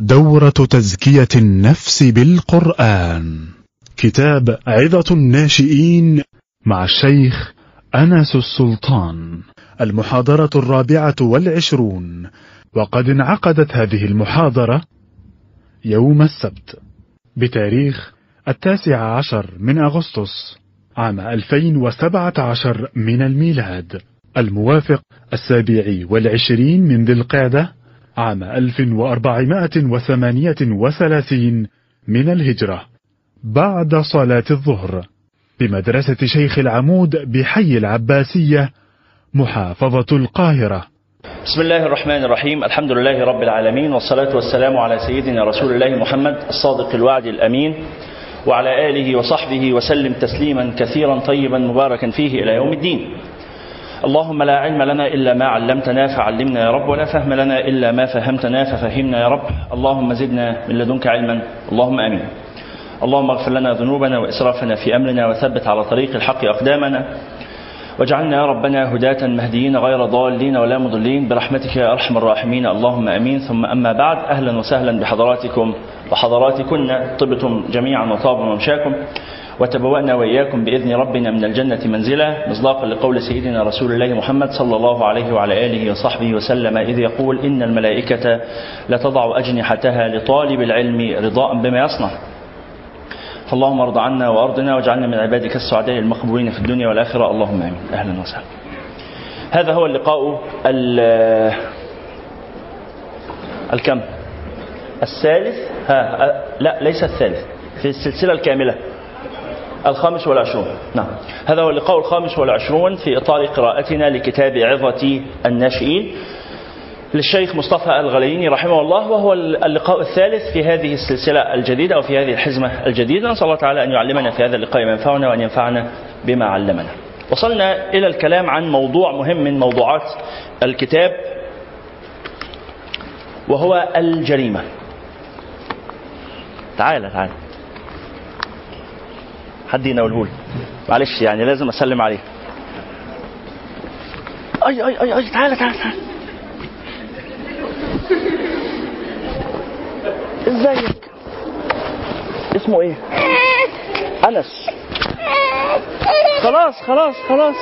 دورة تزكية النفس بالقرآن. كتاب عظة الناشئين مع الشيخ أنس السلطان. المحاضرة الرابعة والعشرون. وقد انعقدت هذه المحاضرة يوم السبت بتاريخ التاسع عشر من أغسطس عام 2017 من الميلاد. الموافق السابع والعشرين من ذي القعدة عام 1438 من الهجرة بعد صلاة الظهر بمدرسة شيخ العمود بحي العباسية محافظة القاهرة. بسم الله الرحمن الرحيم. الحمد لله رب العالمين والصلاة والسلام على سيدنا رسول الله محمد الصادق الوعد الأمين وعلى آله وصحبه وسلم تسليما كثيرا طيبا مباركا فيه إلى يوم الدين. اللهم لا علم لنا إلا ما علمتنا فعلمنا يا رب ولا فهم لنا إلا ما فهمتنا ففهمنا يا رب. اللهم زدنا من لدنك علما. اللهم أمين. اللهم اغفر لنا ذنوبنا وإسرافنا في أمرنا وثبت على طريق الحق أقدامنا. واجعلنا يا ربنا هداة مهديين غير ضالين ولا مضلين. برحمتك يا أرحم الراحمين. اللهم أمين. ثم أما بعد أهلا وسهلا بحضراتكم وحضراتكن. طبتم جميعا وطاب ممشاكم. وتبوأنا وإياكم بإذن ربنا من الجنة منزلا مصداقا لقول سيدنا رسول الله محمد صلى الله عليه وعلى آله وصحبه وسلم إذ يقول إن الملائكة لتضع أجنحتها لطالب العلم رضاء بما يصنع. فاللهم ارض عنا وارضنا واجعلنا من عبادك السعداء المقبولين في الدنيا والآخرة. اللهم آمين. أهلا وسهلا. هذا هو اللقاء الكم؟ الثالث؟ ها لا ليس الثالث في السلسلة الكاملة. الخامس والعشرون. نعم. هذا هو اللقاء الخامس والعشرون في إطار قراءتنا لكتاب عظة الناشئين للشيخ مصطفى الغليني رحمه الله وهو اللقاء الثالث في هذه السلسلة الجديدة أو في هذه الحزمة الجديدة. نسأل الله تعالى أن يعلمنا في هذا اللقاء ما ينفعنا وأن ينفعنا بما علمنا. وصلنا إلى الكلام عن موضوع مهم من موضوعات الكتاب وهو الجريمة. تعال تعال. حد يناوله لي معلش يعني لازم أسلم عليه. أي أي أي أي تعالى تعالى تعالى إزيك؟ اسمه إيه؟ أنس. خلاص خلاص خلاص.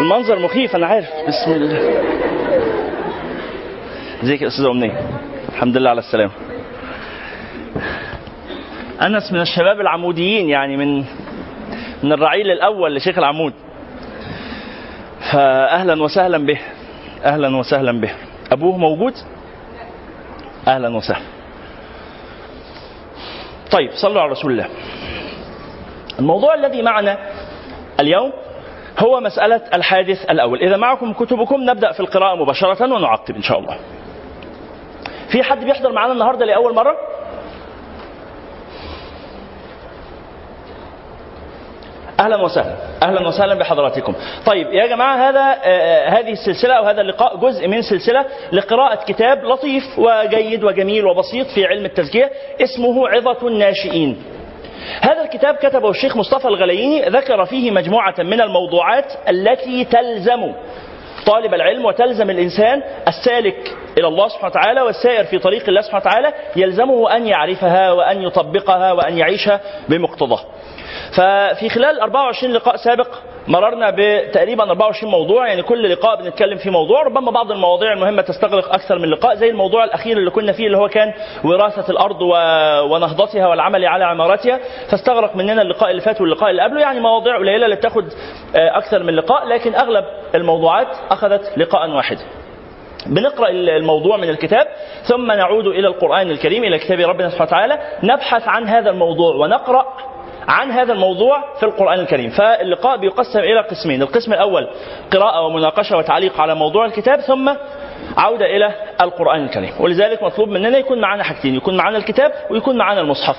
المنظر مخيف أنا عارف. بسم الله. إزيك يا أستاذة أمنية؟ الحمد لله على السلامة. أنس من الشباب العموديين يعني من من الرعيل الأول لشيخ العمود. فاهلا وسهلا به أهلا وسهلا به. أبوه موجود؟ أهلا وسهلا. طيب صلوا على رسول الله. الموضوع الذي معنا اليوم هو مسألة الحادث الأول. إذا معكم كتبكم نبدأ في القراءة مباشرة ونعقب إن شاء الله. في حد بيحضر معنا النهاردة لأول مرة؟ أهلا وسهلا. أهلا وسهلا بحضراتكم. طيب يا جماعة هذا آه هذه السلسلة أو هذا اللقاء جزء من سلسلة لقراءة كتاب لطيف وجيد وجميل وبسيط في علم التزكية اسمه عظة الناشئين. هذا الكتاب كتبه الشيخ مصطفى الغلييني ذكر فيه مجموعة من الموضوعات التي تلزم طالب العلم وتلزم الإنسان السالك إلى الله سبحانه وتعالى والسائر في طريق الله سبحانه وتعالى يلزمه أن يعرفها وأن يطبقها وأن يعيشها بمقتضاه. ففي خلال 24 لقاء سابق مررنا بتقريبا 24 موضوع يعني كل لقاء بنتكلم فيه موضوع ربما بعض المواضيع المهمة تستغرق أكثر من لقاء زي الموضوع الأخير اللي كنا فيه اللي هو كان وراثة الأرض ونهضتها والعمل على عمارتها فاستغرق مننا اللقاء اللي فات واللقاء اللي قبله يعني مواضيع قليلة اللي تاخد أكثر من لقاء لكن أغلب الموضوعات أخذت لقاء واحدا بنقرأ الموضوع من الكتاب ثم نعود إلى القرآن الكريم إلى كتاب ربنا سبحانه وتعالى نبحث عن هذا الموضوع ونقرأ عن هذا الموضوع في القرآن الكريم. فاللقاء بيقسم إلى قسمين. القسم الأول قراءة ومناقشة وتعليق على موضوع الكتاب ثم عودة إلى القرآن الكريم. ولذلك مطلوب مننا يكون معنا حاجتين يكون معنا الكتاب ويكون معنا المصحف.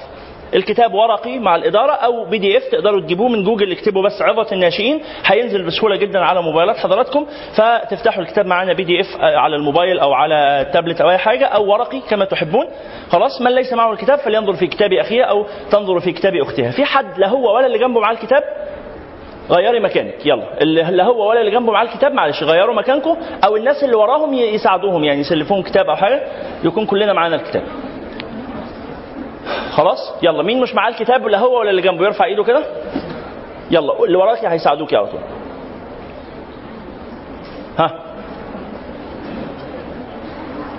الكتاب ورقي مع الإدارة أو PDF تقدروا تجيبوه من جوجل اكتبوا بس عظة الناشئين. هينزل بسهولة جدا على موبايلات حضراتكم. فتفتحوا الكتاب معنا PDF على الموبايل أو على التابلت أو أي حاجة أو ورقي كما تحبون. خلاص من ليس معه الكتاب فلينظر في كتاب أخيه أو تنظر في كتاب أختها. في حد لا هو ولا اللي جنبه معاه الكتاب؟ غيري مكانك. يلا. اللي لا هو ولا اللي جنبه معاه الكتاب معلش غيروا مكانكم أو الناس اللي وراهم يساعدوهم يعني يسلفوهم كتاب أو حاجة يكون كلنا معانا الكتاب. خلاص؟ يلا مين مش معاه الكتاب ولا هو ولا اللي جنبه؟ يرفع ايده كده. يلا اللي وراك هيساعدوك على طول. ها؟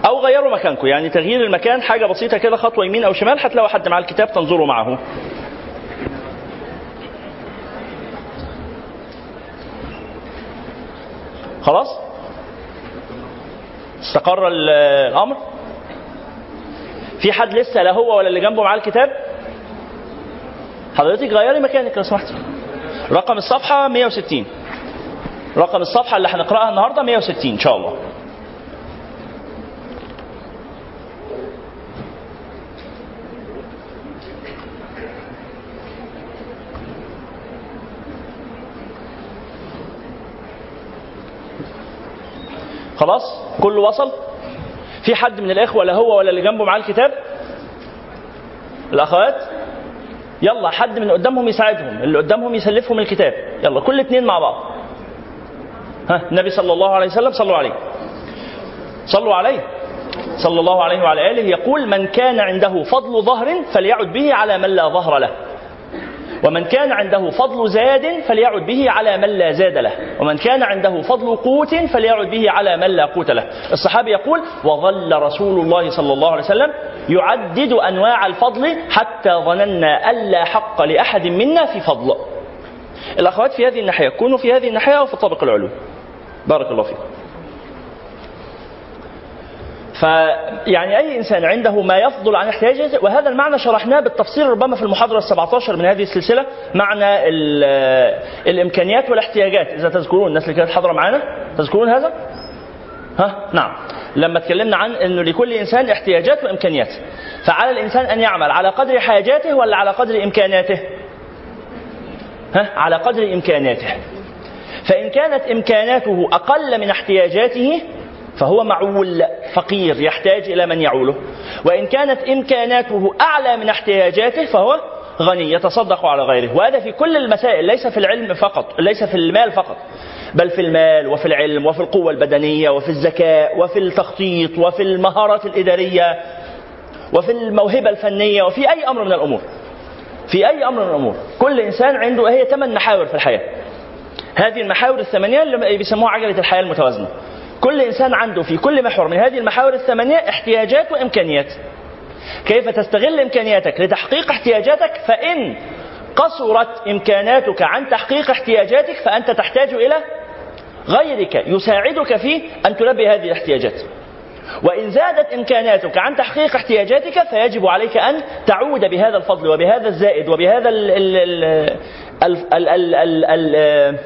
أو غيروا مكانكم يعني تغيير المكان حاجة بسيطة كده خطوة يمين أو شمال هتلاقوا حد معاه الكتاب تنظروا معه. خلاص؟ استقر ال- الأمر؟ في حد لسه لا هو ولا اللي جنبه معاه الكتاب؟ حضرتك غيري مكانك لو سمحتي رقم الصفحة 160 رقم الصفحة اللي هنقرأها النهارده 160 إن شاء الله. خلاص؟ كله وصل؟ في حد من الإخوة لا هو ولا اللي جنبه معاه الكتاب؟ الأخوات؟ يلا حد من قدامهم يساعدهم اللي قدامهم يسلفهم الكتاب. يلا كل اتنين مع بعض. ها النبي صلى الله عليه وسلم صلوا عليه. صلوا عليه. صلى الله عليه وعلى آله. يقول من كان عنده فضل ظهر فليعد به على من لا ظهر له. ومن كان عنده فضل زاد فليعد به على من لا زاد له. ومن كان عنده فضل قوت فليعد به على من لا قوت له. الصحابي يقول وظل رسول الله صلى الله عليه وسلم يعدد أنواع الفضل حتى ظننا ألا حق لأحد منا في فضل الأخوات في هذه الناحية كونوا في هذه الناحية وفي الطابق العلوي. بارك الله فيكم فيعني أي إنسان عنده ما يفضل عن احتياجه وهذا المعنى شرحناه بالتفصيل ربما في المحاضرة السبعة من هذه السلسلة معنى ال- الإمكانيات والاحتياجات. إذا تذكرون الناس اللي كانت حاضرة معانا تذكرون هذا؟ ها؟ نعم. لما اتكلمنا عن إنه لكل إنسان احتياجات وإمكانيات. فعلى الإنسان أن يعمل على قدر حاجاته ولا على قدر امكاناته ها؟ على قدر امكاناته فإن كانت امكاناته أقل من احتياجاته فهو معول فقير يحتاج إلى من يعوله. وإن كانت إمكاناته أعلى من احتياجاته فهو غني يتصدق على غيره. وهذا في كل المسائل ليس في العلم فقط ليس في المال فقط بل في المال وفي العلم وفي القوة البدنية وفي الذكاء وفي التخطيط وفي المهارات الإدارية وفي الموهبة الفنية وفي أي أمر من الأمور. في أي أمر من الأمور. كل إنسان عنده هي ثمان محاور في الحياة. هذه المحاور الثمانية اللي بيسموها عجلة الحياة المتوازنة. كل إنسان عنده في كل محور من هذه المحاور الثمانية احتياجات وإمكانيات. كيف تستغل إمكانياتك لتحقيق احتياجاتك؟ فإن قصرت إمكاناتك عن تحقيق احتياجاتك فأنت تحتاج إلى غيرك يساعدك في أن تلبي هذه الاحتياجات. وإن زادت إمكاناتك عن تحقيق احتياجاتك فيجب عليك أن تعود بهذا الفضل وبهذا الزائد وبهذا ال ال ال ال ال ال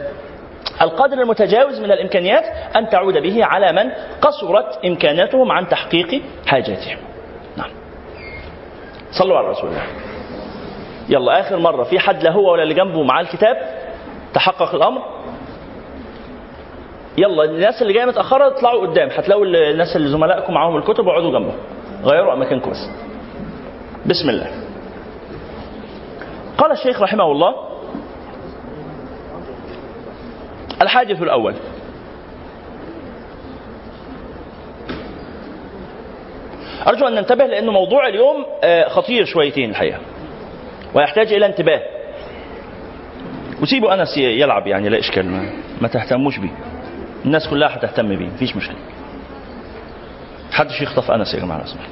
القدر المتجاوز من الإمكانيات أن تعود به على من قصرت إمكاناتهم عن تحقيق حاجاتهم. نعم. صلوا على رسول الله. يلا آخر مرة في حد لا هو ولا اللي جنبه معاه الكتاب؟ تحقق الأمر؟ يلا الناس اللي جاية متأخرة اطلعوا قدام. هتلاقوا الناس اللي زملائكم معاهم الكتب واقعدوا جنبهم غيروا اماكنكم بس بسم الله. قال الشيخ رحمه الله الحادث الأول. أرجو أن ننتبه لأنه موضوع اليوم آه، خطير شويتين الحقيقة. ويحتاج إلى انتباه. وسيبوا أنس يلعب يعني لا إشكال ما, ما تهتموش بيه. الناس كلها هتهتم بيه مفيش مشكلة. محدش يخطف أنس يا جماعة لو سمحت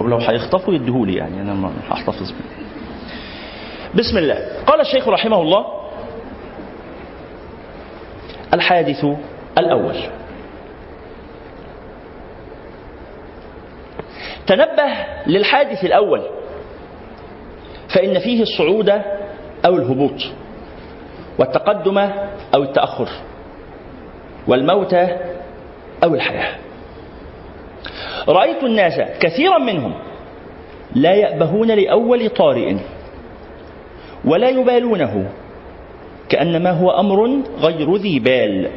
ولو هيخطفوا يديهولي يعني ما هحتفظ بيه. بسم الله. قال الشيخ رحمه الله الحادث الأول. تنبه للحادث الأول. فإن فيه الصعود أو الهبوط والتقدم أو التأخر والموت أو الحياة. رأيت الناس كثيرا منهم لا يأبهون لأول طارئ. ولا يبالونه كأنما هو أمر غير ذي بال.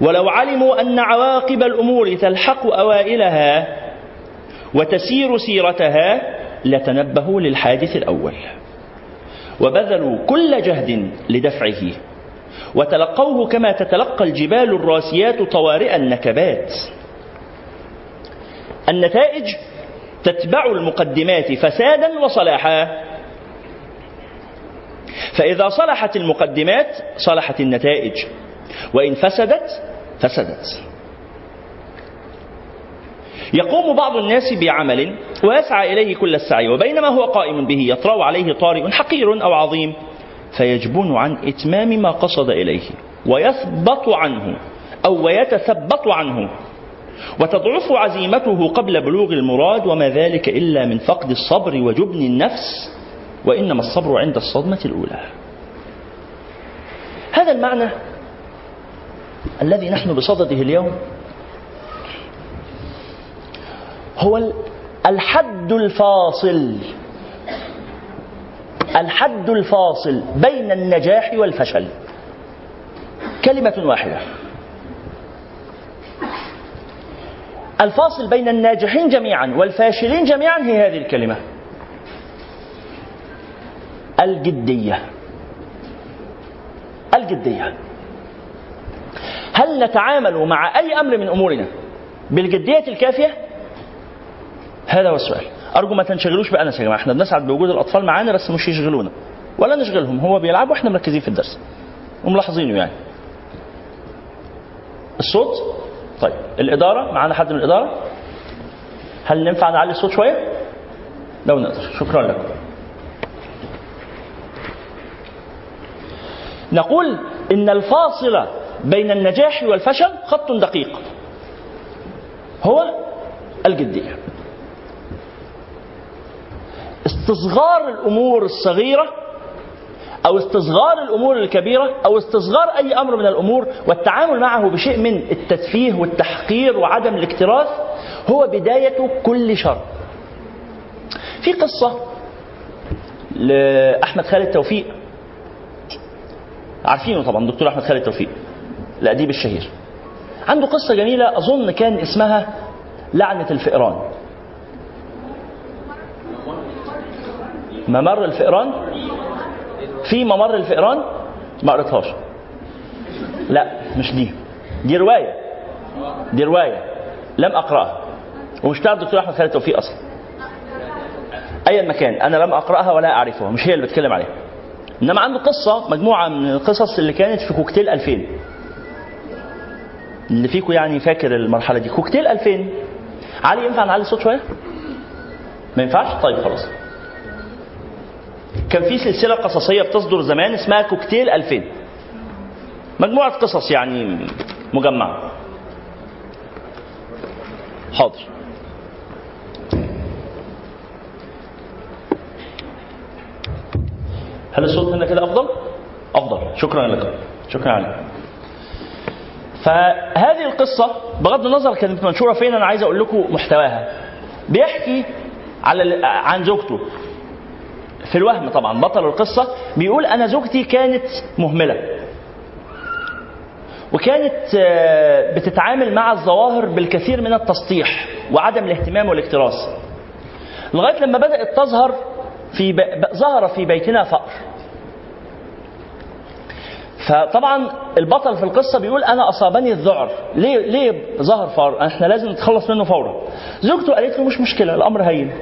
ولو علموا أن عواقب الأمور تلحق أوائلها وتسير سيرتها لتنبهوا للحادث الأول. وبذلوا كل جهد لدفعه وتلقوه كما تتلقى الجبال الراسيات طوارئ النكبات. النتائج تتبع المقدمات فسادا وصلاحا فإذا صلحت المقدمات صلحت النتائج. وإن فسدت فسدت. يقوم بعض الناس بعمل ويسعى إليه كل السعي وبينما هو قائم به يطرأ عليه طارئ حقير أو عظيم فيجبن عن إتمام ما قصد إليه ويثبط عنه أو ويتثبط عنه وتضعف عزيمته قبل بلوغ المراد وما ذلك إلا من فقد الصبر وجبن النفس. وإنما الصبر عند الصدمة الأولى. هذا المعنى الذي نحن بصدده اليوم هو الحد الفاصل. الحد الفاصل بين النجاح والفشل. كلمة واحدة. الفاصل بين الناجحين جميعا والفاشلين جميعا هي هذه الكلمة. الجدية. الجدية. هل نتعامل مع أي أمر من أمورنا بالجدية الكافية؟ هذا هو السؤال. أرجو ما تنشغلوش بأنس يا جماعة. إحنا بنسعد بوجود الأطفال معانا بس مش يشغلونا. ولا نشغلهم. هو بيلعب وإحنا مركزين في الدرس. وملاحظينه يعني. الصوت؟ طيب. الإدارة؟ معانا حد من الإدارة؟ هل ننفع نعلي الصوت شوية؟ لو نقدر. شكرا لكم. نقول إن الفاصل بين النجاح والفشل خط دقيق. هو الجدية. استصغار الأمور الصغيرة أو استصغار الأمور الكبيرة أو استصغار أي أمر من الأمور والتعامل معه بشيء من التسفيه والتحقير وعدم الاكتراث هو بداية كل شر. في قصة لأحمد خالد توفيق. عارفينه طبعا دكتور أحمد خالد توفيق الأديب الشهير. عنده قصة جميلة أظن كان اسمها لعنة الفئران. ممر الفئران؟ في ممر الفئران؟ ما قريتهاش. لا مش دي. دي رواية. دي رواية. لم أقرأها. ومش بتاع الدكتور أحمد خالد توفيق أصلا. أيا مكان أنا لم أقرأها ولا أعرفها. مش هي اللي بتكلم عليها. إنما عنده قصة مجموعة من القصص اللي كانت في كوكتيل 2000 اللي فيكم يعني فاكر المرحلة دي. كوكتيل 2000 علي ينفع نعلي الصوت شوية؟ ما ينفعش؟ طيب خلاص. كان في سلسلة قصصية بتصدر زمان اسمها كوكتيل 2000 مجموعة قصص يعني مجمعة. حاضر. هل الصوت هنا كده أفضل؟ أفضل. شكرا لك. شكرا عليك. فهذه القصة بغض النظر كانت منشورة فين أنا عايز أقول لكم محتواها. بيحكي على عن زوجته. في الوهم طبعا بطل القصة بيقول أنا زوجتي كانت مهملة. وكانت بتتعامل مع الظواهر بالكثير من التسطيح وعدم الاهتمام والاكتراث. لغاية لما بدأت تظهر في ب... ظهر في بيتنا فأر فطبعا البطل في القصة بيقول أنا أصابني الذعر. ليه ليه ظهر فار إحنا لازم نتخلص منه فورا. زوجته قالت له مش مشكلة الأمر هين.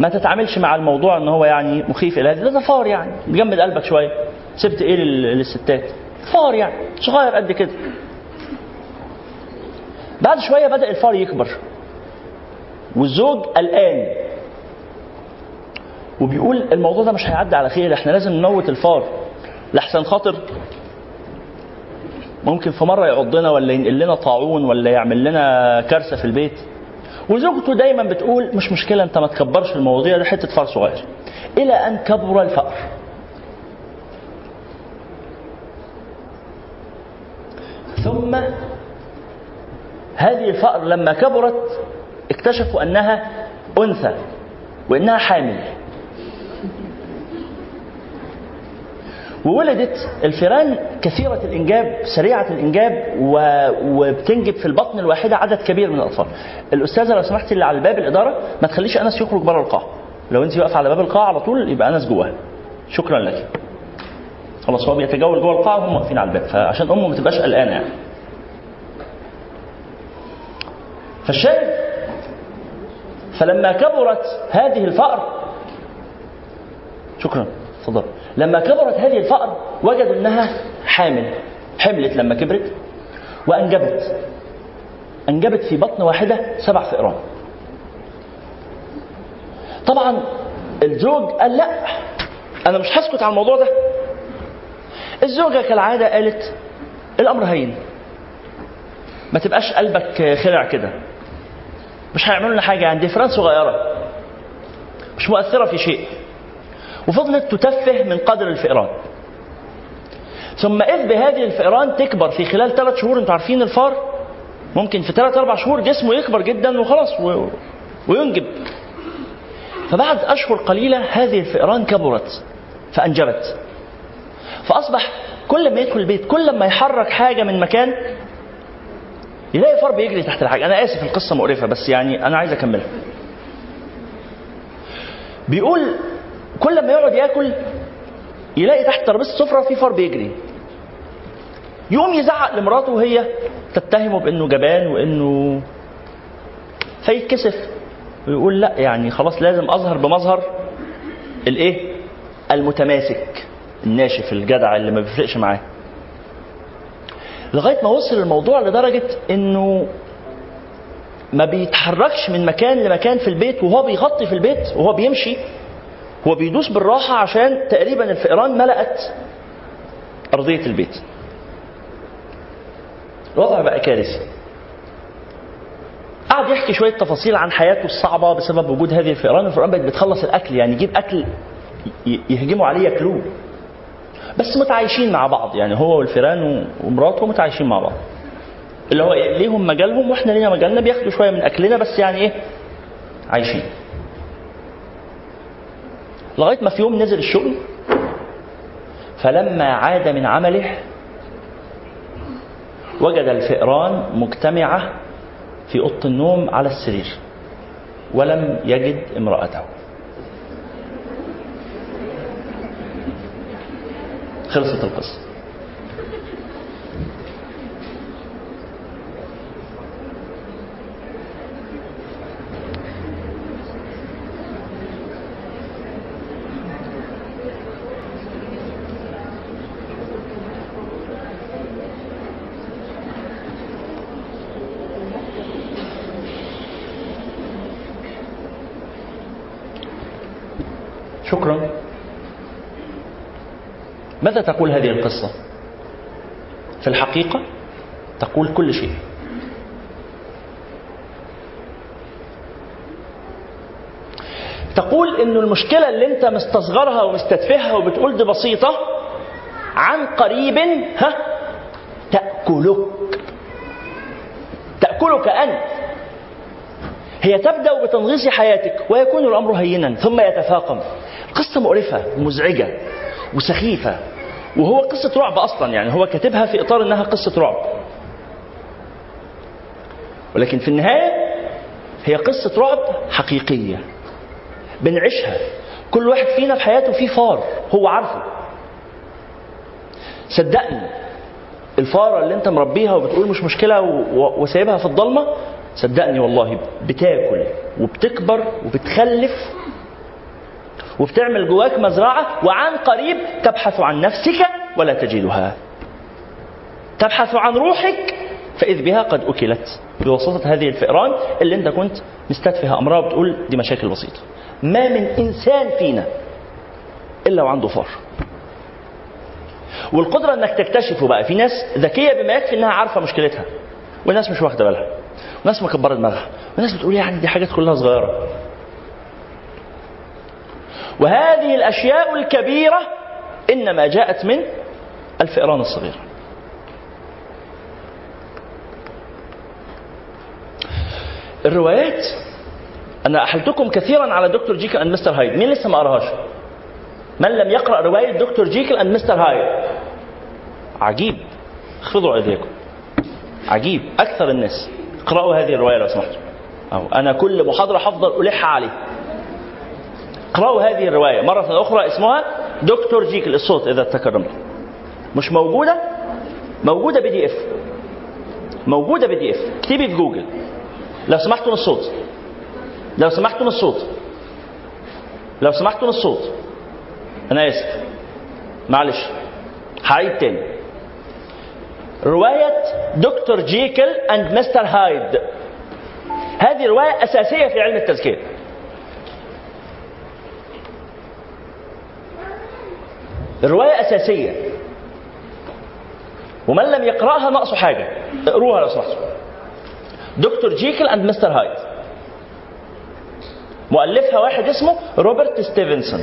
ما تتعاملش مع الموضوع إن هو يعني مخيف إلى هذا. ده فار يعني جمد قلبك شوية. سبت إيه للستات؟ فار يعني صغير قد كده. بعد شوية بدأ الفار يكبر. والزوج قلقان. وبيقول الموضوع ده مش هيعدي على خير إحنا لازم نموت الفار. لحسن خاطر ممكن في مرة يعضنا ولا ينقل لنا طاعون ولا يعمل لنا كارثة في البيت. وزوجته دايما بتقول مش مشكلة انت ما تكبرش المواضيع ده حتة فار صغير. إلى أن كبر الفأر ثم هذه الفأر لما كبرت اكتشفوا أنها أنثى وإنها حامل. وولدت الفيران كثيرة الإنجاب سريعة الإنجاب و... وبتنجب في البطن الواحدة عدد كبير من الأطفال. الأستاذة لو سمحتي اللي على باب الإدارة ما تخليش أنس يخرج بره القاعة. لو أنت واقفة على باب القاعة على طول يبقى أنس جواها. شكرا لك. خلاص هو بيتجول جوه القاعة وهم واقفين على الباب. فعشان أمه ما تبقاش قلقانة يعني. فالشاهد فلما كبرت هذه الفأر شكرا. تفضل لما كبرت هذه الفأر وجدوا إنها حامل. حملت لما كبرت وأنجبت. أنجبت في بطن واحدة سبع فئران. طبعا الزوج قال لا أنا مش هسكت على الموضوع ده. الزوجة كالعادة قالت الأمر هين. ما تبقاش قلبك خلع كده. مش هيعملوا لنا حاجة يعني فران صغيرة. مش مؤثرة في شيء. وفضلت تتفه من قدر الفئران. ثم إذ بهذه الفئران تكبر في خلال ثلاث شهور أنتوا عارفين الفار؟ ممكن في ثلاث أربع شهور جسمه يكبر جدا وخلاص و... وينجب. فبعد أشهر قليلة هذه الفئران كبرت فأنجبت. فأصبح كل ما يدخل البيت كل ما يحرك حاجة من مكان يلاقي فار بيجري تحت الحاجة. أنا آسف القصة مقرفة بس يعني أنا عايز أكملها. بيقول كل ما يقعد ياكل يلاقي تحت ترابيزة السفره في فار بيجري. يقوم يزعق لمراته وهي تتهمه بإنه جبان وإنه فيتكسف. ويقول لا يعني خلاص لازم أظهر بمظهر الإيه؟ المتماسك الناشف الجدع اللي ما بيفرقش معاه. لغاية ما وصل الموضوع لدرجة إنه ما بيتحركش من مكان لمكان في البيت وهو بيغطي في البيت وهو بيمشي. هو بيدوس بالراحة عشان تقريبا الفئران ملأت أرضية البيت. الوضع بقى كارثي. قعد يحكي شوية تفاصيل عن حياته الصعبة بسبب وجود هذه الفئران. الفئران بقت بتخلص الأكل يعني يجيب أكل يهجموا عليه ياكلوه. بس متعايشين مع بعض يعني هو والفئران ومراته متعايشين مع بعض. اللي هو ليهم مجالهم وإحنا لينا مجالنا بياخدوا شوية من أكلنا بس يعني إيه؟ عايشين. لغاية ما في يوم نزل الشغل فلما عاد من عمله وجد الفئران مجتمعة في أوضة النوم على السرير ولم يجد امرأته. خلصت القصة شكرا ماذا تقول هذه القصة؟ في الحقيقة تقول كل شيء. تقول إن المشكلة اللي أنت مستصغرها ومستتفهها وبتقول دي بسيطة عن قريب ها؟ تأكلك. تأكلك أنت. هي تبدأ بتنغيص حياتك ويكون الأمر هينا ثم يتفاقم. قصة مقرفة ومزعجة وسخيفة. وهو قصة رعب أصلا يعني هو كاتبها في إطار إنها قصة رعب. ولكن في النهاية هي قصة رعب حقيقية بنعيشها. كل واحد فينا في حياته فيه فار هو عارفه. صدقني الفارة اللي أنت مربيها وبتقول مش مشكلة وسايبها في الضلمة صدقني والله بتاكل وبتكبر وبتخلف وبتعمل جواك مزرعة وعن قريب تبحث عن نفسك ولا تجدها. تبحث عن روحك فإذ بها قد أكلت. بواسطة هذه الفئران اللي أنت كنت مستتفه أمرها وبتقول دي مشاكل بسيطة. ما من إنسان فينا إلا وعنده فار والقدرة أنك تكتشفه بقى. في ناس ذكية بما يكفي أنها عارفة مشكلتها والناس مش واخدة بالها وناس مكبرة دماغها وناس بتقول يعني دي حاجات كلها صغيرة. وهذه الأشياء الكبيرة إنما جاءت من الفئران الصغيرة. الروايات أنا أحلتكم كثيرا على دكتور جيكل اند مستر هايد. مين لسه ما قراهاش؟ من لم يقرأ رواية Doctor Jekyll and Mister Hyde؟ عجيب. اخفضوا أيديكم. عجيب. أكثر الناس اقرأوا هذه الرواية لو سمحتوا. أو أنا كل محاضرة هفضل ألح عليه. اقرأوا هذه الرواية. مرة أخرى اسمها Doctor Jekyll الصوت إذا تكرمت. مش موجودة؟ موجودة بي دي إف. موجودة بي دي إف. اكتبي في جوجل. لو سمحتوا الصوت لو سمحتوا الصوت لو سمحتوا الصوت أنا آسف. معلش. هعيد تاني. رواية دكتور جيكل اند مستر هايد. هذه رواية أساسية في علم التزكية الرواية أساسية. ومن لم يقرأها ناقصه حاجة. اقروها لو سمحتوا Doctor Jekyll and Mister Hyde مؤلفها واحد اسمه روبرت ستيفنسون.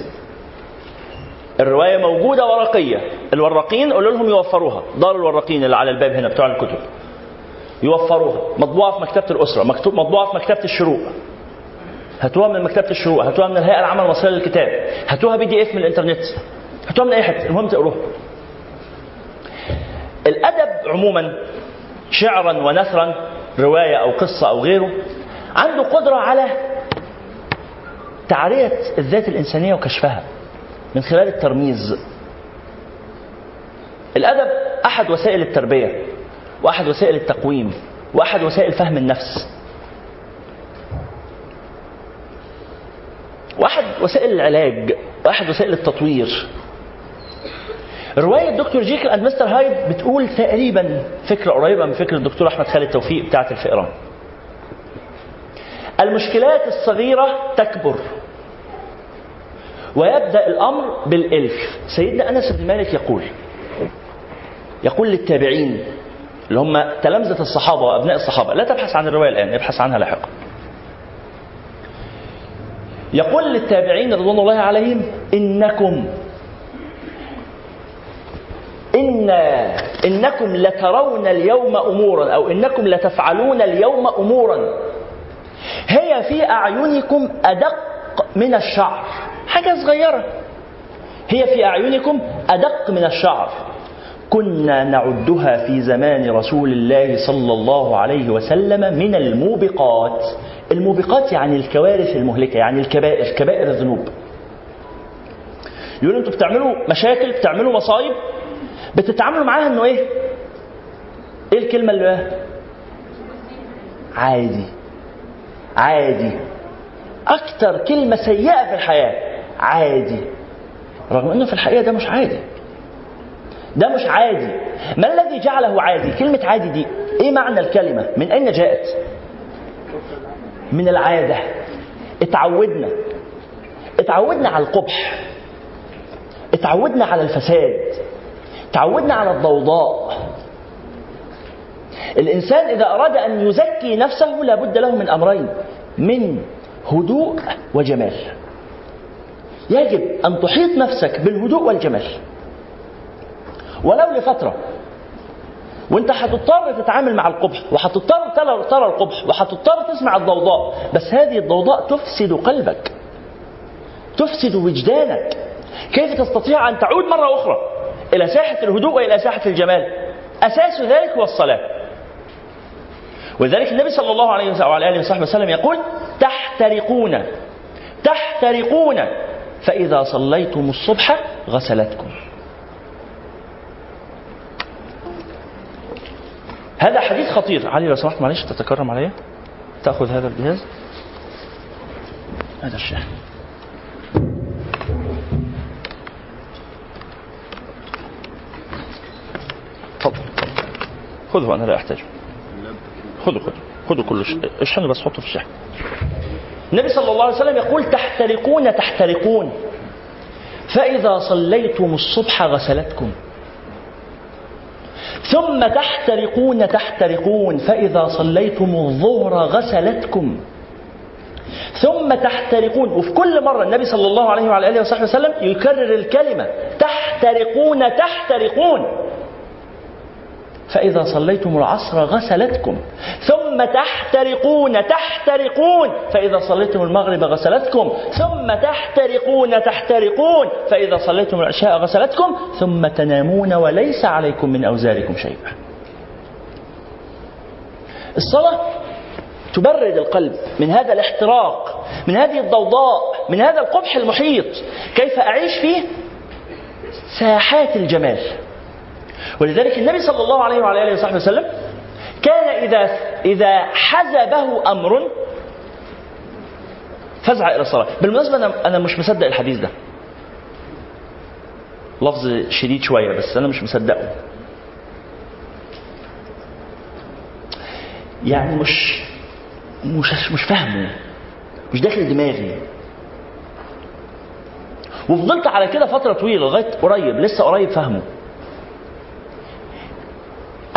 الرواية موجودة ورقية. الوراقين قولوا لهم يوفروها. دار الوراقين اللي على الباب هنا بتوع الكتب. يوفروها. مطبوعة في مكتبة الأسرة. مكتوب مطبوعة في مكتبة الشروق. هاتوها من مكتبة الشروق. هاتوها من الهيئة العامة المصرية للكتاب. هاتوها PDF من الإنترنت. هاتوها من أي حتة المهم تقروها. الأدب عموما شعرا ونثرا رواية أو قصة أو غيره عنده قدرة على تعرية الذات الإنسانية وكشفها من خلال الترميز. الأدب أحد وسائل التربية وأحد وسائل التقويم وأحد وسائل فهم النفس. وأحد وسائل العلاج وأحد وسائل التطوير. رواية دكتور جيكل أند مستر هايد بتقول تقريبا فكرة قريبة من فكرة الدكتور أحمد خالد توفيق بتاعة الفئران. المشكلات الصغيرة تكبر. ويبدأ الأمر بالإلف. سيدنا أنس بن مالك يقول يقول للتابعين اللي هم تلامذة الصحابة وأبناء الصحابة لا تبحث عن الرواية الآن ابحث عنها لاحقا. يقول للتابعين رضوان الله عليهم إنكم إن إنكم لترون اليوم أمورا أو إنكم لتفعلون اليوم أمورا. هي في أعينكم أدق من الشعر. حاجة صغيرة. هي في أعينكم أدق من الشعر. كنا نعدها في زمان رسول الله صلى الله عليه وسلم من الموبقات. الموبقات يعني الكوارث المهلكة يعني الكبائر كبائر الذنوب. يقولوا أنتوا بتعملوا مشاكل بتعملوا مصايب؟ بتتعاملوا معاها إنه إيه؟ إيه الكلمة اللي عادي. عادي. أكتر كلمة سيئة في الحياة. عادي. رغم إنه في الحقيقة ده مش عادي. ده مش عادي. ما الذي جعله عادي؟ كلمة عادي دي إيه معنى الكلمة؟ من أين جاءت؟ من العادة. اتعودنا. اتعودنا على القبح. اتعودنا على الفساد. تعودنا على الضوضاء. الإنسان إذا أراد أن يزكي نفسه لابد له من أمرين من هدوء وجمال. يجب أن تحيط نفسك بالهدوء والجمال. ولو لفترة وأنت هتضطر تتعامل مع القبح وهتضطر ترى القبح وهتضطر تسمع الضوضاء بس هذه الضوضاء تفسد قلبك تفسد وجدانك. كيف تستطيع أن تعود مرة أخرى؟ إلى ساحة الهدوء وإلى ساحة الجمال. أساس ذلك هو الصلاة. ولذلك النبي صلى الله عليه وعلى آله وصحبه وسلم يقول تحترقون. تحترقون. فإذا صليتم الصبح غسلتكم. هذا حديث خطير. علي لو سمحت معلش تتكرم علي تأخذ هذا الجهاز؟ هذا الشاحن تفضل خذه أنا لا أحتاجه. خذوا خذوا خذوا كله اشحنوا بس حطوا في الشحن. النبي صلى الله عليه وسلم يقول تحترقون تحترقون. فإذا صليتم الصبح غسلتكم. ثم تحترقون تحترقون. فإذا صليتم الظهر غسلتكم. ثم تحترقون. وفي كل مرة النبي صلى الله عليه وعلى آله وصحبه وسلم يكرر الكلمة تحترقون تحترقون. فإذا صليتم العصر غسلتكم. ثم تحترقون تحترقون. فإذا صليتم المغرب غسلتكم. ثم تحترقون تحترقون. فإذا صليتم العشاء غسلتكم. ثم تنامون وليس عليكم من أوزاركم شيء الصلاة تبرد القلب من هذا الاحتراق من هذه الضوضاء من هذا القبح المحيط. كيف أعيش فيه ساحات الجمال. ولذلك النبي صلى الله عليه وعلى آله وصحبه وسلم كان إذا إذا حزبه أمر فزع إلى الصلاة. بالمناسبة أنا أنا مش مصدق الحديث ده. لفظ شديد شوية بس أنا مش مصدقه. يعني مش مش مش فاهمه. مش داخل دماغي. وفضلت على كده فترة طويلة لغاية قريب لسه قريب فاهمه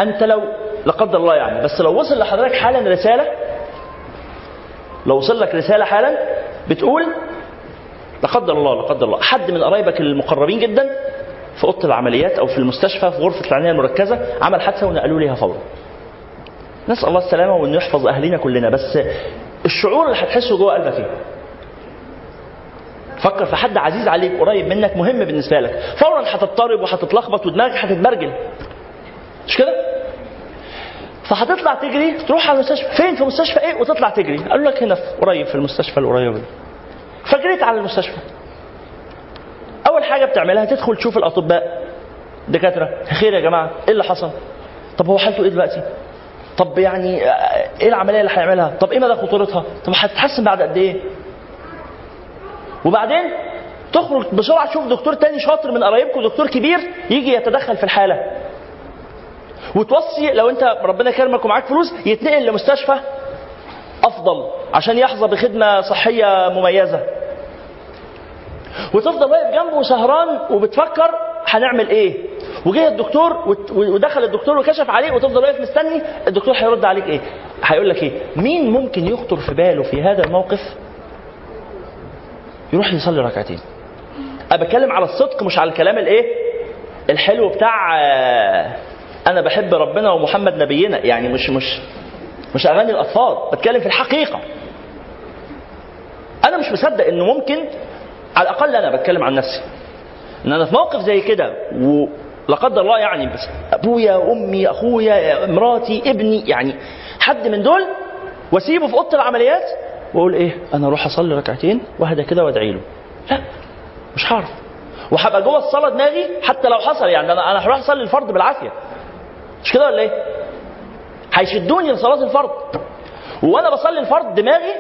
أنت لو لا قدر الله يعني بس لو وصل لحضرتك حالا رسالة لو وصل لك رسالة حالا بتقول لا قدر الله لا قدر الله. حد من قرايبك المقربين جدا في أوضة العمليات أو في المستشفى في غرفة العناية المركزة عمل حادثة ونقلوا ليها فورا. نسأل الله السلامة وإنه يحفظ أهلنا كلنا بس الشعور اللي هتحسه جوه قلبك إيه؟ فكر في حد عزيز عليك قريب منك مهم بالنسبة لك. فورا هتضطرب وهتتلخبط ودماغك هتتبرجل. مش كده؟ فهتطلع تجري تروح على المستشفى. فين؟ في مستشفى إيه؟ وتطلع تجري. قالوا لك هنا قريب في المستشفى القريبة دي. فجريت على المستشفى. أول حاجة بتعملها تدخل تشوف الأطباء. دكاترة خير يا جماعة إيه اللي حصل؟ طب هو حالته إيه دلوقتي؟ طب يعني إيه العملية اللي هيعملها؟ طب إيه مدى خطورتها؟ طب هتتحسن بعد قد إيه؟ وبعدين تخرج بسرعة تشوف دكتور تاني شاطر من قرايبكم دكتور كبير يجي يتدخل في الحالة. وتوصي لو انت ربنا كرمك ومعاك فلوس يتنقل لمستشفى أفضل عشان يحظى بخدمة صحية مميزة. وتفضل واقف جنبه سهران وبتفكر هنعمل إيه. وجه الدكتور ودخل الدكتور وكشف عليه وتفضل واقف مستني الدكتور هيرد عليك إيه. هيقول لك إيه. مين ممكن يخطر في باله في هذا الموقف؟ يروح يصلي ركعتين. أنا بتكلم على الصدق مش على الكلام الإيه؟ الحلو بتاع أنا بحب ربنا ومحمد نبينا. يعني مش مش مش أغاني الأطفال بتكلم في الحقيقة. أنا مش مصدق إنه ممكن على الأقل أنا بتكلم عن نفسي. إن أنا في موقف زي كده ولا قدر الله يعني بس أبويا أمي أخويا مراتي ابني يعني حد من دول وأسيبه في أوضة العمليات وأقول إيه أنا أروح أصلي ركعتين وأهدى كده وأدعي له. لا مش هعرف. وهبقى جوه الصلاة دماغي حتى لو حصل يعني أنا أنا هروح أصلي الفرض بالعافية. مش كده ولا إيه؟ هيشدوني لصلاة الفرض. وأنا بصلي الفرض دماغي.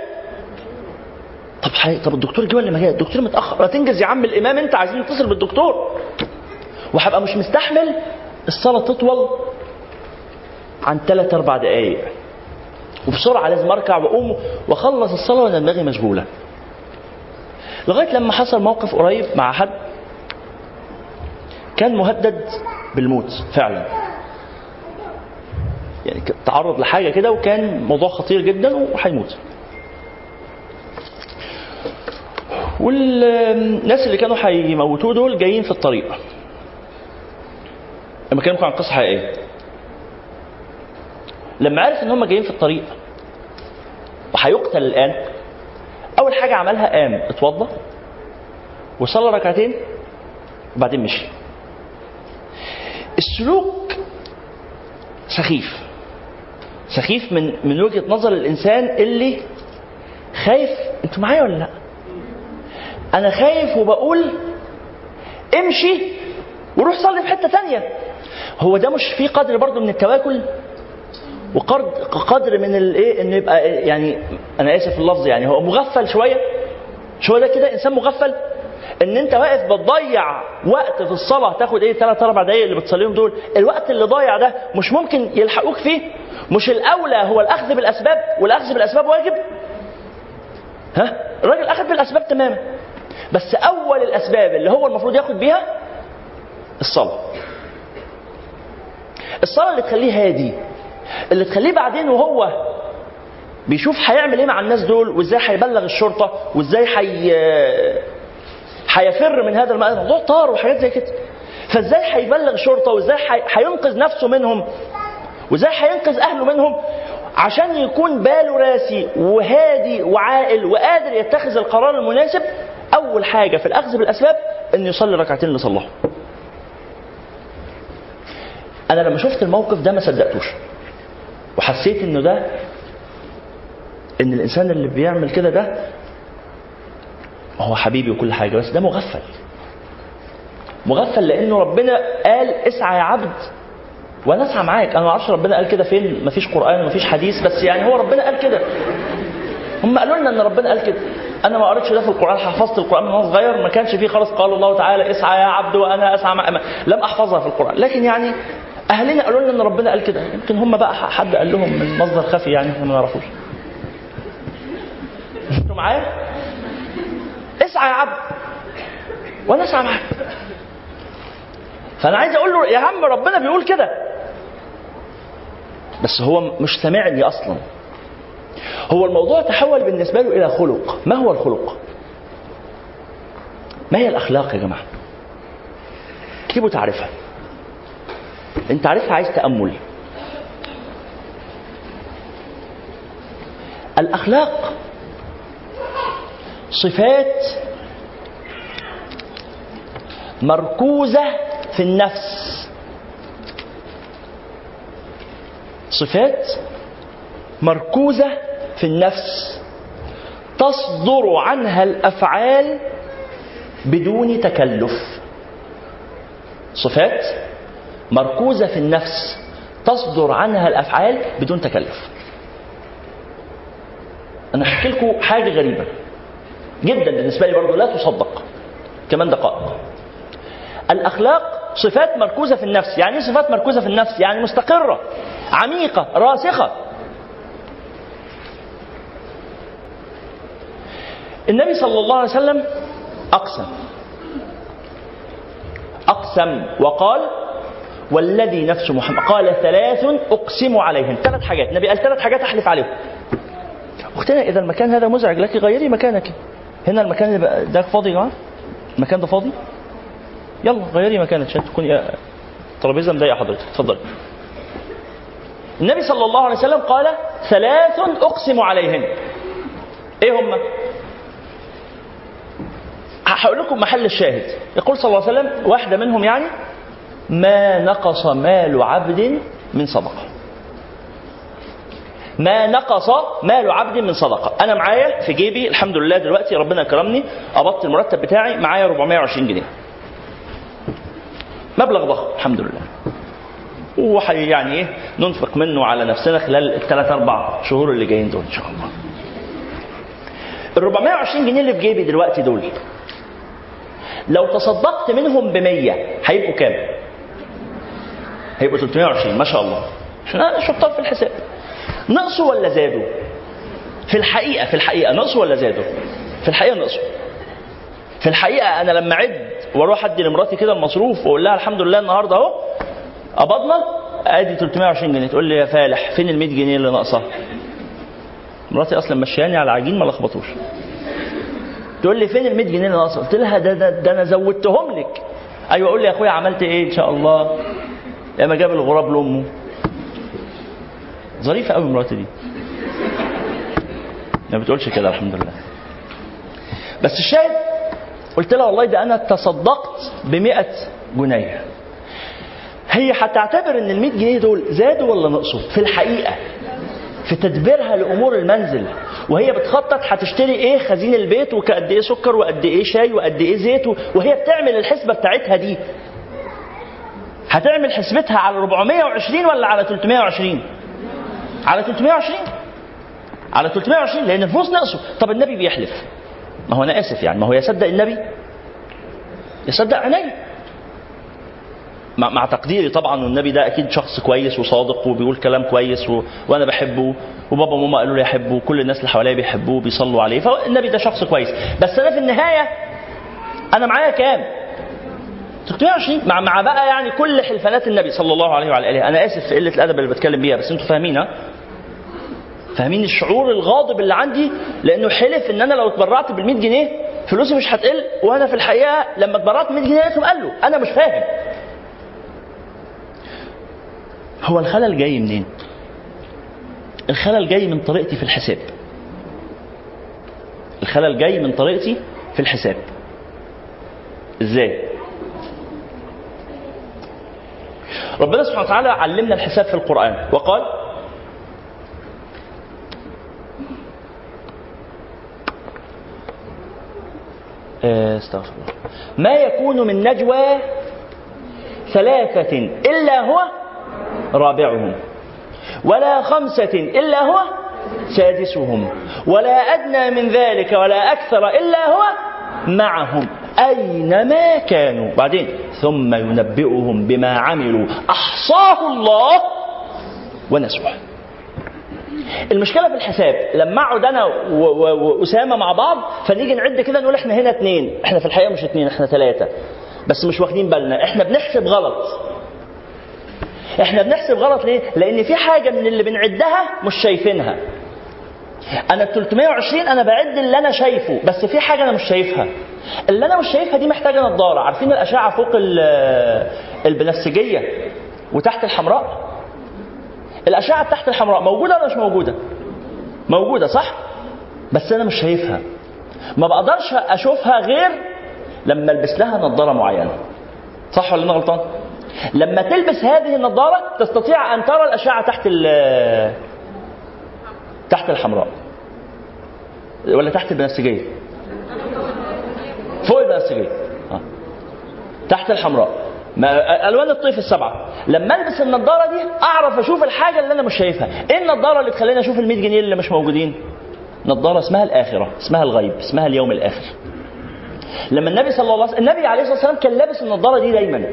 طب حي... طب الدكتور جه ولا ما جه؟ الدكتور متأخر. ما تنجز يا عم الإمام انت عايزين نتصل بالدكتور. وهبقى مش مستحمل الصلاة تطول عن ثلاث أربع دقائق وبسرعة لازم أركع وأقوم وأخلص الصلاة وأنا دماغي مشغولة. لغاية لما حصل موقف قريب مع حد كان مهدد بالموت فعلا. يعني تعرض لحاجة كده وكان موضوع خطير جدا وهيموت. والناس اللي كانوا هيموتوه دول جايين في الطريق. لما كانوا عن قصة حقيقية. لما عرف إن هم جايين في الطريق وهيقتل الآن أول حاجة عملها قام اتوضى وصلى ركعتين وبعدين مشي. السلوك سخيف. سخيف من من وجهة نظر الإنسان اللي خايف أنتوا معايا ولا لا؟ أنا خايف وبقول امشي وروح صلي في حتة تانية. هو ده مش في قدر برضه من التواكل؟ وقدر قدر من الايه إنه يبقى يعني أنا آسف اللفظ يعني هو مغفل شوية. شوية ده كده؟ إنسان مغفل؟ ان انت واقف بتضيع وقت في الصلاة تاخد إيه ثلاث أربع دقايق اللي بتصليهم دول؟ الوقت اللي ضايع ده مش ممكن يلحقوك فيه؟ مش الأولى هو الأخذ بالأسباب والأخذ بالأسباب واجب؟ ها؟ الراجل أخذ بالأسباب تماما. بس أول الأسباب اللي هو المفروض ياخد بيها الصلاة. الصلاة اللي تخليه هادي اللي تخليه بعدين وهو بيشوف هيعمل إيه مع الناس دول وازاي هيبلغ الشرطة وازاي هي هيفر من هذا الموضوع موضوع طار وحاجات زي كده. فازاي هيبلغ الشرطه وازاي هي- هينقذ نفسه منهم؟ وازاي هينقذ أهله منهم؟ عشان يكون باله راسي وهادي وعاقل وقادر يتخذ القرار المناسب أول حاجة في الأخذ بالأسباب إن يصلي ركعتين اللي أنا لما شفت الموقف ده ما صدقتوش. وحسيت إنه ده إن الإنسان اللي بيعمل كده ده هو حبيبي وكل حاجة بس ده مغفل. مغفل لأنه ربنا قال اسعى يا عبد وأنا أسعى معاك. أنا ما أعرفش ربنا قال كده فين مفيش قرآن مفيش حديث بس يعني هو ربنا قال كده. هم قالوا لنا إن ربنا قال كده. أنا ما قريتش ده في القرآن حفظت القرآن من وأنا صغير ما كانش فيه خالص قال الله تعالى اسعى يا عبد وأنا أسعى مع ما- لم أحفظها في القرآن. لكن يعني أهلنا قالوا لنا إن ربنا قال كده. يمكن هم بقى حد قال لهم من مصدر خفي يعني إحنا ما نعرفوش أنتوا معايا؟ اسعى يا عبد. وأنا اسعى معاك. فأنا عايز أقول له يا عم ربنا بيقول كده. بس هو مش سامعني أصلا. هو الموضوع تحول بالنسبة له إلى خلق. ما هو الخلق؟ ما هي الأخلاق يا جماعة؟ اكتبوا تعرفها؟ أنت عارفها عايز تأمل. الأخلاق صفات مركوزة في النفس. صفات مركوزة في النفس. تصدر عنها الأفعال بدون تكلف. صفات مركوزة في النفس. تصدر عنها الأفعال بدون تكلف. أنا احكي لكم حاجة غريبة. جدا بالنسبة لي برضه لا تصدق. كمان دقائق. الأخلاق صفات مركوزة في النفس. يعني إيه صفات مركوزة في النفس؟ يعني مستقرة عميقة راسخة. النبي صلى الله عليه وسلم أقسم. أقسم وقال والذي نفس محمد. قال ثلاث أقسم عليهم ثلاث حاجات. النبي قال ثلاث حاجات أحلف عليهم. أختنا إذا المكان هذا مزعج. لك غيري مكانك. هنا المكان اللي ده فاضي يا جماعة؟ المكان ده فاضي؟ يلا غيري مكانك عشان تكوني الترابيزة مضايقة حضرتك. اتفضلي النبي صلى الله عليه وسلم قال ثلاث أقسم عليهن. إيه هم؟ هقول لكم محل الشاهد. يقول صلى الله عليه وسلم واحدة منهم يعني ما نقص مال عبد من صدقة. ما نقص مال عبد من صدقة. أنا معايا في جيبي الحمد لله دلوقتي ربنا كرمني قبضت المرتب بتاعي معايا 420 جنيه. مبلغ ضخم الحمد لله. وحي يعني إيه؟ ننفق منه على نفسنا خلال الثلاث أربع شهور اللي جايين دول إن شاء الله. ال 420 جنيه اللي في جيبي دلوقتي دول لو تصدقت منهم ب 100 هيبقوا كام؟ هيبقوا 320 ما شاء الله. عشان أنا شطار في الحساب. نقصوا ولا زادوا؟ في الحقيقة في الحقيقة نقصوا ولا زادوا؟ في الحقيقة نقصوا في الحقيقة أنا لما أعد وأروح أدي لمراتي كده المصروف وأقول لها الحمد لله النهارده أهو قبضنا أدي 320 جنيه تقول لي يا فالح فين ال 100 جنيه اللي ناقصة؟ مراتي أصلا مشياني على عجين ما لخبطوش تقول لي فين ال 100 جنيه اللي ناقصة؟ قلت لها ده, ده, ده أنا زودتهم لك أيوه قول لي يا أخويا عملت إيه إن شاء الله؟ يا ما جاب الغراب لأمه ظريفة قوي مراتي دي. ما بتقولش كده الحمد لله. بس الشاهد قلت لها والله ده أنا تصدقت ب 100 جنيه. هي هتعتبر إن ال 100 جنيه دول زادوا ولا نقصوا؟ في الحقيقة في تدبيرها لأمور المنزل. وهي بتخطط هتشتري إيه؟ خزين البيت وقد إيه سكر وقد إيه شاي وقد إيه زيت وهي بتعمل الحسبة بتاعتها دي. هتعمل حسبتها على 420 ولا على 320 على 320 على 320 لأن الفلوس نقصوا طب النبي بيحلف. ما هو أنا آسف يعني. ما هو يصدق النبي؟ يصدق عيني مع تقديري طبعا والنبي ده أكيد شخص كويس وصادق وبيقول كلام كويس و... وأنا بحبه وبابا وماما قالوا لي أحبه وكل الناس اللي حواليا بيحبوه وبيصلوا عليه. فالنبي ده شخص كويس. بس أنا في النهاية أنا معايا كام؟ 320 مع مع بقى يعني كل حلفانات النبي صلى الله عليه وعلى آله. أنا آسف في قلة الأدب اللي بتكلم بيها بس أنتوا فاهمين ها؟ فاهمين الشعور الغاضب اللي عندي؟ لأنه حلف إن أنا لو اتبرعت بال 100 جنيه فلوسي مش هتقل وأنا في الحقيقة لما اتبرعت 100 جنيه لقيتهم قالوا أنا مش فاهم. هو الخلل جاي منين؟ الخلل جاي من طريقتي في الحساب. الخلل جاي من طريقتي في الحساب. إزاي؟ ربنا سبحانه وتعالى علمنا الحساب في القرآن. وقال آه، استغفر الله. ما يكون من نجوى ثلاثة إلا هو رابعهم ولا خمسة إلا هو سادسهم ولا أدنى من ذلك ولا أكثر إلا هو معهم. أينما كانوا؟ بعدين ثم ينبئهم بما عملوا. أحصاه الله ونسوه. المشكلة في الحساب لما أقعد أنا وأسامة مع بعض فنيجي نعد كده نقول إحنا هنا اثنين إحنا في الحقيقة مش اثنين إحنا ثلاثة بس مش واخدين بالنا. إحنا بنحسب غلط. إحنا بنحسب غلط ليه؟ لأن في حاجة من اللي بنعدها مش شايفينها. أنا ال 320 أنا بعد اللي أنا شايفه. بس في حاجة أنا مش شايفها. اللي أنا مش شايفها دي محتاجة نظاره عارفين الأشعة فوق ال- البنفسجيه وتحت الحمراء؟ الأشعة تحت الحمراء موجودة ولا مش موجودة؟ موجودة صح؟ بس أنا مش شايفها. ما بقدرش أشوفها غير لما ألبس لها نظاره معينة. صح ولا أنا غلطان؟ لما تلبس هذه النظاره تستطيع أن ترى الأشعة تحت تحت الحمراء. ولا تحت البنفسجيه فوق البنفسجيه آه. تحت الحمراء. ما ألوان الطيف السبعة. لما ألبس النضارة دي أعرف أشوف الحاجة اللي أنا مش شايفها. إيه النضارة اللي تخليني أشوف ال 100 جنيه اللي مش موجودين؟ نضارة اسمها الآخرة اسمها الغيب اسمها اليوم الآخر. لما النبي صلى الله عليه وسلم النبي عليه الصلاة والسلام كان لابس النضارة دي دايما.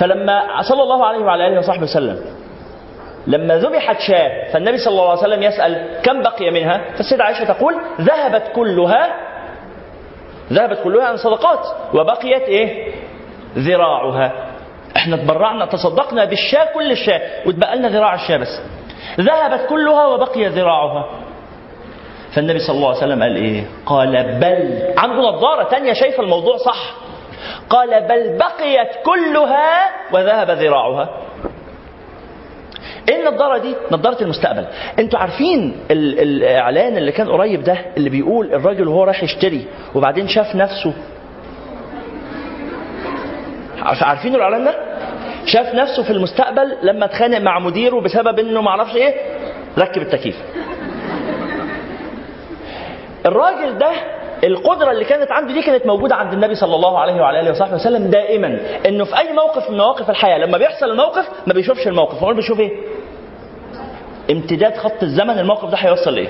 فلما صلى الله عليه وعلى آله وصحبه وسلم لما ذبحت شاة فالنبي صلى الله عليه وسلم يسأل كم بقي منها؟ فالسيدة عائشة تقول ذهبت كلها ذهبت كلها عن صدقات وبقيت إيه؟ ذراعها. إحنا تبرعنا تصدقنا بالشاة كل الشاة واتبقى لنا ذراع الشاة بس. ذهبت كلها وبقي ذراعها. فالنبي صلى الله عليه وسلم قال إيه؟ قال بل عنده نظارة تانية شايفة الموضوع صح. قال بل بقيت كلها وذهب ذراعها. إيه النضارة دي؟ نضارة المستقبل. أنتوا عارفين ال- الإعلان اللي كان قريب ده اللي بيقول الراجل وهو رايح يشتري وبعدين شاف نفسه عارف- عارفين الإعلان ده؟ شاف نفسه في المستقبل لما اتخانق مع مديره بسبب إنه معرفش إيه ركب التكييف. الراجل ده القدرة اللي كانت عنده دي كانت موجودة عند النبي صلى الله عليه وعلى آله وصحبه وسلم دائما إنه في أي موقف من مواقف الحياة لما بيحصل الموقف ما بيشوفش الموقف، هو بيشوف إيه؟ امتداد خط الزمن الموقف ده هيوصل لإيه؟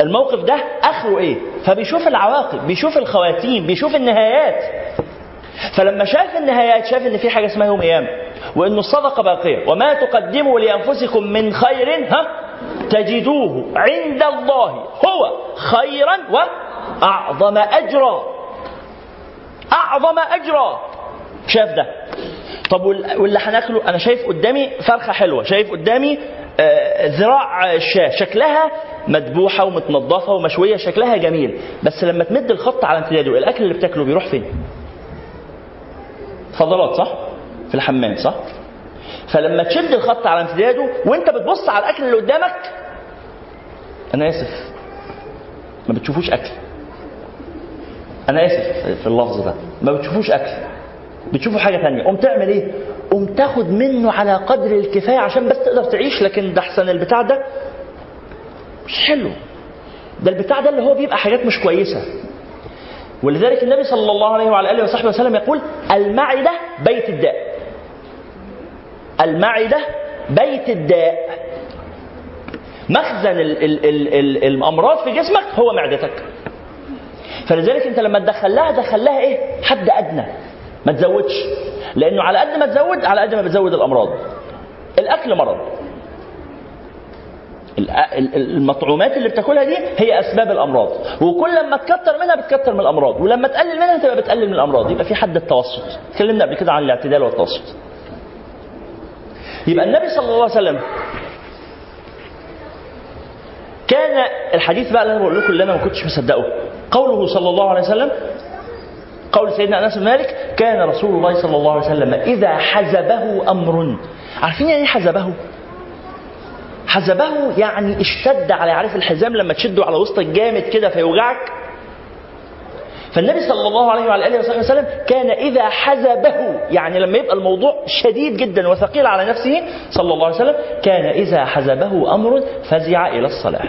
الموقف ده آخره إيه؟ فبيشوف العواقب، بيشوف الخواتيم، بيشوف النهايات. فلما شاف النهايات شاف إن في حاجة اسمها يوم قيامة وإن الصدقة باقية وما تقدموا لأنفسكم من خير ها تجدوه عند الله هو خيرا وأعظم أجرا أعظم أجرا شاف ده طب وال- واللي هناكله أنا شايف قدامي فرخة حلوة شايف قدامي آه، ذراع الشاه شكلها مذبوحة ومتنظفة ومشوية شكلها جميل بس لما تمد الخط على امتداده الأكل اللي بتاكله بيروح فين؟ فضلات صح؟ في الحمام صح؟ فلما تشد الخط على امتداده وأنت بتبص على الأكل اللي قدامك أنا آسف ما بتشوفوش أكل. أنا آسف في اللفظ ده ما بتشوفوش أكل. بتشوفوا حاجة ثانية قوم تعمل إيه؟ قوم تاخد منه على قدر الكفاية عشان بس تقدر تعيش لكن ده أحسن. البتاع ده مش حلو. ده البتاع ده اللي هو بيبقى حاجات مش كويسة. ولذلك النبي صلى الله عليه وعلى آله وصحبه وسلم يقول المعدة بيت الداء. المعدة بيت الداء. مخزن ال ال ال ال الأمراض في جسمك هو معدتك. فلذلك أنت لما تدخل لها دخل لها إيه؟ حد أدنى. ما تزودش لأنه على قد ما تزود على قد ما بتزود الأمراض. الأكل مرض. ال- ال- المطعومات اللي بتاكلها دي هي أسباب الأمراض. وكل لما تكتر منها بتكتر من الأمراض. ولما تقلل منها تبقى بتقلل من الأمراض. يبقى في حد التوسط. اتكلمنا قبل كده عن الاعتدال والتوسط. يبقى النبي صلى الله عليه وسلم كان الحديث بقى اللي أنا بقول لكم اللي أنا ما كنتش مصدقه. قوله صلى الله عليه وسلم قول سيدنا أنس بن مالك كان رسول الله صلى الله عليه وسلم إذا حزبه أمر. عارفين يعني إيه حزبه؟ حزبه يعني اشتد على عارف الحزام لما تشده على وسطك جامد كده فيوجعك. فالنبي صلى الله عليه وعلى آله وصحبه وسلم كان إذا حزبه يعني لما يبقى الموضوع شديد جدا وثقيل على نفسه صلى الله عليه وسلم كان إذا حزبه أمر فزع إلى الصلاة.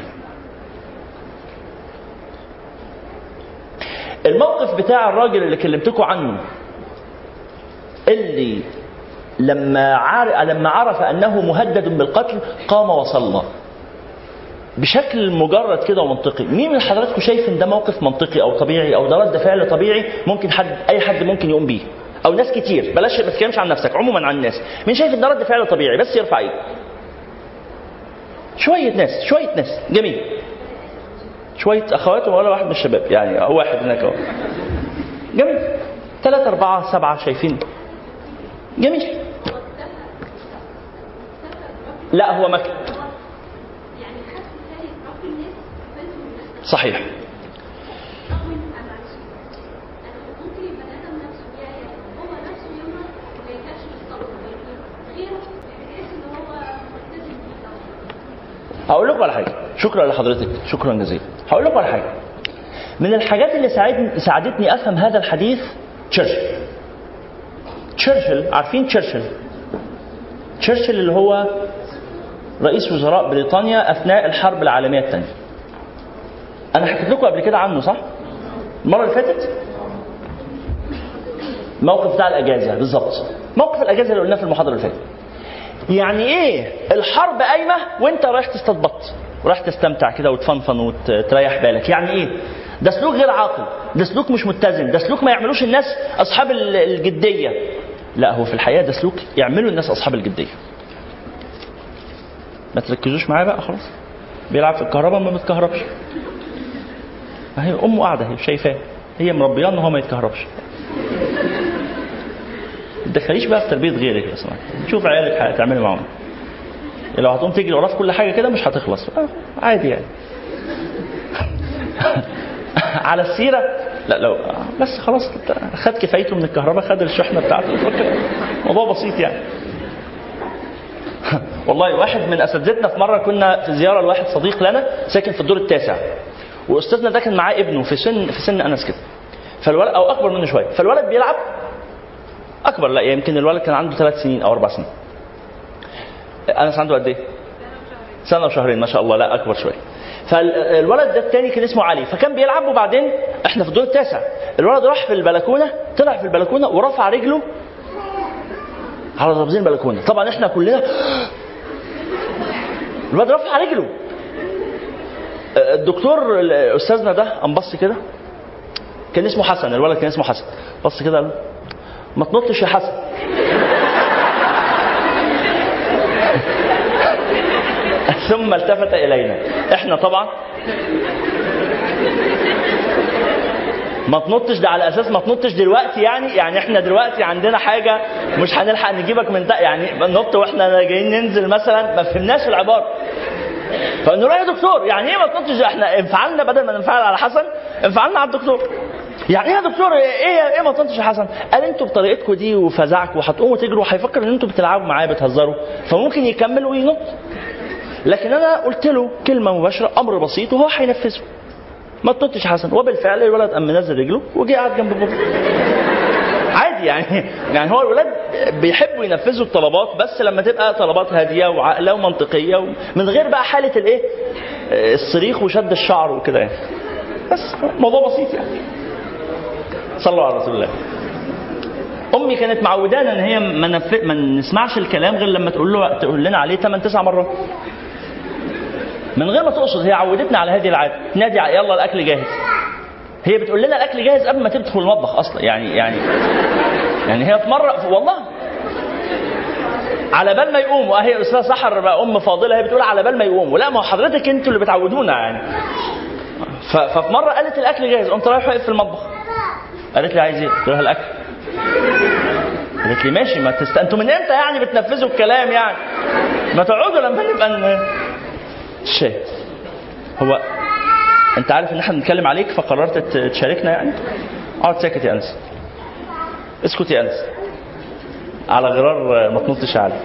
الموقف بتاع الراجل اللي كلمتكم عنه اللي لما لما عرف أنه مهدد بالقتل قام وصلى. بشكل مجرد كده ومنطقي. مين من حضراتكم شايف ان ده موقف منطقي أو طبيعي أو ده رد فعل طبيعي ممكن حد أي حد ممكن يقوم بيه؟ أو ناس كتير. بلاش ما تتكلمش عن نفسك عموما عن الناس. مين شايف إن ده رد فعل طبيعي؟ بس يرفع إيده. شوية ناس شوية ناس. جميل. شوية أخوات ولا واحد من الشباب. يعني هو واحد هناك أهو. جميل. ثلاثة أربعة سبعة شايفين. جميل. لا هو مكتب يعني صحيح رغم ان أنا معلش أنا ممكن البني آدم نفسه يعني هو نفسه يوم ما يقدرش يتصور غيره بحيث ان هو ملتزم بيه هقول لكم على حاجة. شكرا لحضرتك. شكرا جزيلا. هقول لكم على حاجة. من الحاجات اللي ساعدني ساعدتني أفهم هذا الحديث تشرشل. تشرشل. عارفين تشرشل؟ تشرشل اللي هو رئيس وزراء بريطانيا أثناء الحرب العالمية الثانية. أنا حكيت لكم قبل كده عنه صح؟ المرة اللي فاتت؟ موقف بتاع الأجازة بالظبط. موقف الأجازة اللي قلناه في المحاضرة اللي فاتت. يعني إيه؟ الحرب قايمة وإنت رايح تصطاد بط رايح تستمتع كده وتفنفن وتريح بالك. يعني إيه؟ ده سلوك غير عاقل. ده سلوك مش متزن. ده سلوك ما يعملوش الناس أصحاب ال- الجدية. لا هو في الحقيقة ده سلوك يعملوا الناس أصحاب الجدية. ما تركزوش معاه بقى خلاص. بيلعب في الكهرباء ما بتكهربش ما هي أمه قاعدة هي شايفاه. هي مربياه إن هو ما يتكهربش. تدخليش بقى في تربية غيرك سماح شوف عيالك هتعملي معاهم. لو هتقوم تجري وراه في كل حاجة كده مش هتخلص. آه، عادي يعني. على السيرة؟ لا لو بس خلاص خد كفايته من الكهرباء خد الشحنة بتاعته. فكر. موضوع بسيط يعني. والله واحد من أساتذتنا في مرة كنا في زيارة لواحد صديق لنا ساكن في الدور التاسع. وأستاذنا ده كان معاه ابنه في سن في سن أنس كده. فالولد أو أكبر منه شوية. فالولد بيلعب أكبر لا يمكن الولد كان عنده ثلاث سنين أو أربع سنين. انس عنده قد إيه؟ سنة وشهرين ما شاء الله لا أكبر شوية فالولد ده التاني كان اسمه علي فكان بيلعب وبعدين إحنا في الدور التاسع. الولد راح في البلكونة طلع في البلكونة ورفع رجله على ترابيزين البلكونة. طبعا إحنا كلنا الولد رفع رجله. الدكتور استاذنا ده قام بص كده كان اسمه حسن الولد كان اسمه حسن. بص كده قال ما تنطش يا حسن. ثم التفت إلينا. إحنا طبعا. ما تنطش ده على أساس ما تنطش دلوقتي يعني. يعني إحنا دلوقتي عندنا حاجة مش هنلحق نجيبك من تحت يعني نط وإحنا جايين ننزل مثلا. ما فهمناش العبارة. فقلنا له يا دكتور يعني إيه ما تنطش؟ إحنا انفعلنا بدل ما ننفعل على حسن انفعلنا على الدكتور. يعني إيه يا دكتور؟ إيه إيه ما تنطش يا حسن؟ قال أنتوا بطريقتكم دي وفزعك وهتقوموا تجروا هيفكر ان أنتوا بتلعبوا معاه بتهزروا فممكن يكمل وينط. لكن أنا قلت له كلمة مباشرة أمر بسيط وهو هينفذه. ما تنطش حسن. وبالفعل الولد قام منزل رجله وجه قاعد جنب بابا. عادي يعني. يعني هو الولاد بيحبوا ينفذوا الطلبات بس لما تبقى طلبات هادية وعاقله ومنطقية ومن غير بقى حالة الإيه؟ الصريخ وشد الشعر وكده يعني. بس موضوع بسيط يعني. صلوا على رسول الله أمي كانت معودانا إن هي ما. ما نسمعش الكلام غير لما تقول له تقول لنا عليه 8 9 مرات. من غير ما تقصد هي عودتنا على هذه العادة. نادي يلا الأكل جاهز. هي بتقول لنا الأكل جاهز قبل ما تدخل المطبخ أصلا. يعني يعني يعني هي في مره والله. على بال ما يقوموا اهي الاستاذه سحر بقى أم فاضلة هي بتقول على بال ما يقوموا لا ما هو حضرتك أنتوا اللي بتعودونا يعني. ففي مرة قالت الأكل جاهز قمت رايح واقف في المطبخ. قالت لي عايز إيه؟ قلت لها الأكل. قالت لي ماشي ما تست... أنتوا من إمتى يعني بتنفذوا الكلام يعني؟ ما تقعدوا لما نبقى. شيء. هو انت عارف ان إحنا بنتكلم عليك فقررت تشاركنا يعني؟ اقعد ساكت يا أنس. اسكت يا أنس. على غرار ما تنطش علي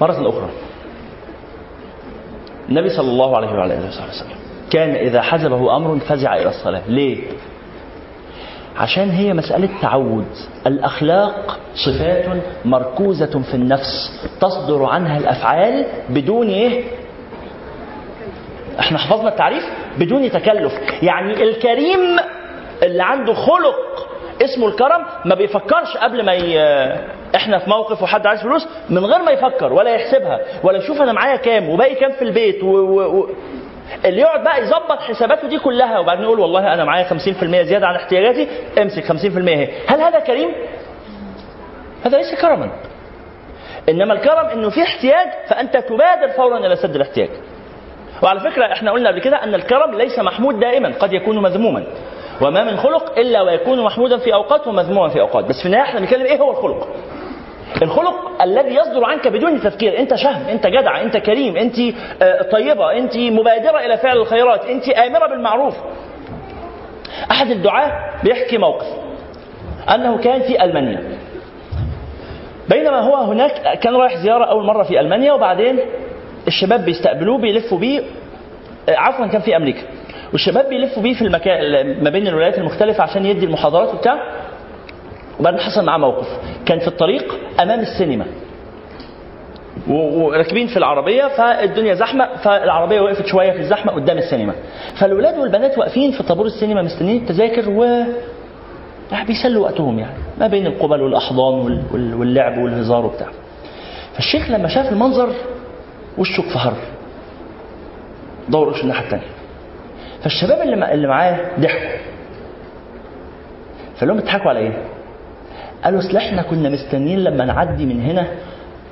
مرة أخرى. النبي صلى الله عليه وعلى آله وصحبه وسلم. كان إذا حزبه أمر فزع إلى الصلاة ليه؟ عشان هي مسألة تعود الأخلاق صفات مركوزة في النفس تصدر عنها الأفعال بدون إيه؟ إحنا حفظنا التعريف بدون تكلف يعني الكريم اللي عنده خلق اسمه الكرم ما بيفكرش قبل ما ي... إحنا في موقف وحد عايز فلوس من غير ما يفكر ولا يحسبها ولا يشوف أنا معايا كام وباقي كام في البيت و... و... اللي يقعد بقى يظبط حساباته دي كلها وبعدين يقول والله أنا معايا 50% زيادة عن احتياجاتي امسك 50% اهي هل هذا كريم؟ هذا ليس كرما. إنما الكرم إنه في احتياج فأنت تبادر فورا إلى سد الاحتياج. وعلى فكرة إحنا قلنا قبل كده أن الكرم ليس محمود دائما قد يكون مذموما. وما من خلق إلا ويكون محمودا في أوقات ومذموما في أوقات. بس في النهاية إحنا بنتكلم إيه هو الخلق؟ الخلق الذي يصدر عنك بدون تفكير انت شهم انت جدع انت كريم انت آه، طيبة انت مبادرة إلى فعل الخيرات انت آمرة بالمعروف. أحد الدعاة بيحكي موقف أنه كان في ألمانيا. بينما هو هناك كان رايح زيارة أول مرة في ألمانيا وبعدين الشباب بيستقبلوه بيلفوا بيه آه، عفوا كان في أمريكا. والشباب بيلفوا بيه في المكان ما بين الولايات المختلفة عشان يدي المحاضرات وبتاع. وبعدين حصل معاه موقف. كان في الطريق أمام السينما. وراكبين في العربية فالدنيا زحمة فالعربية وقفت شوية في الزحمة قدام السينما. فالولاد والبنات واقفين في طابور السينما مستنيين التذاكر و بيسلوا وقتهم يعني ما بين القبل والأحضان وال- وال- واللعب والهزار وبتاع. فالشيخ لما شاف المنظر وشه اتفهر. دور وشه الناحية الثانية فالشباب اللي اللي معاه ضحكوا. فقال لهم بتضحكوا على إيه؟ قالوا أصل إحنا كنا مستنيين لما نعدي من هنا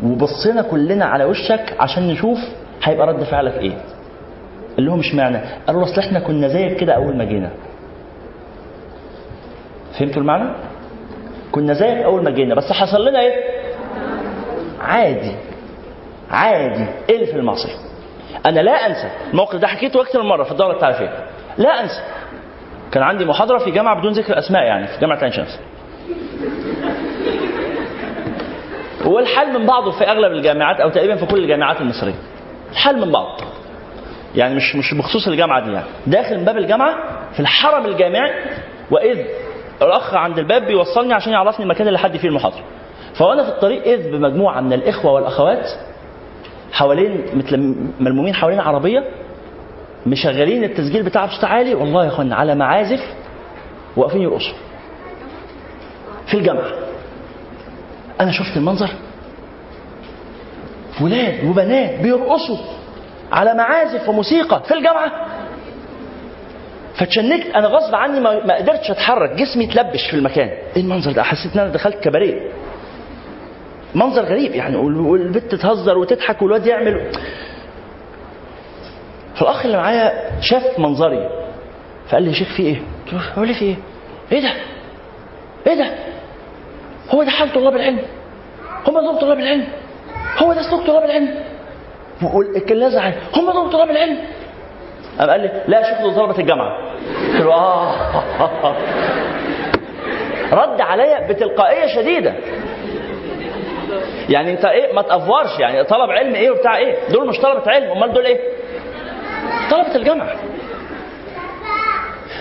وبصينا كلنا على وشك عشان نشوف هيبقى رد فعلك إيه. قال لهم اشمعنى قالوا له أصل إحنا كنا زيك كده أول ما جينا. فهمتوا المعنى؟ كنا زيك أول ما جينا بس حصل لنا إيه؟ عادي. عادي. إيه اللي في المعصية؟ أنا لا أنسى. الموقف ده حكيته أكثر من مرة في الدورة التعريفيه لا أنسى. كان عندي محاضرة في جامعة بدون ذكر أسماء يعني في جامعة عين شمس. هو الحال من بعضه في أغلب الجامعات أو تقريبا في كل الجامعات المصرية. الحال من بعض. يعني مش مش بخصوص الجامعة دي يعني. داخل من باب الجامعة في الحرم الجامعي وإذ الأخ عند الباب بيوصلني عشان يعرفني المكان اللي حد فيه المحاضرة. فوأنا في الطريق إذ بمجموعة من الإخوة والأخوات حوالين ملمومين حوالين عربية مشغلين التسجيل بتاع بصوت عالي والله يا اخوانا على معازف واقفين يرقصوا. في الجامعة أنا شفت المنظر ولاد وبنات بيرقصوا على معازف وموسيقى في الجامعة فاتشنكت أنا غصب عني ما قدرتش أتحرك جسمي اتلبش في المكان إيه المنظر ده حسيت إن أنا دخلت كباريه منظر غريب يعني وال- والبت تهزر وتضحك والواد يعمل فالأخ اللي معايا شاف منظري فقال لي يا شيخ في إيه؟ قلت له في إيه؟ إيه ده؟ إيه ده؟ هو ده حال طلاب العلم. هم دول طلاب العلم. هو ده سلوك طلاب العلم. والكلاس زعل. هم دول طلاب العلم. قام قال لي لا شوف دول طلبة الجامعة. قلت له آه. رد عليا بتلقائية شديدة. يعني أنت إيه ما تأفورش. يعني طلب علم إيه وبتاع إيه. دول مش طلبة علم. أمال دول إيه؟ طلبة الجامعة.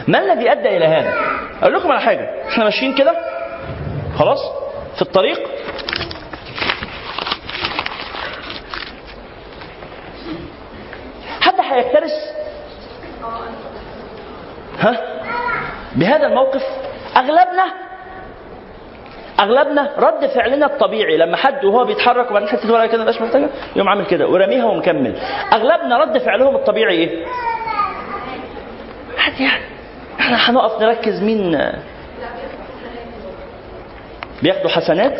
ما الذي أدى إلى هذا؟ أقول لكم على حاجة. إحنا ماشيين كده. خلاص؟ في الطريق؟ حد هيكترث ها؟ بهذا الموقف أغلبنا أغلبنا رد فعلنا الطبيعي. لما حد وهو بيتحرك وبعدين حتة ورقه كده مش محتاجه يقوم عامل كده ورميها ومكمل. أغلبنا رد فعلهم الطبيعي إيه؟ عادي يعني إحنا هنقف نركز مين؟ بياخدوا حسنات؟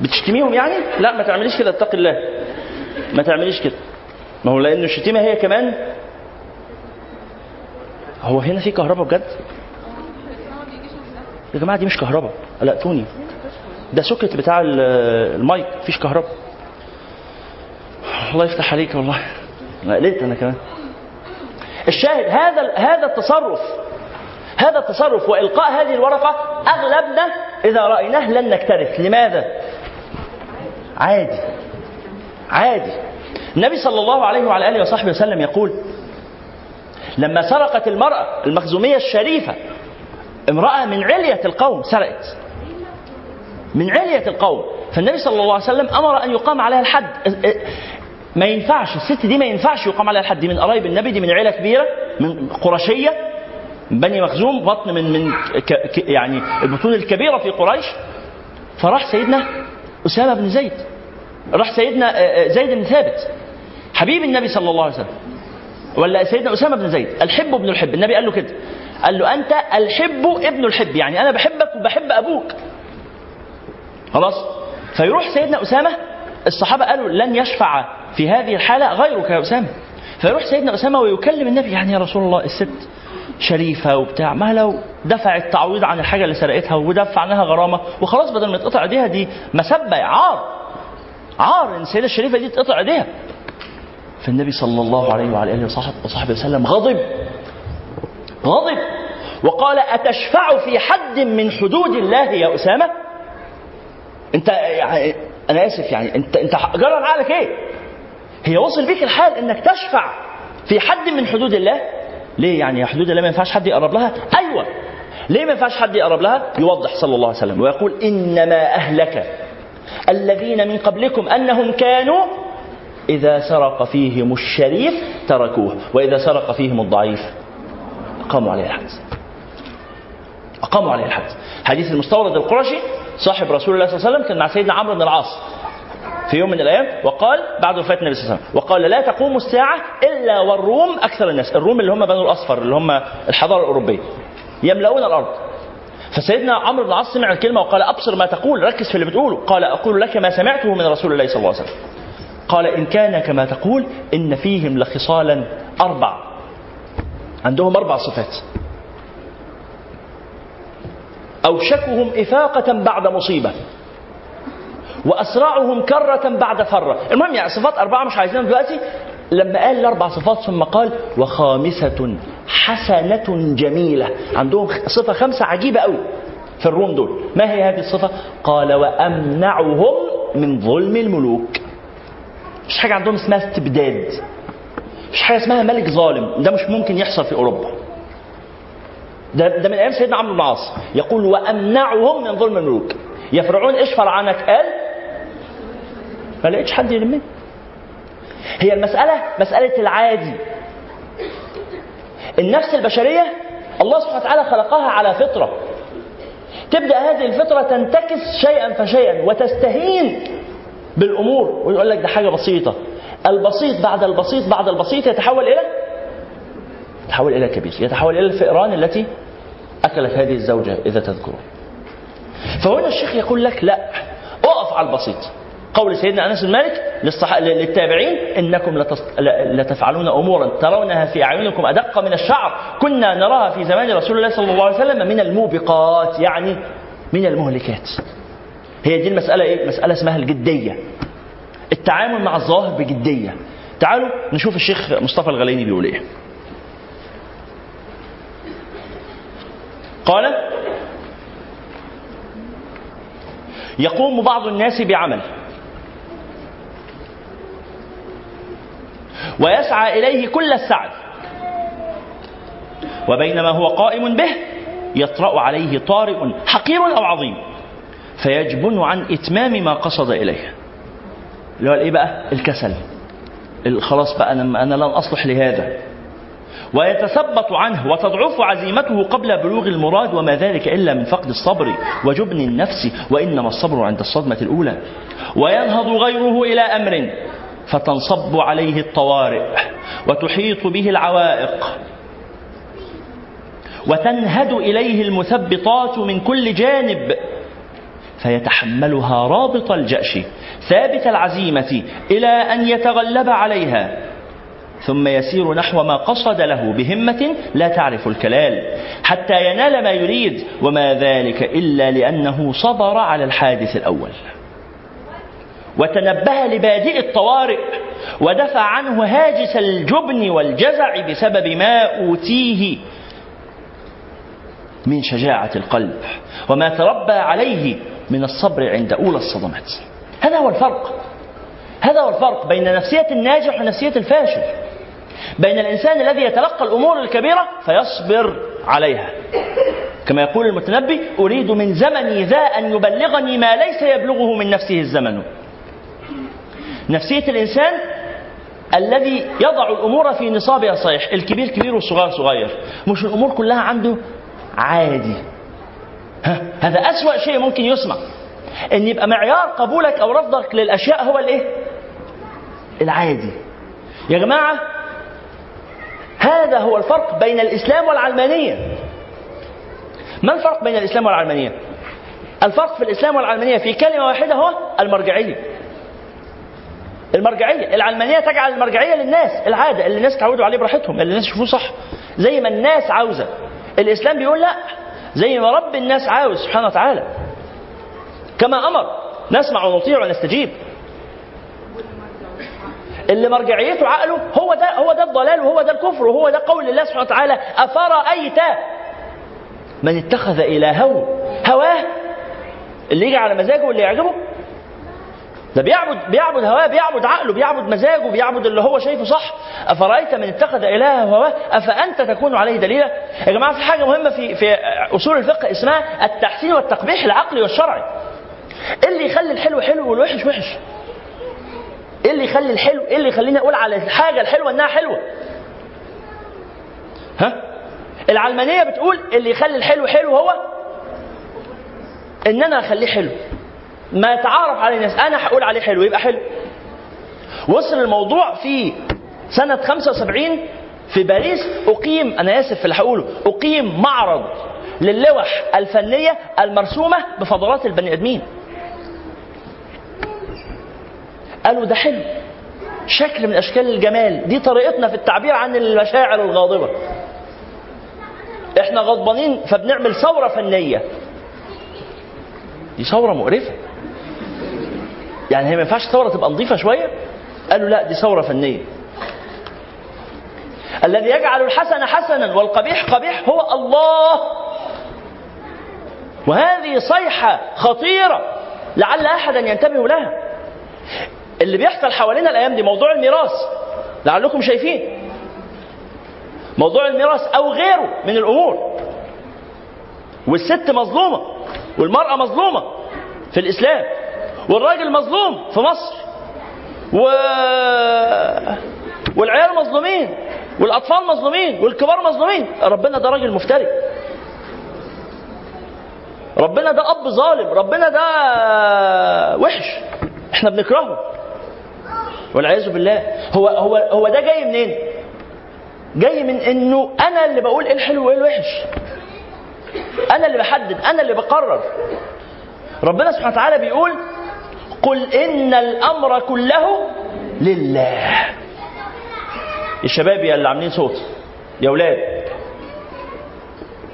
بتشتميهم يعني؟ لا ما تعمليش كده اتقي الله. ما تعمليش كده. ما هو لأن الشتيمة هي كمان. هو هنا في كهرباء بجد؟ يا جماعة دي مش كهرباء. قلقتوني. ده سوكت بتاع ال- المايك. مفيش كهرباء. الله يفتح عليك والله. أنا قلقت أنا كمان. الشاهد هذا هذا التصرف هذا التصرف وإلقاء هذه الورقة أغلبنا إذا رأيناه لن نكترث. لماذا؟ عادي. عادي. النبي صلى الله عليه وعلى آله وصحبه وسلم يقول لما سرقت المرأة المخزومية الشريفة امرأة من علية القوم سرقت. من علية القوم. فالنبي صلى الله عليه وسلم أمر أن يقام عليها الحد. ما ينفعش الست دي ما ينفعش يقام عليها الحد. دي من قرايب النبي دي من عيلة كبيرة من قرشيه بني مخزوم بطن من من يعني البطون الكبيرة في قريش. فراح سيدنا أسامة بن زيد. راح سيدنا آه، آه، زيد بن ثابت. حبيب النبي صلى الله عليه وسلم. ولا سيدنا أسامة بن زيد. الحب ابن الحب. النبي قال له كده. قال له أنت الحب ابن الحب. يعني أنا بحبك وبحب أبوك. خلاص؟ فيروح سيدنا أسامة. الصحابة قالوا لن يشفع في هذه الحالة غيرك يا أسامة. فيروح سيدنا أسامة ويكلم النبي. يعني يا رسول الله الست شريفة وبتاع ما لو دفعت تعويض عن الحاجة اللي سرقتها ودفع عنها غرامة وخلاص بدل ما تقطع ايديها دي مسبة عار. عار إن السيدة الشريفة دي تقطع ايديها. فالنبي صلى الله عليه وعلى آله وصحبه وسلم غضب. غضب. وقال أتشفع في حد من حدود الله يا أسامة؟ أنت يعني أنا آسف يعني أنت أنت جرى عقلك إيه؟ هي وصل بيك الحال إنك تشفع في حد من حدود الله؟ ليه يعني حدود الله ما ينفعش حد يقرب لها؟ أيوه. ليه ما ينفعش حد يقرب لها؟ يوضح صلى الله عليه وسلم ويقول إنما أهلك الذين من قبلكم أنهم كانوا إذا سرق فيهم الشريف تركوه وإذا سرق فيهم الضعيف أقاموا عليه الحد أقاموا عليه الحد حديث المستورد القرشي صاحب رسول الله صلى الله عليه وسلم كان مع سيدنا عمرو بن العاص. في يوم من الأيام وقال بعد وفاة النبي صلى الله عليه وسلم وقال لا تقوم الساعة إلا والروم أكثر الناس الروم اللي هم بنو الأصفر اللي هم الحضارة الأوروبية يملؤون الأرض. فسيدنا عمرو بن العاص سمع الكلمة وقال أبصر ما تقول ركز في اللي بتقوله قال أقول لك ما سمعته من رسول الله صلى الله عليه وسلم. قال إن كان كما تقول إن فيهم لخصالا أربع. عندهم أربع صفات. أوشكهم إفاقة بعد مصيبة. وأسرعهم كرة بعد فرة. المهم يعني صفات أربعة مش عايزينهم دلوقتي. لما قال الأربع صفات ثم قال وخامسة حسنة جميلة. عندهم صفة خمسة عجيبة قوي في الروم دول. ما هي هذه الصفة؟ قال وأمنعهم من ظلم الملوك. مش حاجة عندهم اسمها استبداد. مش حاجة اسمها ملك ظالم. ده مش ممكن يحصل في أوروبا. ده ده من أيام سيدنا عمرو بن العاص. يقول وأمنعهم من ظلم الملوك. يا فرعون اشفر عنك قال؟ ما لقيتش حد يلمني. هي المسألة مسألة العادي. النفس البشرية الله سبحانه وتعالى خلقها على فطرة. تبدأ هذه الفطرة تنتكس شيئا فشيئا وتستهين بالأمور. ويقول لك ده حاجة بسيطة. البسيط بعد البسيط بعد البسيط يتحول إلى يتحول إلى كبير. يتحول إلى الفئران التي أكلت هذه الزوجة إذا تذكرون. فهنا الشيخ يقول لك لا أقف على البسيط. قول سيدنا أنس بن مالك. للتابعين إنكم. لتفعلون أمورا ترونها في أعينكم أدق من الشعر. كنا نراها في زمان رسول الله صلى الله عليه وسلم من الموبقات يعني من المهلكات. هي دي المسألة إيه؟ مسألة اسمها الجدية. التعامل مع الظواهر بجدية. تعالوا نشوف الشيخ مصطفى الغليني بيقول إيه. قال يقوم بعض الناس بعمل. ويسعى إليه كل السعي. وبينما هو قائم به يطرأ عليه طارئ حقير أو عظيم فيجبن عن إتمام ما قصد إليه. اللي هو الإيه بقى؟ الكسل. خلاص بقى أنا أنا لن أصلح لهذا. ويتثبط عنه وتضعف عزيمته قبل بلوغ المراد وما ذلك إلا من فقد الصبر وجبن النفس وإنما الصبر عند الصدمة الأولى. وينهض غيره إلى أمر فتنصب عليه الطوارئ وتحيط به العوائق. وتنهد إليه المثبطات من كل جانب فيتحملها رابط الجأش ثابت العزيمة إلى أن يتغلب عليها. ثم يسير نحو ما قصد له بهمة لا تعرف الكلال حتى ينال ما يريد وما ذلك إلا لأنه صبر على الحادث الأول. وتنبه لبادئ الطوارئ ودفع عنه هاجس الجبن والجزع بسبب ما أوتيه من شجاعة القلب وما تربى عليه من الصبر عند أولى الصدمات. هذا هو الفرق. هذا هو الفرق بين نفسية الناجح ونفسية الفاشل. بين الإنسان الذي يتلقى الأمور الكبيرة فيصبر عليها. كما يقول المتنبي أريد من زمني ذا أن يبلغني ما ليس يبلغه من نفسه الزمن. نفسية الإنسان الذي يضع الأمور في نصابها الصحيح الكبير كبير والصغير صغير. مش الأمور كلها عنده عادي. ها؟ هذا أسوأ شيء ممكن يسمع. إن يبقى معيار قبولك أو رفضك للأشياء هو الإيه؟ العادي. يا جماعة هذا هو الفرق بين الإسلام والعلمانية. ما الفرق بين الإسلام والعلمانية؟ الفرق في الإسلام والعلمانية في كلمة واحدة هو المرجعية. المرجعية العلمانية تجعل المرجعية للناس العادة اللي الناس تعودوا عليه براحتهم اللي الناس يشوفوه صح. زي ما الناس عاوزة. الإسلام بيقول لا. زي ما رب الناس عاوز سبحانه وتعالى. كما أمر. نسمع ونطيع ونستجيب. اللي مرجعيته عقله هو ده هو ده الضلال وهو ده الكفر وهو ده قول الله سبحانه وتعالى أفرأيت من اتخذ إلهه هواه؟ اللي يجي على مزاجه واللي يعجبه ده بيعبد بيعبد هواه بيعبد عقله بيعبد مزاجه بيعبد اللي هو شايفه صح. أفرأيت من اتخذ إلهه هواه؟ أفأنت تكون عليه دليلا؟ يا جماعة في حاجة مهمة في في أصول الفقه اسمها التحسين والتقبيح العقلي والشرعي. إيه اللي يخلي الحلو حلو والوحش وحش؟ إيه اللي يخلي الحلو إيه اللي يخليني أقول على الحاجة الحلوة إنها حلوة؟ ها؟ العلمانية بتقول اللي يخلي الحلو حلو هو إن أنا أخليه حلو. ما يتعارف عليه الناس. أنا هقول عليه حلو يبقى حلو. وصل الموضوع في سنة 75 في باريس. أقيم أنا آسف في اللي هقوله أقيم معرض للوح الفنية المرسومة بفضلات البني آدمين. قالوا ده حلو. شكل من أشكال الجمال. دي طريقتنا في التعبير عن المشاعر الغاضبة. إحنا غضبانين فبنعمل ثورة فنية. دي ثورة مقرفة. يعني هي ما ينفعش ثورة تبقى نظيفة شوية؟ قالوا لا دي ثورة فنية. الذي يجعل الحسن حسنا والقبيح قبيح هو الله. وهذه صيحة خطيرة لعل أحدا ينتبه لها. اللي بيحصل حوالينا الأيام دي موضوع الميراث لعلكم شايفين. موضوع الميراث أو غيره من الأمور. والست مظلومة والمرأة مظلومة في الإسلام. والراجل مظلوم في مصر. و... والعيال مظلومين والأطفال مظلومين والكبار مظلومين. ربنا ده راجل مفتري. ربنا ده أب ظالم ربنا ده وحش. إحنا بنكرهه. والعياذ بالله. هو هو هو ده جاي منين؟ جاي من إنه أنا اللي بقول إيه الحلو وإيه الوحش. أنا اللي بحدد أنا اللي بقرر. ربنا سبحانه وتعالى بيقول قل ان الامر كله لله. الشباب يا اللي عاملين صوت. يا أولاد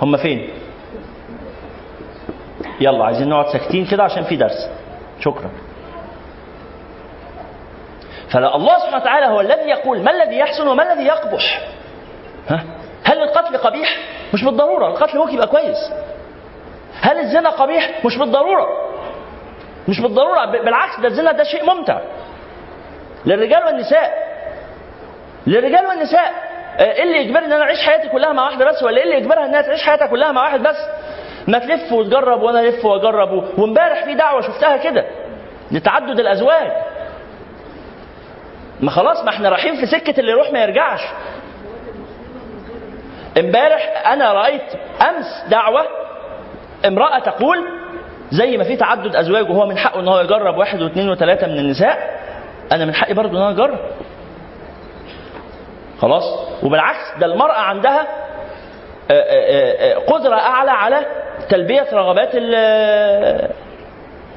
هم فين؟ يلا عايزين نقعد ساكتين كده عشان في درس. شكرا. فلا الله سبحانه وتعالى هو الذي يقول ما الذي يحسن وما الذي يقبح. ها؟ هل القتل قبيح؟ مش بالضرورة. القتل ممكن يبقى كويس. هل الزنا قبيح؟ مش بالضرورة. مش بالضرورة بالعكس ده الزنا ده شيء ممتع. للرجال والنساء. للرجال والنساء إيه اللي يجبرني إن أنا أعيش حياتي كلها مع واحدة بس ولا إيه اللي يجبرها إنها تعيش حياتها كلها مع واحد بس؟ ما تلف وتجرب وأنا ألف واجرب وامبارح في دعوة شفتها كده لتعدد الأزواج. ما خلاص ما إحنا رايحين في سكة اللي يروح ما يرجعش. امبارح أنا رأيت أمس دعوة امرأة تقول زي ما في تعدد أزواج وهو من حقه إن هو يجرب واحد واثنين وثلاثة من النساء أنا من حقي برضه إن أنا أجرب. خلاص؟ وبالعكس ده المرأة عندها آه، آه، آه، قدرة أعلى على تلبية رغبات ال-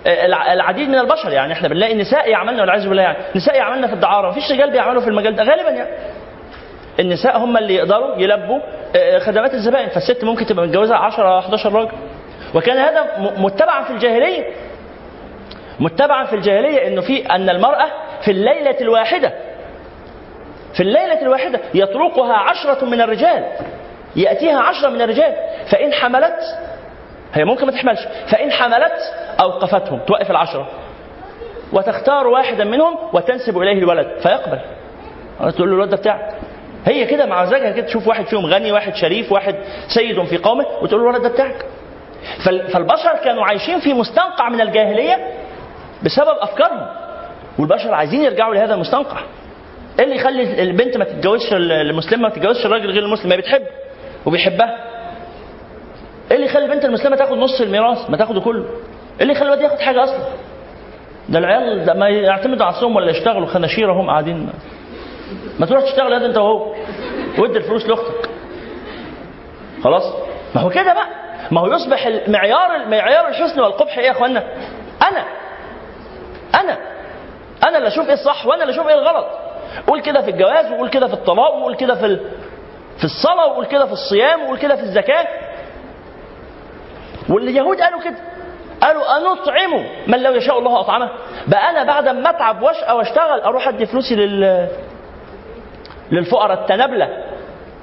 الع- العديد من البشر. يعني إحنا بنلاقي نساء يعملن والعياذ بالله يعني نساء يعملن في الدعارة. مفيش رجال بيعملوا في المجال ده غالبا يعني. النساء هم اللي يقدروا يلبوا خدمات الزبائن. فالست ممكن تبقى متجوزة 10 11 راجل. وكان هذا متبعا في الجاهلية. متبعا في الجاهلية إنه في أن المرأة في الليلة الواحدة في الليلة الواحدة يطرقها عشرة من الرجال يأتيها عشرة من الرجال. فإن حملت هي ممكن ما تحملش فإن حملت أوقفتهم توقف العشرة. وتختار واحدا منهم وتنسب إليه الولد فيقبل. تقول له الولد ده بتاعك. هي كده مع مزاجها كده تشوف واحد فيهم غني واحد شريف واحد سيد في قومه وتقول له الولد ده بتاعك. فالبشر كانوا عايشين في مستنقع من الجاهلية بسبب أفكارهم والبشر عايزين يرجعوا لهذا المستنقع. إيه اللي يخلي البنت ما تتجوزش المسلمة ما تتجوزش الراجل غير المسلم؟ ما بتحب وبيحبها. إيه اللي يخلي البنت المسلمة تاخد نص الميراث ما تاخده كله؟ إيه اللي يخلي الواد ياخد حاجة أصلا؟ ده العيال ده ما يعتمدوا على نفسهم ولا يشتغلوا خناشير هم قاعدين. ما تروح تشتغل يا أنت وهو. وادي الفلوس لأختك. خلاص؟ ما هو كده بقى. ما هو يصبح المعيار معيار الحسن والقبح إيه يا إخوانا؟ أنا. أنا. أنا اللي أشوف إيه الصح وأنا اللي أشوف إيه الغلط. قول كده في الجواز وقول كده في الطلاق وقول كده في. في الصلاة وقول كده في الصيام وقول كده في الزكاة. واليهود قالوا كده. قالوا أنطعم من لو يشاء الله أطعمه. بقى أنا بعد ما أتعب وأشقى وأشتغل أروح أدي فلوسي لل للفقراء التنابلة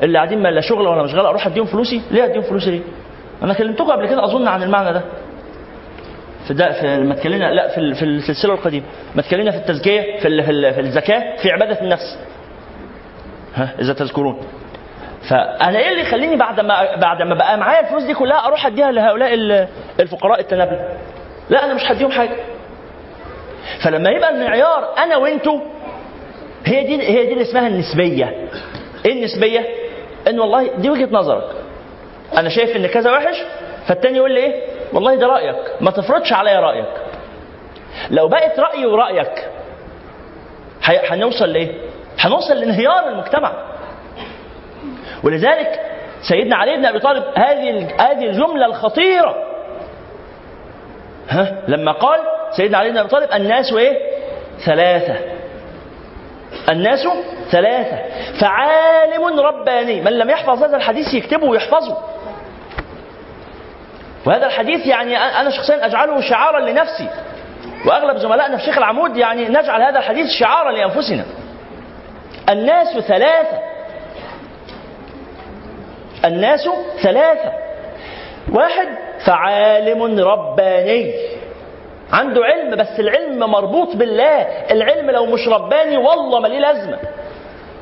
اللي قاعدين ما لا شغل ولا مشغله أروح أديهم فلوسي. ليه أديهم فلوسي؟ ليه؟ أنا كلمتكم قبل كده أظن عن المعنى ده. في ده في لما اتكلمنا لا في في السلسلة القديمة. ما اتكلمنا في التزكية في في, في الزكاة في عبادة النفس. ها إذا تذكرون. فأنا إيه اللي يخليني بعد ما بعد ما بقى معايا الفلوس دي كلها أروح أديها لهؤلاء ال- الفقراء التنابله لا أنا مش هديهم حاجة. فلما يبقى المعيار أنا وأنتو هي دي هي دي اللي اسمها النسبية. إيه النسبية؟ إن والله دي وجهة نظرك. أنا شايف إن كذا وحش فالتاني يقول لي إيه؟ والله ده رأيك ما تفرضش عليا رأيك. لو بقت رأيي ورأيك هنوصل لإيه؟ هنوصل لانهيار المجتمع. ولذلك سيدنا علي بن أبي طالب هذه هذه الجملة الخطيرة. ها؟ لما قال سيدنا علي بن أبي طالب الناس إيه؟ ثلاثة. الناس ثلاثة. فعالم رباني من لم يحفظ هذا الحديث يكتبه ويحفظه. وهذا الحديث يعني أنا شخصيا أجعله شعارا لنفسي. وأغلب زملائنا في شيخ العمود يعني نجعل هذا الحديث شعارا لأنفسنا. الناس ثلاثة. الناس ثلاثة. واحد فعالم رباني. عنده علم بس العلم مربوط بالله. العلم لو مش رباني والله ما ليه لازمة.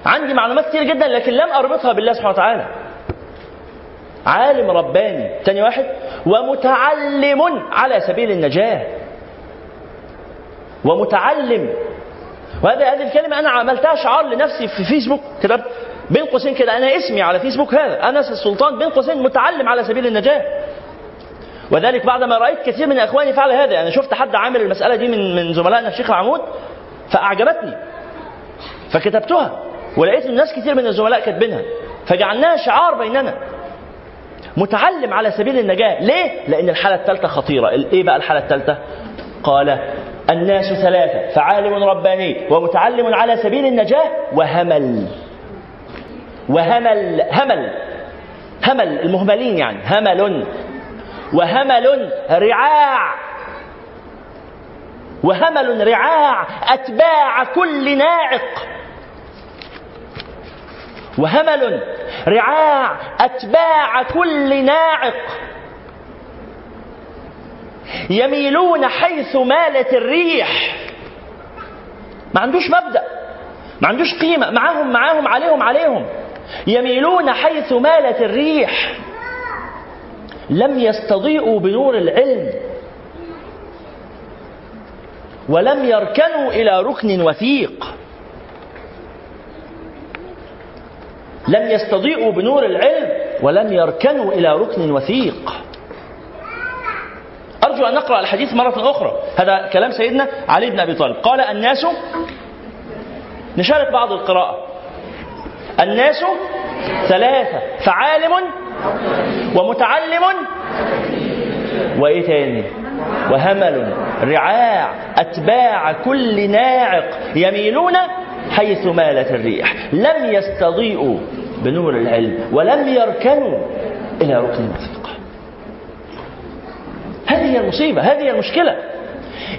عندي معلومات كتير جدا لكن لم أربطها بالله سبحانه وتعالى. عالم رباني. تاني واحد. ومتعلم على سبيل النجاة. ومتعلم. وهذا هذه الكلمة أنا عملتها شعار لنفسي في فيسبوك. كتبت بين قوسين كده. أنا اسمي على فيسبوك هذا. أنس السلطان بين قوسين متعلم على سبيل النجاة. وذلك بعدما رأيت كثير من إخواني فعل هذا. أنا شفت حد عامل المسألة دي من من زملائنا في شيخ العمود فأعجبتني. فكتبتها. ولقيت الناس كثير من الزملاء كاتبينها. فجعلناها شعار بيننا. متعلم على سبيل النجاة. ليه؟ لأن الحالة الثالثة خطيرة. إيه بقى الحالة الثالثة؟ قال الناس ثلاثة فعالم رباني ومتعلم على سبيل النجاة وهمل. وهمل. همل. همل. المهملين يعني. همل. وهمل. رعاع. وهمل رعاع أتباع كل ناعق. وهمل رعاع أتباع كل ناعق. يميلون حيث مالت الريح. ما عندوش مبدأ ما عندوش قيمة معاهم معاهم عليهم عليهم. يميلون حيث مالت الريح. لم يستضيئوا بنور العلم. ولم يركنوا إلى ركن وثيق. لم يستضيئوا بنور العلم ولم يركنوا إلى ركن وثيق. أرجو أن نقرأ الحديث مرة أخرى. هذا كلام سيدنا علي بن أبي طالب. قال الناس نشارك بعض القراءة. الناس ثلاثة فعالم ومتعلم وإيه تاني؟ وهمل رعاع أتباع كل ناعق يميلون حيث مالت الريح. لم يستضيئوا بنور العلم ولم يركنوا إلى ركن الفقه هذه هي المصيبة هذه هي المشكلة.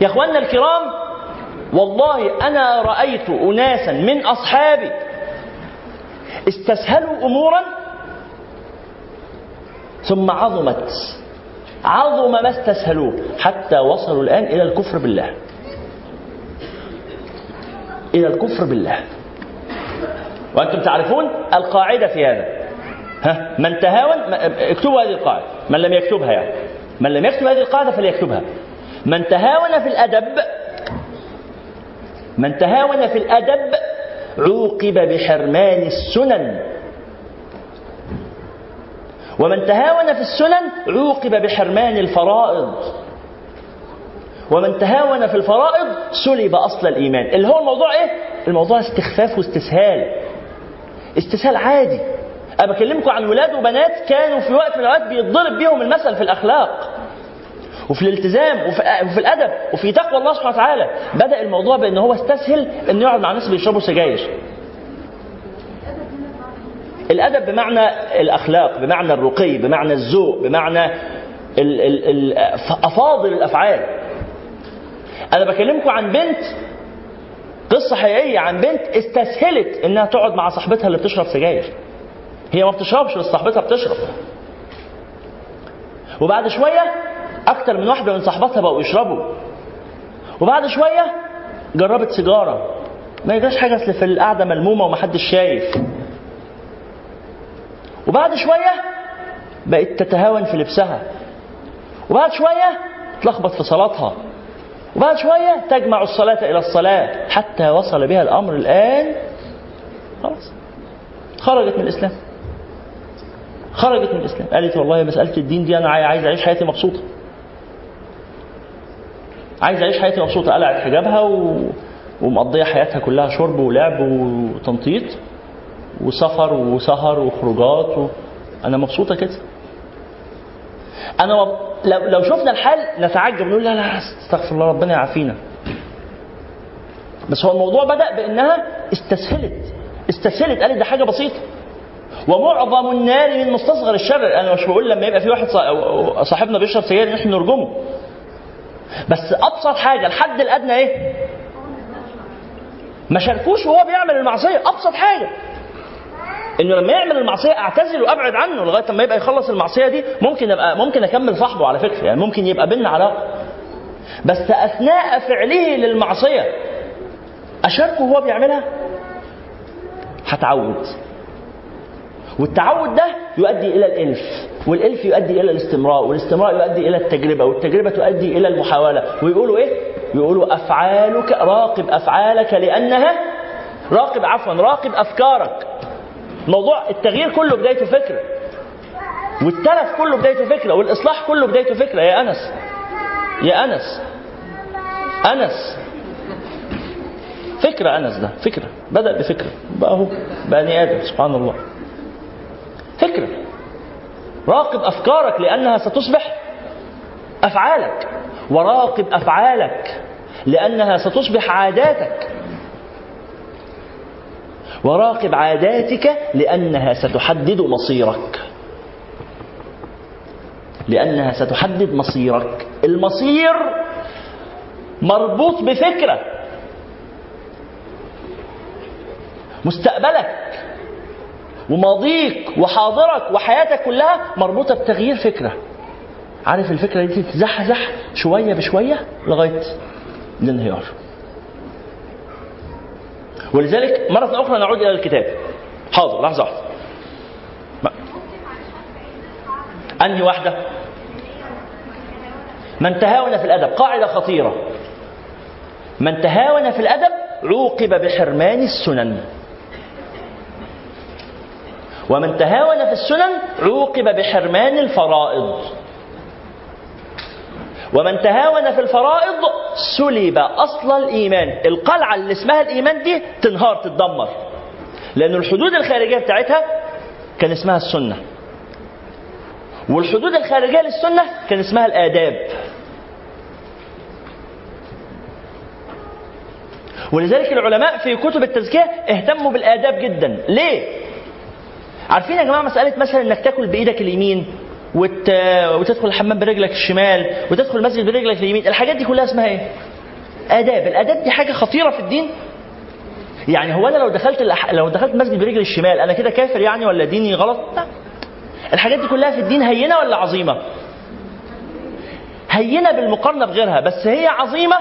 يا أخواننا الكرام والله أنا رأيت اناسا من أصحابي استسهلوا امورا ثم عظمت عظم ما استسهلوه حتى وصلوا الآن إلى الكفر بالله. إلى الكفر بالله. وأنتم تعرفون القاعدة في هذا. ها؟ من تهاون اكتبوا هذه القاعدة. من لم يكتبها يعني. من لم يكتب هذه القاعدة فليكتبها. من تهاون في الأدب من تهاون في الأدب عوقب بحرمان السنن. ومن تهاون في السنن عوقب بحرمان الفرائض. ومن تهاون في الفرائض سلب أصل الإيمان. اللي هو الموضوع إيه؟ الموضوع استخفاف واستسهال. استسهال عادي. أنا بكلمكم عن ولاد وبنات كانوا في وقت من الأوقات بيتضرب بيهم المثل في الأخلاق وفي الالتزام وفي, وفي الأدب وفي تقوى الله سبحانه وتعالى. بدأ الموضوع بان هو استسهل إنه يقعد مع ناس بيشربوا سجاير. الأدب بمعنى الأخلاق بمعنى الرقي بمعنى الذوق بمعنى أفاضل الأفعال. أنا بكلمكم عن بنت قصة حقيقية عن بنت استسهلت إنها تقعد مع صاحبتها اللي بتشرب سجاير. هي ما بتشربش بس صاحبتها بتشرب. وبعد شوية أكتر من واحدة من صاحباتها بقوا يشربوا. وبعد شوية جربت سيجارة. ما يجراش حاجة أصل في القعدة ملمومة ومحدش شايف. وبعد شوية بقت تتهاون في لبسها. وبعد شوية تلخبط في صلاتها. وبعد شوية تجمع الصلاة إلى الصلاة حتى وصل بها الأمر الآن. خلاص. خرجت من الإسلام. خرجت من الإسلام. قالت والله مسألة الدين دي أنا عايز أعيش حياتي مبسوطة. عايز أعيش حياتي مبسوطة. قلعت حجابها و... ومقضية حياتها كلها شرب ولعب وتنطيط وسفر وسهر وخروجات و... أنا مبسوطة كده. مب... لو لو شفنا الحال نتعجب نقول لا لا استغفر الله ربنا يعافينا. بس هو الموضوع بدأ بإنها استسهلت استسهلت قالت ده حاجة بسيطة. ومعظم النار من مستصغر الشر. أنا مش بقول لما يبقى في واحد صاحبنا بيشرب سجاير نحن نرجمه. بس أبسط حاجة الحد الأدنى إيه؟ ما شاركوش وهو بيعمل المعصية. أبسط حاجة. إنه لما يعمل المعصية أعتزل وأبعد عنه لغاية لما يبقى يخلص المعصية دي ممكن ابقى ممكن أكمل صاحبه على فكرة. يعني ممكن يبقى بينا علاقة. بس أثناء فعله للمعصية أشاركه وهو بيعملها هتعود. والتعود ده يؤدي إلى الإلف والإلف يؤدي إلى الاستمرار والاستمرار يؤدي إلى التجربة والتجربة تؤدي إلى المحاولة. ويقولوا إيه؟ يقولوا أفعالك راقب أفعالك لانها راقب عفوا راقب أفكارك. موضوع التغيير كله بدايته فكرة. والتلف كله بدايته فكرة. والإصلاح كله بدايته فكرة. يا أنس. يا أنس. أنس. فكرة أنس ده. فكرة. بدأ بفكرة. بقى هو بني آدم. سبحان الله. فكرة. راقب أفكارك لأنها ستصبح أفعالك. وراقب أفعالك لأنها ستصبح عاداتك. وراقب عاداتك لأنها ستحدد مصيرك. لأنها ستحدد مصيرك. المصير مربوط بفكرة مستقبلك. وماضيك وحاضرك وحياتك كلها مربوطة بتغيير فكرة. عارف الفكرة دي تتزحزح شوية بشوية لغاية الانهيار. ولذلك مرة أخرى نعود إلى الكتاب. حاضر لحظة. واحدة أنهي واحدة؟ من تهاون في الأدب قاعدة خطيرة. من تهاون في الأدب عوقب بحرمان السنن. ومن تهاون في السنن عوقب بحرمان الفرائض. ومن تهاون في الفرائض سلب أصل الإيمان. القلعة اللي اسمها الإيمان دي تنهار تتدمر. لأن الحدود الخارجية بتاعتها كان اسمها السنة. والحدود الخارجية للسنة كان اسمها الآداب. ولذلك العلماء في كتب التزكية اهتموا بالآداب جدا. ليه؟ عارفين يا جماعة مسألة مثلا إنك تاكل بإيدك اليمين وت... وتدخل الحمام برجلك الشمال وتدخل المسجد برجلك اليمين الحاجات دي كلها اسمها إيه؟ آداب. الآداب دي حاجة خطيرة في الدين. يعني هو أنا لو دخلت الأح... لو دخلت المسجد برجلي الشمال أنا كده كافر يعني ولا ديني غلط؟ لا. الحاجات دي كلها في الدين هينة ولا عظيمة؟ هينة بالمقارنة بغيرها بس هي عظيمة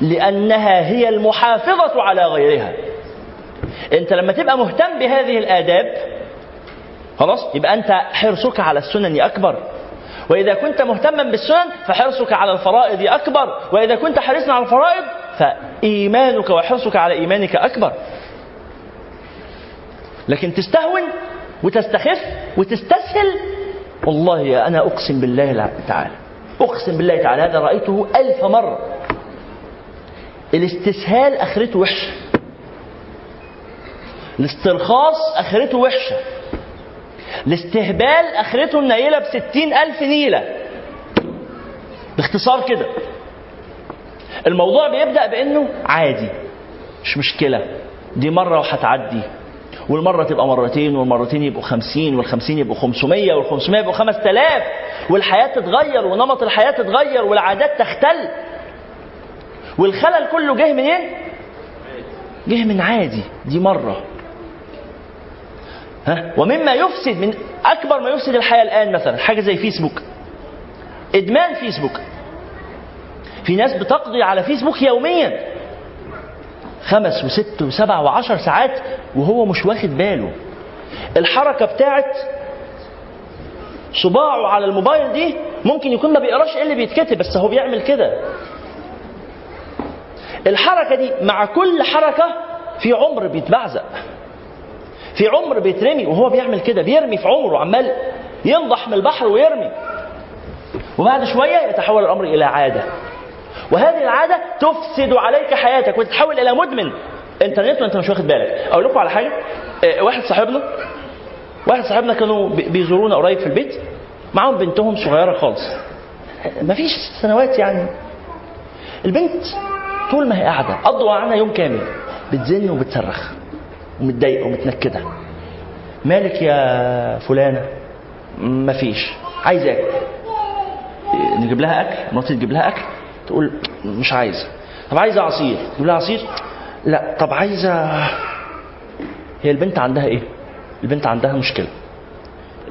لأنها هي المحافظة على غيرها. أنت لما تبقى مهتم بهذه الآداب خلاص؟ يبقى أنت حرصك على السنن أكبر. وإذا كنت مهتما بالسنن فحرصك على الفرائض أكبر. وإذا كنت حريصا على الفرائض فإيمانك وحرصك على إيمانك أكبر. لكن تستهون وتستخف وتستسهل والله أنا أقسم بالله تعالى أقسم بالله تعالى هذا رأيته ألف مرة. الاستسهال أخرته وحشة. الاسترخاص أخرته وحشة. الاستهبال اخرته النيلة بستين ألف نيلة. باختصار كده. الموضوع بيبدأ بإنه عادي مش مشكلة. دي مرة وهتعدي والمرة تبقى مرتين والمرتين يبقوا خمسين والخمسين يبقوا خمسمية والخمسمية يبقوا خمس تلاف والحياة تتغير ونمط الحياة تتغير والعادات تختل. والخلل كله جه منين؟ جه من عادي. دي مرة. ها؟ ومما يفسد من أكبر ما يفسد الحياة الآن مثلا حاجة زي فيسبوك. إدمان فيسبوك. في ناس بتقضي على فيسبوك يوميا. خمس وست وسبع وعشر ساعات وهو مش واخد باله. الحركة بتاعت صباعه على الموبايل دي ممكن يكون ما بيقراش إيه اللي بيتكتب بس هو بيعمل كده. الحركة دي مع كل حركة في عمر بيتبعزق. في عمر بيترمي وهو بيعمل كده بيرمي في عمره عمال ينضح من البحر ويرمي. وبعد شوية يتحول الأمر إلى عادة. وهذه العادة تفسد عليك حياتك وتتحول إلى مدمن. إنترنت وأنت مش واخد بالك. أقول لكم على حاجة. آه واحد صاحبنا واحد صاحبنا كانوا بيزورونا قريب في البيت. معاهم بنتهم صغيرة خالص. مفيش سنوات يعني. البنت طول ما هي قاعدة قضوا معانا يوم كامل. بتزن وبتصرخ. ومتضايقه ومتنكدة. مالك يا فلانة؟ مفيش. عايز أكل. نجيب لها أكل؟ مراتي تجيب لها أكل؟ تقول مش عايزه طب عايزة عصير؟ تقول لها عصير؟ لا. طب عايزة هي البنت عندها إيه؟ البنت عندها مشكلة.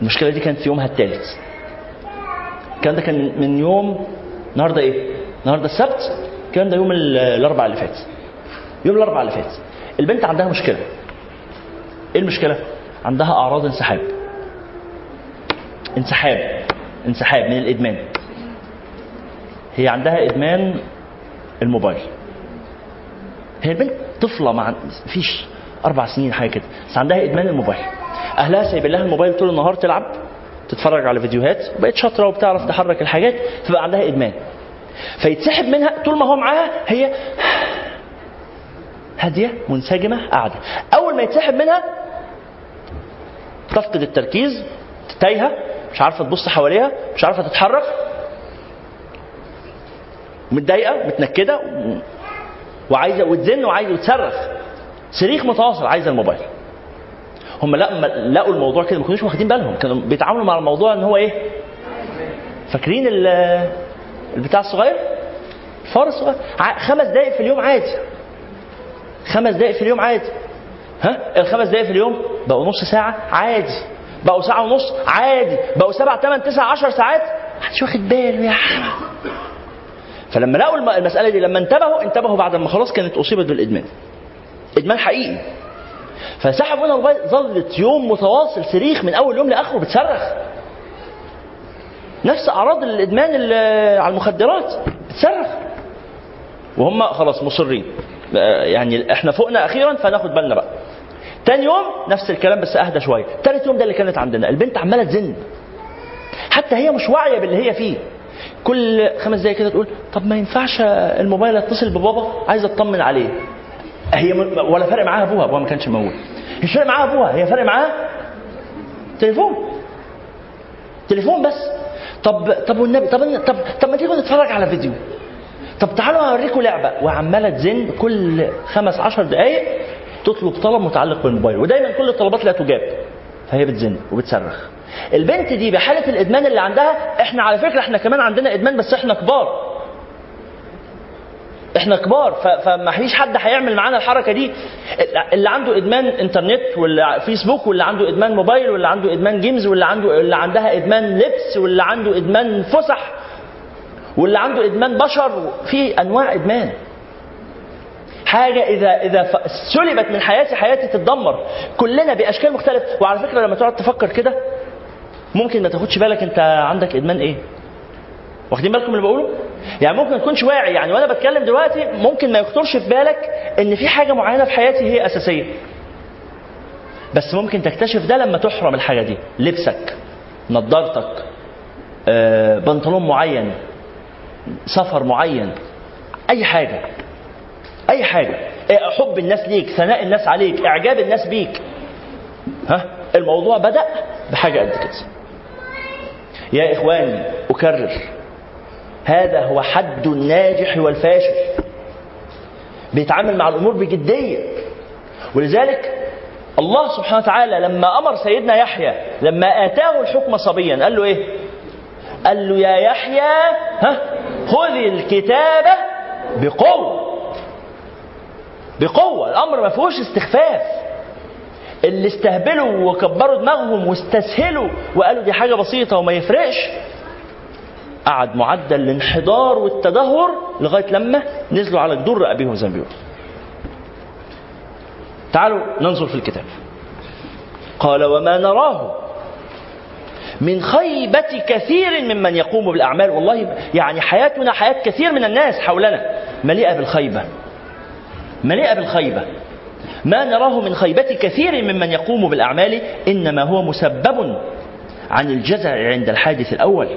المشكلة دي كانت في يومها الثالث الكلام ده كان من يوم النهارده إيه؟ النهارده السبت. الكلام ده يوم الأربعاء اللي فات. يوم الأربعاء اللي فات. البنت عندها مشكلة. إيه المشكلة؟ عندها أعراض انسحاب. انسحاب. انسحاب من الإدمان. هي عندها إدمان الموبايل. هي البنت طفلة مع فيش أربع سنين حاجة كده بس عندها إدمان الموبايل. أهلها سايبين لها الموبايل طول النهار تلعب تتفرج على فيديوهات وبقت شاطرة وبتعرف تحرك الحاجات فبقى عندها إدمان. فيتسحب منها طول ما هو معاها هي هادية منسجمة قاعدة. أول ما يتسحب منها تفقد التركيز تايهة مش عارفة تبص حواليها مش عارفة تتحرك متضايقة متنكدة وعايزة وتزن وعايزة وتصرخ. صريخ متواصل عايزة الموبايل. هم لقوا لقوا الموضوع كده ما كانوش واخدين بالهم. كانوا بيتعاملوا مع الموضوع إن هو إيه؟ فاكرين البتاع الصغير؟ الفار الصغير. خمس دقائق في اليوم عادي. خمس دقائق في اليوم عادي. ها؟ الخمس دقائق في اليوم بقوا نص ساعة؟ عادي. بقوا ساعة ونص؟ عادي. بقوا سبع ثمان تسع عشر ساعات؟ محدش واخد باله يا فلما لقوا المسألة دي لما انتبهوا انتبهوا بعد ما خلاص كانت أصيبت بالإدمان. إدمان حقيقي. فسحبوا منها الموبايل ظلت يوم متواصل صريخ من أول يوم لآخره بتصرخ. نفس أعراض الإدمان على المخدرات. بتصرخ. وهم خلاص مصرين. يعني إحنا فوقنا أخيرا فناخد بالنا بقى. تاني يوم نفس الكلام بس أهدى شوية. تالت يوم ده اللي كانت عندنا. البنت عمالة تزن. حتى هي مش واعية باللي هي فيه. كل خمس دقايق كده تقول طب ما ينفعش الموبايل اتصل ببابا عايزه أطمن عليه. هي ولا فارق معاها أبوها. أبوها ما كانش موجود. مش فارق معاها أبوها. هي فارق معاها تليفون. تليفون بس. طب طب والنبي طب طب طب ما تيجوا نتفرج على فيديو. طب تعالوا اوريكم لعبة. وعمالة تزن كل خمس عشر دقائق تطلب طلب متعلق بالموبايل ودايما كل الطلبات لا تجاب. فهي بتزن وبتصرخ. البنت دي بحالة الإدمان اللي عندها إحنا على فكرة إحنا كمان عندنا إدمان بس إحنا كبار. إحنا كبار فما فيش حد هيعمل معانا الحركة دي. اللي عنده إدمان إنترنت واللي فيسبوك واللي عنده إدمان موبايل واللي عنده إدمان جيمز واللي عنده اللي عندها إدمان لبس واللي عنده إدمان فسح واللي عنده إدمان بشر في أنواع إدمان. حاجة إذا إذا ف- سلبت من حياتي حياتي تتدمر كلنا بأشكال مختلفة وعلى فكرة لما تقعد تفكر كده ممكن ما تاخدش بالك أنت عندك إدمان إيه واخدين بالكم اللي بقوله؟ يعني ممكن ما تكونش واعي يعني وأنا بتكلم دلوقتي ممكن ما يخطرش في بالك إن في حاجة معينة في حياتي هي أساسية. بس ممكن تكتشف ده لما تحرم الحاجة دي، لبسك، نظارتك، آه، بنطلون معين، سفر معين، أي حاجة. أي حاجة، آه، حب الناس ليك، ثناء الناس عليك، إعجاب الناس بيك. ها؟ الموضوع بدأ بحاجة قد كده. يا إخواني أكرر. هذا هو حد الناجح والفاشل. بيتعامل مع الأمور بجدية. ولذلك الله سبحانه وتعالى لما أمر سيدنا يحيى لما آتاه الحكم صبيا قال له إيه؟ قال له يا يحيى ها؟ خذ الكتاب بقوة. بقوة الأمر ما فيهوش استخفاف اللي استهبلوا وكبروا دماغهم واستسهلوا وقالوا دي حاجة بسيطة وما يفرقش قعد معدل الانحدار والتدهور لغاية لما نزلوا على جدور رقابهم زي ما بيقولوا. تعالوا ننظر في الكتاب. قال وما نراه من خيبة كثير ممن يقوم بالأعمال والله يعني حياتنا حياة كثير من الناس حولنا مليئة بالخيبة مليئة بالخيبة. ما نراه من خيبة كثير ممن يقوم بالأعمال إنما هو مسبب عن الجزع عند الحادث الأول.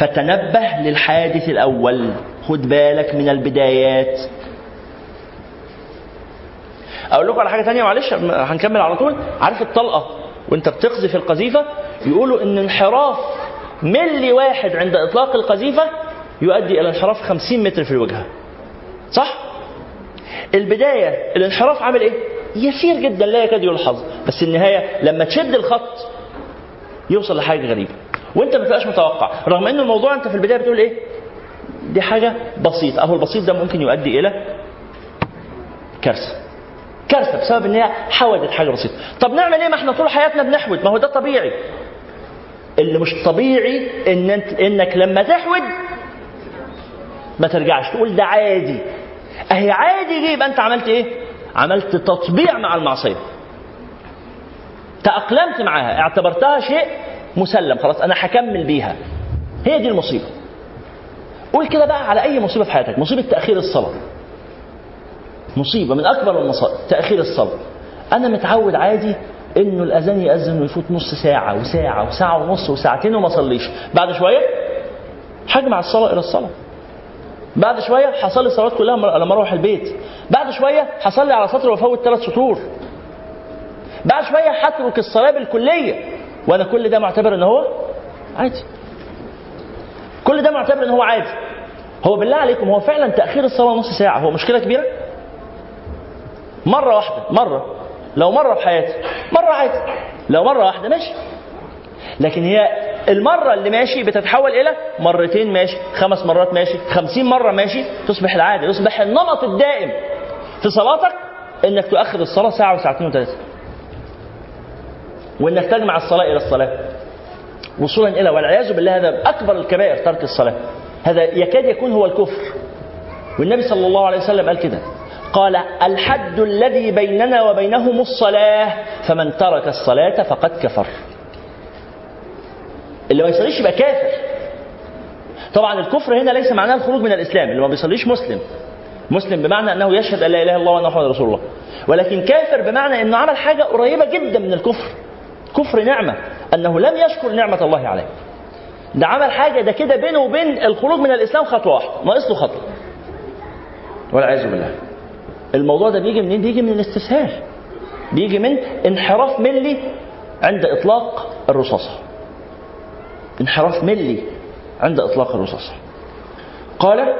فتنبه للحادث الأول. خد بالك من البدايات. أقول لكم على حاجة تانية معلش هنكمل على طول. عارف الطلقة وأنت بتقذف القذيفة؟ يقولوا إن انحراف ملي واحد عند إطلاق القذيفة يؤدي إلى انحراف 50 متر في الوجهة صح؟ البداية الانحراف عامل إيه؟ يسير جدا لا يكاد يلحظ بس النهاية لما تشد الخط يوصل لحاجة غريبة. وأنت ما تبقاش متوقع. رغم ان الموضوع أنت في البداية بتقول إيه؟ دي حاجة بسيطة. أهو البسيط ده ممكن يؤدي إلى كارثة. كارثة بسبب إن هي حودت حاجة بسيطة. طب نعمل إيه؟ ما إحنا طول حياتنا بنحود. ما هو ده طبيعي. اللي مش طبيعي إن انت إنك لما تحود ما ترجعش. تقول ده عادي. أهي عادي دي يبقى أنت عملت إيه؟ عملت تطبيع مع المعصية. تأقلمت معاها. اعتبرتها شيء مسلم. خلاص أنا هكمل بيها. هي دي المصيبة. قول كده بقى على أي مصيبة في حياتك. مصيبة تأخير الصلاة. مصيبة من أكبر المصائب تأخير الصلاة. أنا متعود عادي إنه الأذان يأذن ويفوت نص ساعة وساعة وساعة ونص وساعتين وما اصليش بعد شوية هجمع الصلاة إلى الصلاة. بعد شوية هصلي الصلوات كلها لما أروح البيت. بعد شوية هصلي على سطر وافوت ثلاث سطور. بعد شوية هترك الصلاة بالكلية. وأنا كل ده معتبر إن هو عادي. كل ده معتبر إن هو عادي. هو بالله عليكم هو فعلا تأخير الصلاة نص ساعة. هو مشكلة كبيرة؟ مرة واحدة مرة. لو مرة في حياتي مرة عادي. لو مرة واحدة ماشي. لكن هي المرة اللي ماشي بتتحول إلى مرتين ماشي خمس مرات ماشي خمسين مرة ماشي تصبح العادة يصبح النمط الدائم في صلاتك إنك تؤخر الصلاة ساعة وساعتين وثلاثة. وإنك تجمع الصلاة إلى الصلاة. وصولا إلى والعياذ بالله هذا أكبر الكبائر ترك الصلاة. هذا يكاد يكون هو الكفر. والنبي صلى الله عليه وسلم قال كده قال الحد الذي بيننا وبينهم الصلاة فمن ترك الصلاة فقد كفر. اللي ما يصليش يبقى كافر. طبعا الكفر هنا ليس معناه الخروج من الإسلام اللي ما بيصليش مسلم. مسلم بمعنى أنه يشهد أن لا إله إلا الله وأن محمد رسول الله. ولكن كافر بمعنى أنه عمل حاجة قريبة جدا من الكفر. كفر نعمة أنه لم يشكر نعمة الله عليه. ده عمل حاجة ده كده بينه وبين الخروج من الإسلام خطوة واحدة ناقص له خطوة. والعياذ بالله. الموضوع ده بيجي منين؟ بيجي من الاستسهال. بيجي من انحراف ملي عند إطلاق الرصاصة. انحراف ملي عند إطلاق الرصاصة قال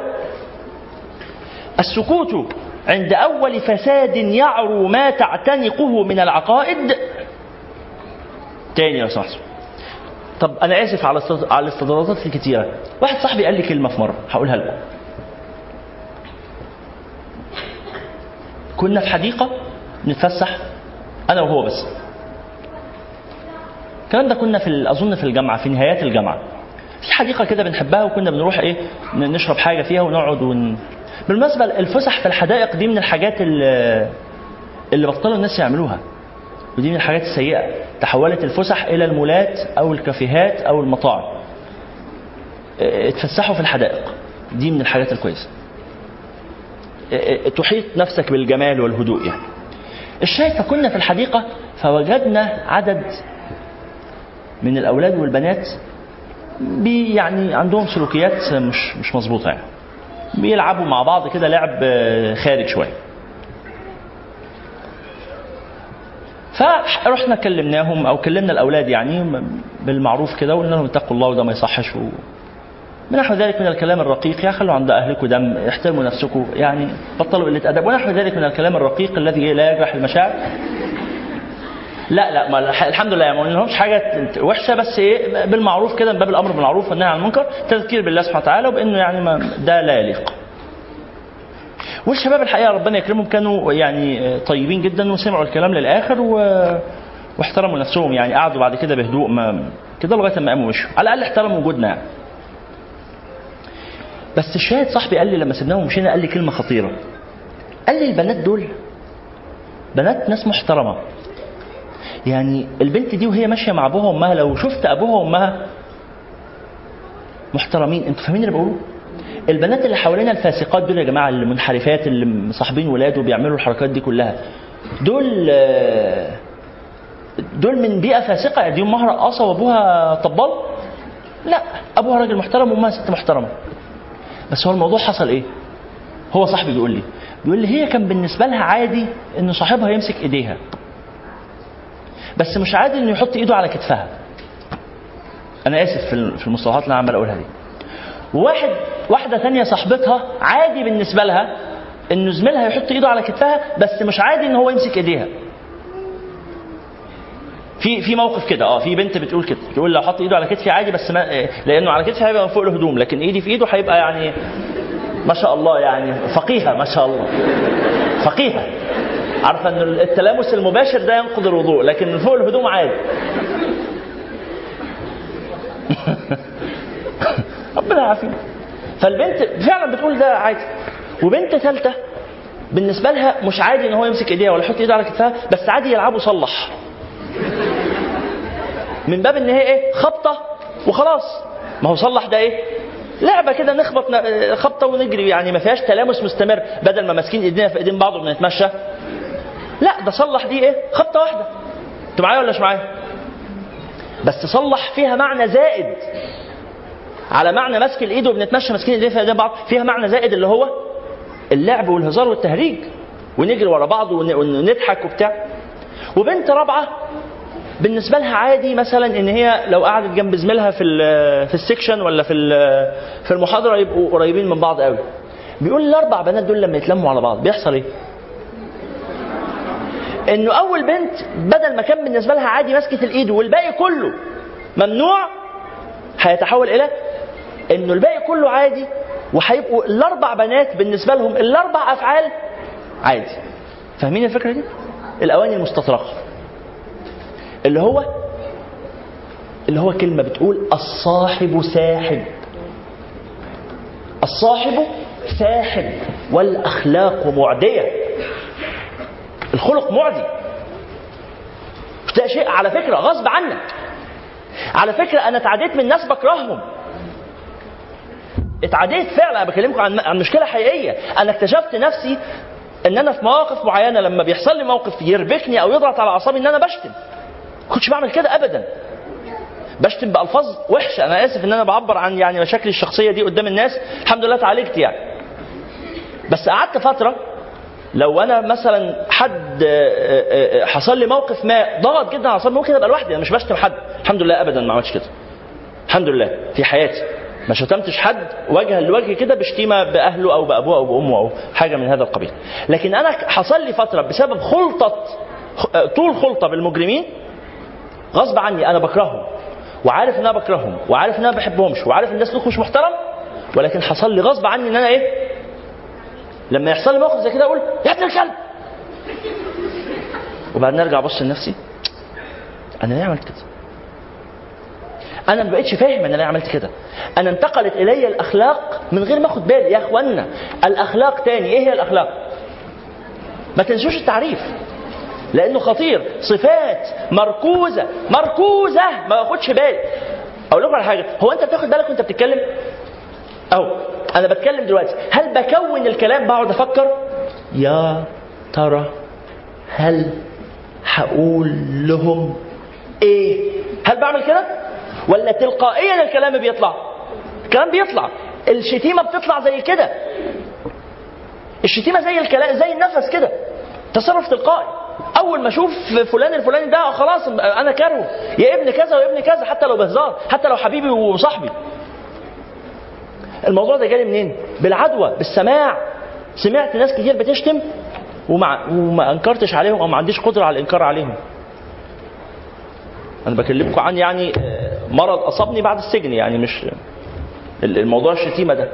السكوت عند أول فساد يعرو ما تعتنقه من العقائد. تاني لو سمحت طب أنا آسف على على الاستطرادات الكتيرة. واحد صاحبي قال لي كلمة في مرة هقولها لكم. كنا في حديقة نتفسح أنا وهو بس. الكلام ده كنا في أظن في الجامعة في نهايات الجامعة. في حديقة كده بنحبها وكنا بنروح ن- نشرب حاجة فيها ونقعد ون... بالمناسبة الفسح في الحدائق دي من الحاجات اللي, اللي بطلوا الناس يعملوها. ودي من الحاجات السيئة تحولت الفسح إلى المولات أو الكافيهات أو المطاعم. اتفسحوا في الحدائق. دي من الحاجات الكويسة. آه، تحيط نفسك بالجمال والهدوء يعني. الشاهد فكنا في الحديقة فوجدنا عدد من الأولاد والبنات بي يعني عندهم سلوكيات مش مش مظبوطة. يعني بيلعبوا مع بعض كده لعب خارج شوية. فرحنا كلمناهم أو كلمنا الأولاد يعني بالمعروف كده وقلنا لهم اتقوا الله وده ما يصحش و... ونحو ذلك من الكلام الرقيق يا خلوا عند أهلكم دم احترموا نفسكم يعني بطلوا قلة أدب. ونحو ذلك من الكلام الرقيق الذي لا يجرح المشاعر. لا لا ما الح- الحمد لله ما قلناهمش حاجة وحشة بس إيه بالمعروف كده من باب الأمر بالمعروف والنهي عن المنكر تذكير بالله سبحانه وتعالى وبإنه يعني ما ده لا يليق. والشباب الحقيقة ربنا يكرمهم كانوا يعني طيبين جدا وسمعوا الكلام للآخر و... واحترموا نفسهم يعني قعدوا بعد كده بهدوء ما كده لغاية ما قاموا مشوا على الأقل احترموا وجودنا. يعني. بس الشاهد صاحبي قال لي لما سيبناهم ومشينا قال لي كلمة خطيرة. قال لي البنات دول بنات ناس محترمة. يعني البنت دي وهي ماشية مع أبوها وأمها لو شفت أبوها وأمها محترمين أنتوا فاهمين اللي بقوله؟ البنات اللي حوالينا الفاسقات دول يا جماعة اللي منحرفات اللي مصاحبين ولاد وبيعملوا الحركات دي كلها دول دول من بيئة فاسقة؟ دي امها رقاصه وأبوها طبال لا أبوها راجل محترم وأمها ست محترمة. بس هو الموضوع حصل إيه؟ هو صاحبي بيقول لي بيقول لي هي كان بالنسبة لها عادي إن صاحبها يمسك إيديها. بس مش عادي إنه يحط إيده على كتفها. أنا آسف في المصطلحات اللي أنا عمال أقولها دي. وواحد واحدة ثانية صاحبتها عادي بالنسبة لها إنه زميلها يحط إيده على كتفها بس مش عادي إن هو يمسك إيديها. في في موقف كده. آه في بنت بتقول كده. تقول لو حط إيده على كتفي عادي بس ما لأنه على كتفي هيبقى من فوق الهدوم لكن إيدي في إيده هيبقى يعني ما شاء الله يعني فقيهة ما شاء الله. فقيهة. عارفة إن التلامس المباشر ده ينقض الوضوء لكن من فوق الهدوم عادي. ربنا يعافينا. فالبنت فعلا بتقول ده عادي. وبنت ثالثه بالنسبة لها مش عادي إن هو يمسك إيديها ولا يحط إيده على كتفها بس عادي يلعبوا صلح من باب إن هي إيه؟ خبطة وخلاص. ما هو صلح ده إيه؟ لعبة كده نخبط خبطة ونجري. يعني ما فيهاش تلامس مستمر بدل ما ماسكين إيدينا في إيدين بعض وبنتمشى. لا ده صلح دي إيه؟ خبطة واحدة. أنتوا معايا ولا مش معايا؟ بس صلح فيها معنى زائد. على معنى ماسك الإيد وبنتمشى ماسكين ايدينا في بعض فيها معنى زائد اللي هو اللعب والهزار والتهريج. ونجري ورا بعض ون- ونضحك وبتاع. وبنت رابعة بالنسبة لها عادي مثلا إن هي لو قعدت جنب زميلها في ال- في ال section ولا في في المحاضرة يبقوا قريبين من بعض قوي بيقول الأربع بنات دول لما يتلموا على بعض بيحصل إيه؟ انه اول بنت بدل ما كان بالنسبة لها عادي مسكه الايد والباقي كله ممنوع هيتحول إلى انه الباقي كله عادي وهيبقوا الأربع بنات بالنسبة لهم الأربع أفعال عادي. فاهمين الفكرة دي؟ الأواني المستطرقة. اللي هو اللي هو كلمة بتقول الصاحب ساحب. الصاحب ساحب والأخلاق معدية. الخلق معدي. ده شيء على فكرة غصب عنك. على فكرة أنا اتعديت من ناس بكرههم. اتعديت فعلا أنا بكلمكم عن عن مشكلة حقيقية. أنا اكتشفت نفسي إن أنا في مواقف معينة لما بيحصل لي موقف يربكني أو يضغط على أعصابي إن أنا بشتم. كنتش بعمل كده ابدا. بشتم بألفاظ وحشة. أنا آسف إن أنا بعبر عن يعني مشاكلي الشخصية دي قدام الناس. الحمد لله اتعالجت يعني. بس قعدت فترة لو أنا مثلا حد آه، آه، حصل لي موقف ما ضغط جدا على أعصابي ممكن أبقى لوحدي أنا مش بشتم حد. الحمد لله ابدا ما عملتش كده. الحمد لله في حياتي. ما شتمتش حد وجها لوجه كده بشتيمة بأهله أو بأبوه أو بأمه أو حاجة من هذا القبيل. لكن أنا حصل لي فترة بسبب خلطة طول خلطة بالمجرمين غصب عني أنا بكرههم وعارف إن أنا بكرههم وعارف إن أنا ما بحبهمش وعارف إن ده مش محترم ولكن حصل لي غصب عني إن أنا إيه؟ لما يحصل لي موقف زي كده أقول يا ابن الكلب! وبعدين أرجع أبص لنفسي أنا ليه عملت كده؟ أنا ما بقتش فاهم أنا ليه عملت كده. أنا انتقلت إلي الأخلاق من غير ما أخد بالي. يا اخوانا الأخلاق تاني. إيه هي الأخلاق؟ ما تنسوش التعريف. لأنه خطير. صفات مركوزة مركوزة. ما باخدش بالي. أقول لكم على حاجة. هو أنت بتاخد بالك وأنت بتتكلم؟ أهو. أنا بتكلم دلوقتي. هل بكون الكلام بقعد أفكر؟ يا ترى هل هقول لهم إيه؟ هل بعمل كده؟ ولا تلقائيا الكلام بيطلع؟ الكلام بيطلع. الشتيمة بتطلع زي كده. الشتيمة زي الكلام زي النفس كده. تصرف تلقائي. أول ما أشوف فلان الفلاني ده خلاص أنا كارهه. يا ابن كذا ويا ابن كذا حتى لو بهزار حتى لو حبيبي وصاحبي. الموضوع ده جالي منين؟ بالعدوى بالسماع. سمعت ناس كتير بتشتم وما وما أنكرتش عليهم أو ما عنديش قدرة على الإنكار عليهم. أنا بكلمكم عن يعني مرض أصابني بعد السجن يعني مش الموضوع الشتيمة ده.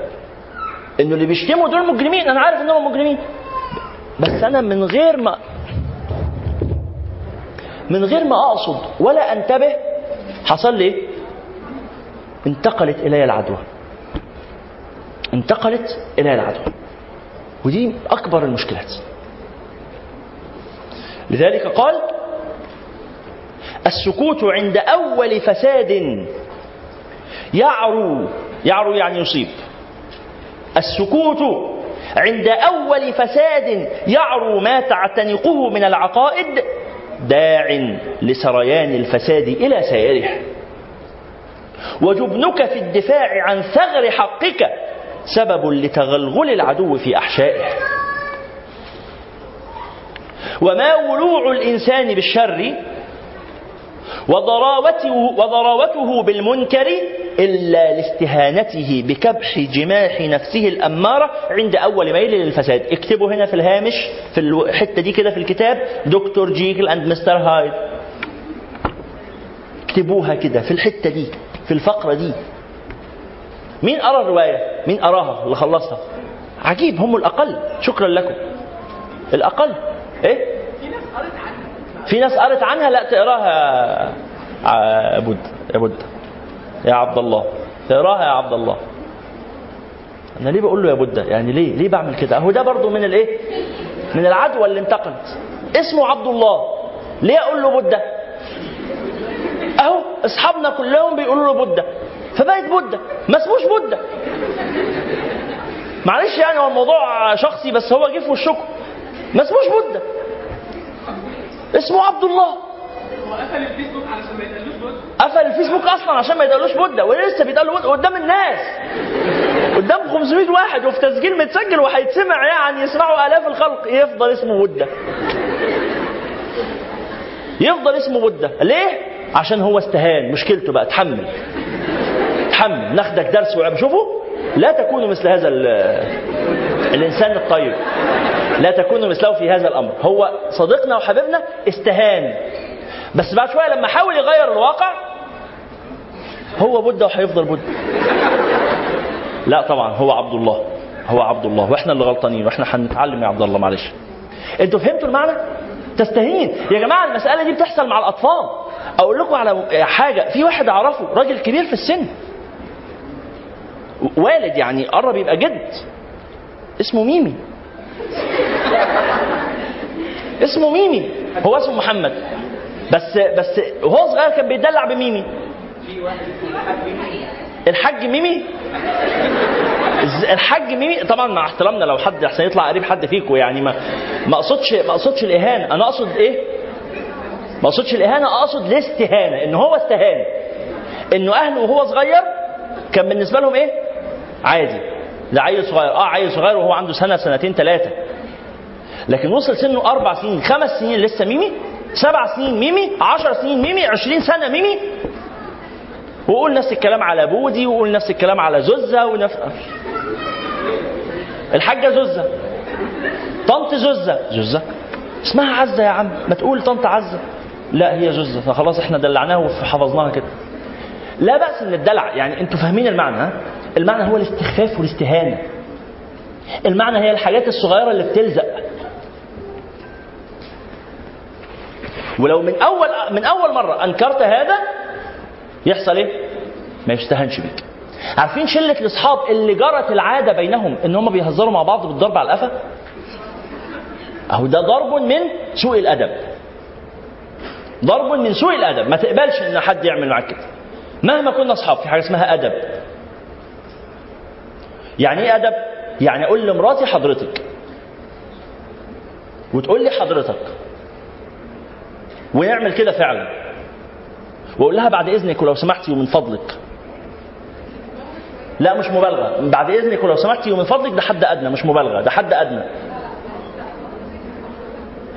إنه اللي بيشتموا دول مجرمين. أنا عارف إنهم مجرمين. بس أنا من غير ما من غير ما أقصد ولا أنتبه حصل لي انتقلت إلي العدوى. انتقلت الي العدوى ودي أكبر المشكلات. لذلك قال السكوت عند أول فساد يعرو يعرو يعني يصيب. السكوت عند أول فساد يعرو ما تعتنقه من العقائد داع لسريان الفساد إلى سائره. وجبنك في الدفاع عن ثغر حقك سبب لتغلغل العدو في أحشائه. وما ولوع الإنسان بالشر وضراوته, وضراوته بالمنكر إلا لاستهانته بكبح جماح نفسه الأمارة عند أول ميل للفساد. اكتبوا هنا في الهامش في الحتة دي كده في الكتاب. دكتور جيكل أند مستر هايد. اكتبوها كده في الحتة دي في الفقرة دي. مين قرأ الرواية؟ مين قراها؟ اللي خلصها. عجيب هم الأقل. شكرا لكم. الأقل. إيه؟ في ناس قرت عنها. لا تقراها يا بود يا بود يا عبد الله. تقراها يا عبد الله. أنا ليه بقول له يا بودة يعني ليه؟ ليه بعمل كده؟ أهو ده برضو من الإيه؟ من العدوى اللي انتقلت. اسمه عبد الله. ليه أقول له بودة أهو أصحابنا كلهم بيقولوا له بودة فبقت بودة. ما اسموش بودة. معلش يعني هو الموضوع شخصي بس هو جه في وشكم. ما اسموش بودة. اسمه عبد الله. قفل الفيسبوك علشان ما يتقالوش بود قفل الفيسبوك أصلا عشان ما يتقالوش بودة. ولسه بيتقالوا بودة؟ قدام الناس. قدام 500 واحد وفي تسجيل متسجل وهيتسمع يعني يسمعوا آلاف الخلق. يفضل اسمه بودة. يفضل اسمه بودة. ليه؟ عشان هو استهان. مشكلته بقى اتحمل اتحمل ناخدك درس وعب شوفوا لا تكونوا مثل هذا الإنسان الطيب. لا تكونوا مثله في هذا الأمر. هو صديقنا وحبيبنا استهان. بس بعد شوية لما حاول يغير الواقع هو بده وهيفضل بده لا طبعا هو عبد الله. هو عبد الله. وإحنا اللي غلطانين وإحنا هنتعلم يا عبد الله معلش. أنتوا فهمتوا المعنى؟ تستهين. يا جماعة المسألة دي بتحصل مع الأطفال. أقول لكم على حاجة في واحد أعرفه راجل كبير في السن. والد يعني قرب يبقى جد. اسمه ميمي. اسمه ميمي. هو اسمه محمد. بس بس وهو صغير كان بيدلع بميمي. الحاج ميمي؟ الحاج ميمي؟ طبعا مع احترامنا لو حد احسن يطلع قريب حد فيكم يعني ما ما اقصدش ما اقصدش الإهانة. أنا أقصد إيه؟ ما اقصدش الإهانة أقصد الاستهانة إن هو استهان. إنه أهله وهو صغير كان بالنسبة لهم إيه؟ عادي. ده عيل صغير. آه عيل صغير وهو عنده سنة سنتين ثلاثة لكن وصل سنه أربع سنين خمس سنين لسه ميمي سبع سنين ميمي عشر سنين ميمي عشرين سنة ميمي. وقول نفس الكلام على بودي وقول نفس الكلام على زوزة ونفس الحاجة زوزة. طنط زوزة. زوزة؟ اسمها عزة يا عم. ما تقول طنط عزة. لا هي زوزة. فخلاص إحنا دلعناها وحفظناها كده. لا بأس من الدلع يعني أنتوا فاهمين المعنى ها؟ المعنى هو الاستخفاف والاستهانة المعنى هي الحاجات الصغيرة اللي بتلزق ولو من اول من أول مرة أنكرت هذا يحصل إيه؟ ما يستهانش بيك. عارفين شلة الأصحاب اللي جرت العادة بينهم إن هم بيهزروا مع بعض بالضرب على القفا؟ أهو ده ضرب من سوء الأدب. ضرب من سوء الأدب، ما تقبلش إن حد يعمل معاك كده. مهما كنا أصحاب في حاجة اسمها أدب. يعني إيه أدب؟ يعني أقول لمراتي حضرتك. وتقول لي حضرتك. ونعمل كده فعلا. وأقول لها بعد إذنك ولو سمحتي ومن فضلك. لا مش مبالغة. بعد إذنك ولو سمحتي ومن فضلك ده حد أدنى مش مبالغة ده حد أدنى.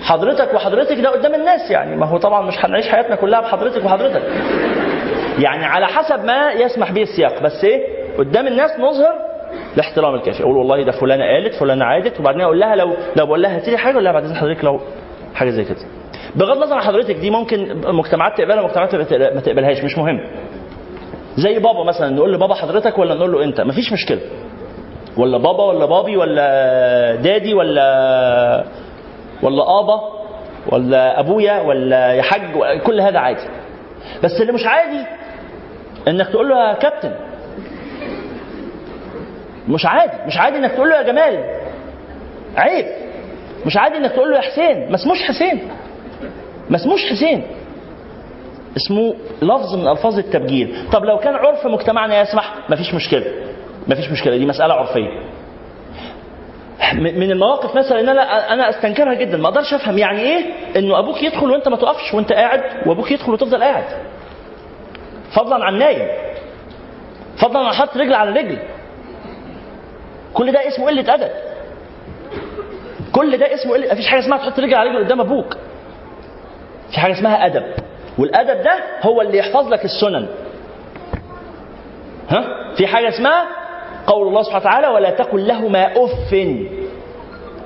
حضرتك وحضرتك ده قدام الناس يعني. ما هو طبعا مش هنعيش حياتنا كلها بحضرتك وحضرتك. يعني على حسب ما يسمح به السياق. بس إيه؟ قدام الناس نظهر الاحترام الكافي أقول والله ده فلانة قالت فلانة عادت وبعدين أقول لها لو لو بقول لها هاتي لي حاجة أقول لها بعد إذن حضرتك لو حاجة زي كده. بغض النظر عن حضرتك دي ممكن مجتمعات تقبلها ومجتمعات ما تقبلهاش مش مهم. زي بابا مثلا نقول لبابا حضرتك ولا نقول له أنت؟ مفيش مشكلة. ولا بابا ولا بابي ولا دادي ولا ولا آبا ولا أبويا ولا يا حاج كل هذا عادي. بس اللي مش عادي إنك تقول له يا كابتن. مش عادي مش عادي إنك تقول له يا جمال. عيب. مش عادي إنك تقول له يا حسين. ما اسموش حسين. ما اسموش حسين. اسمه لفظ من ألفاظ التبجيل. طب لو كان عرف مجتمعنا يسمح مفيش مشكلة. مفيش مشكلة دي مسألة عرفية. من المواقف مثلا إن أنا أنا أستنكرها جدا. ما أقدرش أفهم يعني إيه إنه أبوك يدخل وأنت ما تقفش وأنت قاعد وأبوك يدخل وتفضل قاعد. فضلا عن نايم. فضلا عن حاطط رجل على رجل. كل ده اسمه قلة أدب. كل ده اسمه قلة مفيش حاجة اسمها تحط رجل على رجل قدام أبوك. في حاجة اسمها أدب. والأدب ده هو اللي يحفظ لك السنن. ها؟ في حاجة اسمها قول الله سبحانه وتعالى ولا تقل لهما اف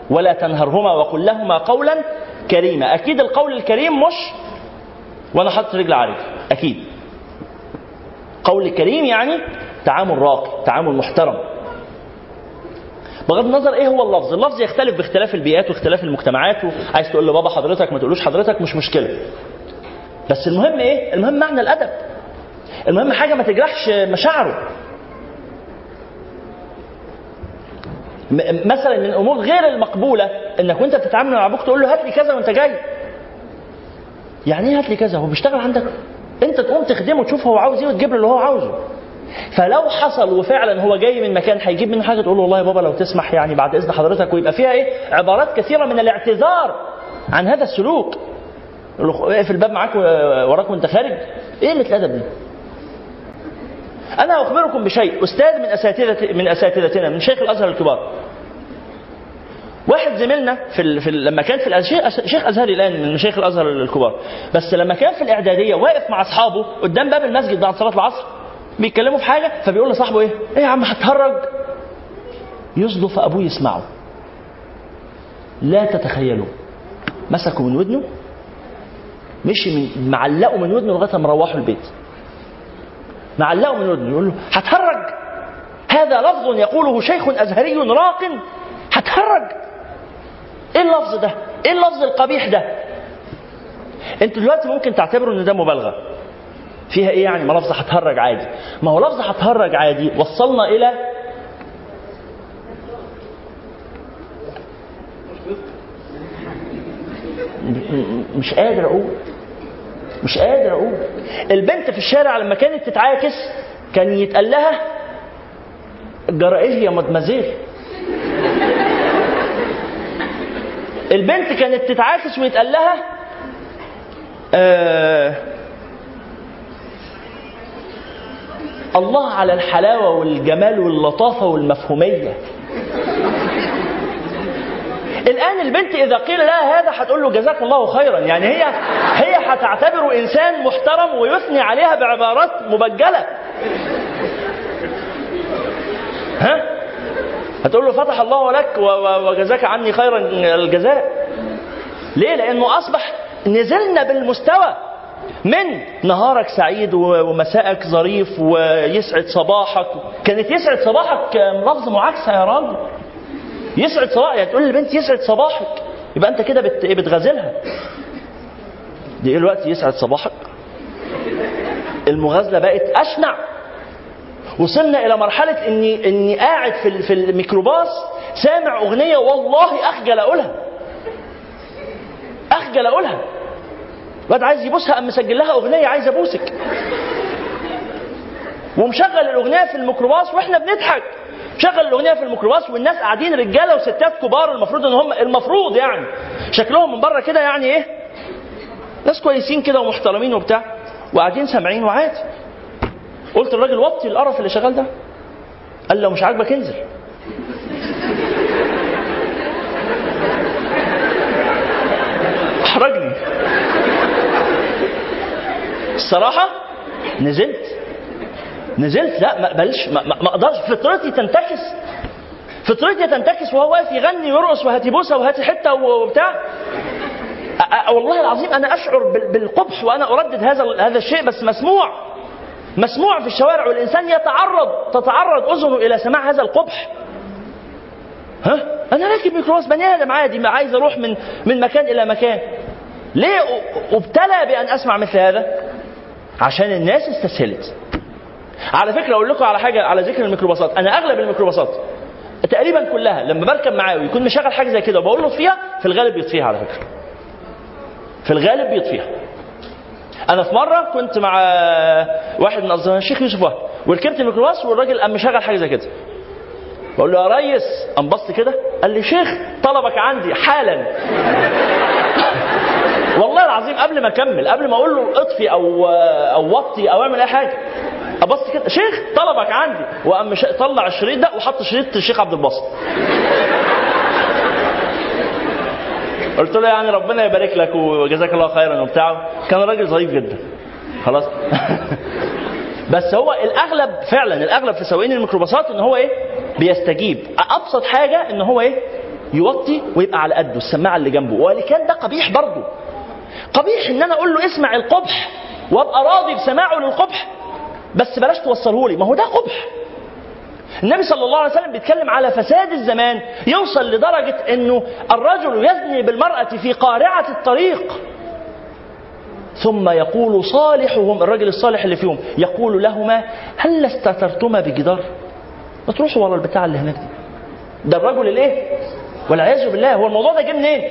ولا تنهرهما وقل لهما قولا كريما. أكيد القول الكريم مش وأنا حاطط رجل على رجل. أكيد. قول كريم يعني تعامل راقي تعامل محترم. بغض النظر إيه هو اللفظ. اللفظ يختلف باختلاف البيئات واختلاف المجتمعات عايز تقول لبابا حضرتك ما تقولوش حضرتك مش مشكلة. بس المهم إيه؟ المهم معنى الأدب. المهم حاجة ما تجرحش مشاعره. مثلا من الأمور غير المقبولة إنك وأنت بتتعامل مع أبوك تقول له هات لي كذا وأنت جاي. يعني إيه هات لي كذا؟ هو بيشتغل عندك؟ أنت تقوم تخدمه تشوف هو عاوز إيه وتجيب له اللي هو عاوزه. فلو حصل وفعلا هو جاي من مكان هيجيب منه حاجة تقول له والله يا بابا لو تسمح يعني بعد إذن حضرتك ويبقى فيها إيه؟ عبارات كثيرة من الاعتذار عن هذا السلوك. اقفل الباب معاك وراك وأنت خارج. إيه اللي الادب دي أنا أخبركم بشيء أستاذ من اساتذه من أساتذتنا من شيخ الأزهر الكبار. واحد زميلنا في, ال... في ال... لما كان في الأز... شيخ ازهري الآن من شيخ الأزهر الكبار. بس لما كان في الإعدادية واقف مع أصحابه قدام باب المسجد بعد صلاة العصر بيتكلموا في حاجة فبيقول لصاحبه إيه؟ إيه يا عم هتهرج؟ يصدف أبوه يسمعه. لا تتخيلوا مسكه من ودنه مشي من معلقه من ودنه لغاية ما روحوا البيت. معلقه من ودنه يقول له هتهرج؟ هذا لفظ يقوله شيخ أزهري راق هتهرج؟ إيه اللفظ ده؟ إيه اللفظ القبيح ده؟ أنتوا دلوقتي ممكن تعتبروا إن ده مبالغة فيها إيه يعني؟ ما لفظ هتهرج عادي. ما هو لفظ هتهرج عادي. وصلنا إلى مش قادر أقول. مش قادر أقول. البنت في الشارع لما كانت تتعاكس كان يتقال لها جرائيه يا مدمزيل البنت كانت تتعاكس ويتقال لها آه الله على الحلاوة والجمال واللطافة والمفهومية. الآن البنت إذا قيل لها هذا هتقول له جزاك الله خيرا. يعني هي هي هتعتبره إنسان محترم ويثني عليها بعبارات مبجلة. ها؟ هتقول له فتح الله لك وجزاك عني خيرا الجزاء. ليه؟ لأنه أصبح نزلنا بالمستوى. من نهارك سعيد ومساءك ظريف ويسعد صباحك. كانت يسعد صباحك لفظ معاكسة يا راجل. يسعد صباحك يعني تقول للبنت يسعد صباحك. يبقى انت كده بت... إيه بتغازلها. دي إيه الوقت يسعد صباحك؟ المغازلة بقت أشنع. وصلنا إلى مرحلة اني إني قاعد في في الميكروباص سامع أغنية والله أخجل أقولها. أخجل أقولها. الواد عايز يبوسها قام مسجل لها أغنية عايز أبوسك. ومشغل الأغنية في الميكروباص وإحنا بنضحك. شغل الأغنية في الميكروباص والناس قاعدين رجالة وستات كبار المفروض إن هم المفروض يعني. شكلهم من بره كده يعني إيه؟ ناس كويسين كده ومحترمين وبتاع. وقاعدين سامعين وعادي. قلت للراجل وطي القرف اللي شغال ده. قال لو مش عاجبك انزل. الصراحة نزلت. نزلت لا ما اقبلش ما أقدرش. فطرتي تنتكس. فطرتي تنتكس وهو واقف يغني ويرقص وهاتي بوسة وهاتي حتة وبتاع. والله العظيم أنا أشعر بال- بالقبح وأنا أردد هذا هذا الشيء بس مسموع. مسموع في الشوارع والإنسان يتعرض تتعرض أذنه إلى سماع هذا القبح. ها؟ أنا راكب ميكروباص بني آدم عادي عايز أروح من من مكان إلى مكان. ليه أبتلى بأن أسمع مثل هذا؟ عشان الناس استسهلت. على فكرة أقول لكم على حاجة على ذكر الميكروباصات. أنا أغلب الميكروباصات تقريبا كلها لما بركب معاه ويكون مشغل حاجة زي كده وبقول له اطفيها في الغالب بيطفيها على فكرة. في الغالب بيطفيها. أنا في مرة كنت مع واحد من اصدقائنا الشيخ يوسف وهب وركبت الميكروباص والراجل قام مشغل حاجة زي كده. بقول له يا ريس قام بص كده قال لي شيخ طلبك عندي حالا. والله العظيم قبل ما أكمل قبل ما أقول له اطفي أو أو وطي أو أعمل أي حاجة أبص كده شيخ طلبك عندي. وقام طلع الشريط ده وحط شريط الشيخ عبد الباسط. قلت له يعني ربنا يبارك لك وجزاك الله خيرا وبتاع. كان راجل ظريف جدا. خلاص. بس هو الأغلب فعلا الأغلب في سواقين الميكروباصات إن هو إيه؟ بيستجيب. أبسط حاجة إن هو إيه؟ يوطي ويبقى على قده السماعة اللي جنبه. وان كان ده قبيح برضه. قبيح إن أنا أقول له اسمع القبح وأبقى راضي بسماعه للقبح بس بلاش توصله لي. ما هو ده قبح. النبي صلى الله عليه وسلم بيتكلم على فساد الزمان يوصل لدرجة إنه الرجل يزني بالمرأة في قارعة الطريق. ثم يقول صالحهم الرجل الصالح اللي فيهم يقول لهما هل استترتما بجدار؟ ما تروحوا ورا البتاع اللي هناك دي. ده الرجل الإيه؟ والعياذ بالله هو الموضوع ده جه منين؟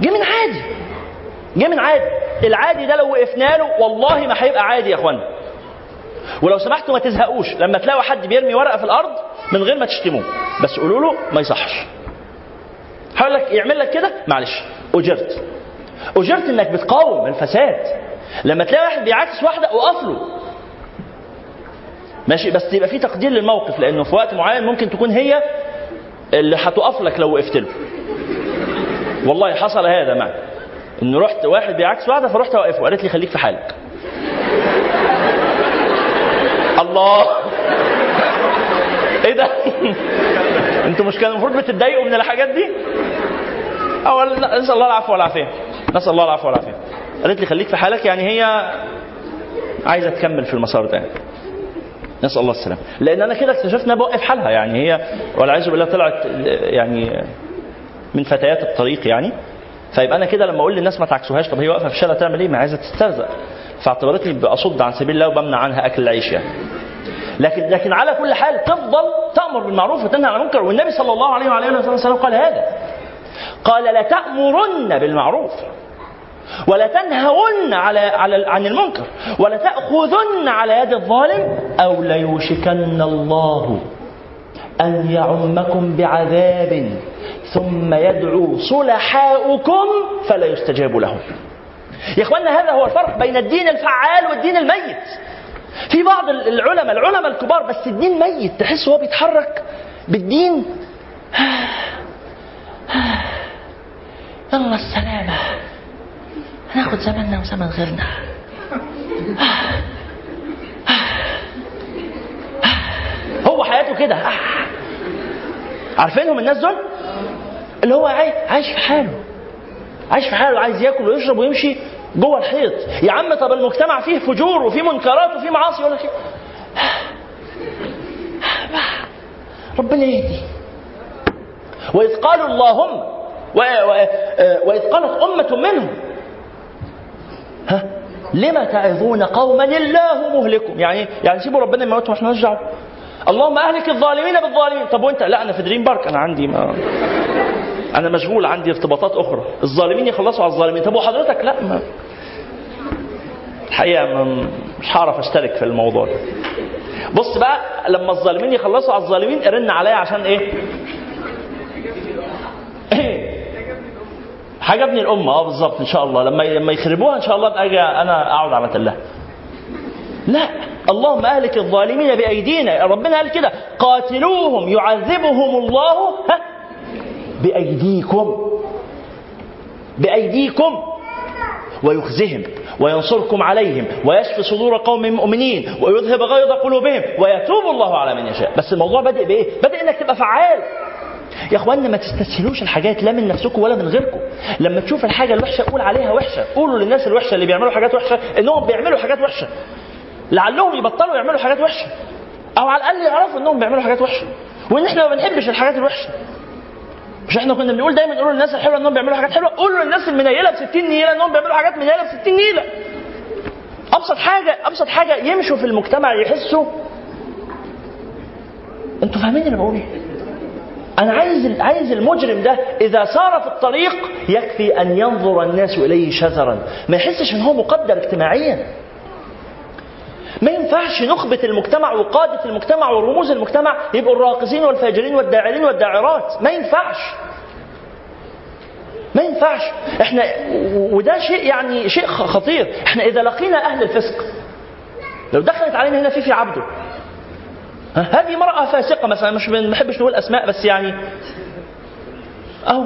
جه من عادي. جه من عادي. العادي ده لو وقفنا له والله ما هيبقى عادي يا اخوانا ولو سمحتوا ما تزهقوش. لما تلاقوا حد بيرمي ورقة في الأرض من غير ما تشتموه. بس قولوا له ما يصحش. هقول لك يعمل لك كده؟ معلش. أجرت. أجرت إنك بتقاوم الفساد. لما تلاقي واحد بيعاكس واحدة وقف له. ماشي؟ بس يبقى في تقدير للموقف لأنه في وقت معين ممكن تكون هي اللي هتقف لك لو وقفت له. والله حصل هذا معي إن رحت واحد بيعاكس واحدة فرحت أوقفه. قالت لي خليك في حالك. الله. إيه ده؟ أنتوا مش كان المفروض بتتضايقوا من الحاجات دي؟ أو نسأل الله العفو والعافية. نسأل الله العفو والعافية. قالت لي خليك في حالك يعني هي عايزة تكمل في المسار ده. نسأل الله السلامة لأن أنا كده اكتشفت إنها بوقف حالها يعني هي والعياذ بالله طلعت يعني من فتيات الطريق يعني فيبقى أنا كده لما أقول للناس ما تعكسوهاش طب هي واقفة في الشارع تعمل إيه؟ ما عايزة تسترزق فاعتبرتني بأصد عن سبيل الله وبمنع عنها أكل العيش يعني. لكن لكن على كل حال تفضل تأمر بالمعروف وتنهى عن المنكر والنبي صلى الله عليه وعلى آله وسلم قال هذا. قال لتأمرن بالمعروف ولا تنهون على على عن المنكر ولا تأخذن على يد الظالم أو ليوشكن الله أن يعمكم بعذاب ثم يدعو صلحاؤكم فلا يستجاب لهم. يا اخوانا هذا هو الفرق بين الدين الفعال والدين الميت. في بعض العلماء العلماء الكبار بس الدين ميت تحس هو بيتحرك بالدين. يلا السلامة. هناخد زمننا وزمن غيرنا. هو حياته كده. عارفينهم الناس دول؟ اللي هو عاي- عايش في حاله. عايش في حاله عايز ياكل ويشرب ويمشي جوه الحيط. يا عم طب المجتمع فيه فجور وفيه منكرات وفيه معاصي لك إيه؟ ربنا يهدي. وإذ قالوا اللهم وإذ قالت أمة منهم ها? لما تعظون قوما الله مهلكهم؟ يعني يعني سيبوا ربنا يموتهم إحنا مالناش اللهم أهلك الظالمين بالظالمين. طب وأنت؟ لا أنا في دريم بارك. أنا عندي ما أنا مشغول عندي ارتباطات أخرى. الظالمين يخلصوا على الظالمين. طب وحضرتك؟ لا ما الحقيقة ما مش هعرف أشترك في الموضوع ده. بص بقى لما الظالمين يخلصوا على الظالمين ارن عليا عشان إيه؟ حاجة ابن الأمة آه بالظبط إن شاء الله. لما لما يخربوها إن شاء الله ابقى أجي أنا اقعد على تلها لا. اللهم أهلك الظالمين بأيدينا. ربنا قال كده قاتلوهم يعذبهم الله ها؟ بأيديكم. بأيديكم. ويخزهم وينصركم عليهم ويشفي صدور قوم مؤمنين ويذهب غيظ قلوبهم ويتوب الله على من يشاء. بس الموضوع بادئ بإيه؟ بادئ إنك تبقى فعال. يا اخوانا ما تستسهلوش الحاجات لا من نفسكم ولا من غيركم. لما تشوف الحاجة الوحشة قول عليها وحشة. قولوا للناس الوحشة اللي بيعملوا حاجات وحشة إنهم بيعملوا حاجات وحشة. لعلهم يبطلوا يعملوا حاجات وحشة. أو على الأقل يعرفوا إنهم بيعملوا حاجات وحشة. وإن إحنا ما بنحبش الحاجات الوحشة. مش إحنا كنا بنقول دايما قولوا للناس الحلوة إنهم بيعملوا حاجات حلوة. قولوا للناس المنيله ب 60 نيلة إنهم بيعملوا حاجات منيله ب 60 نيلة. أبسط حاجة أبسط حاجة يمشوا في المجتمع يحسوا. أنتوا فاهمين اللي بقوله أنا عايز عايز المجرم ده إذا سار في الطريق يكفي أن ينظر الناس إليه شذرا. ما يحسش إن هو مقدر اجتماعيا. ما ينفعش نخبة المجتمع وقادة المجتمع ورموز المجتمع يبقوا الراقصين والفاجرين والداعرين والداعرات. ما ينفعش. ما ينفعش. إحنا وده شيء يعني شيء خطير. إحنا إذا لقينا أهل الفسق لو دخلت علينا هنا فيفي عبده هذه امرأة فاسقة مثلا مش ما بنحبش نقول أسماء بس يعني أهو.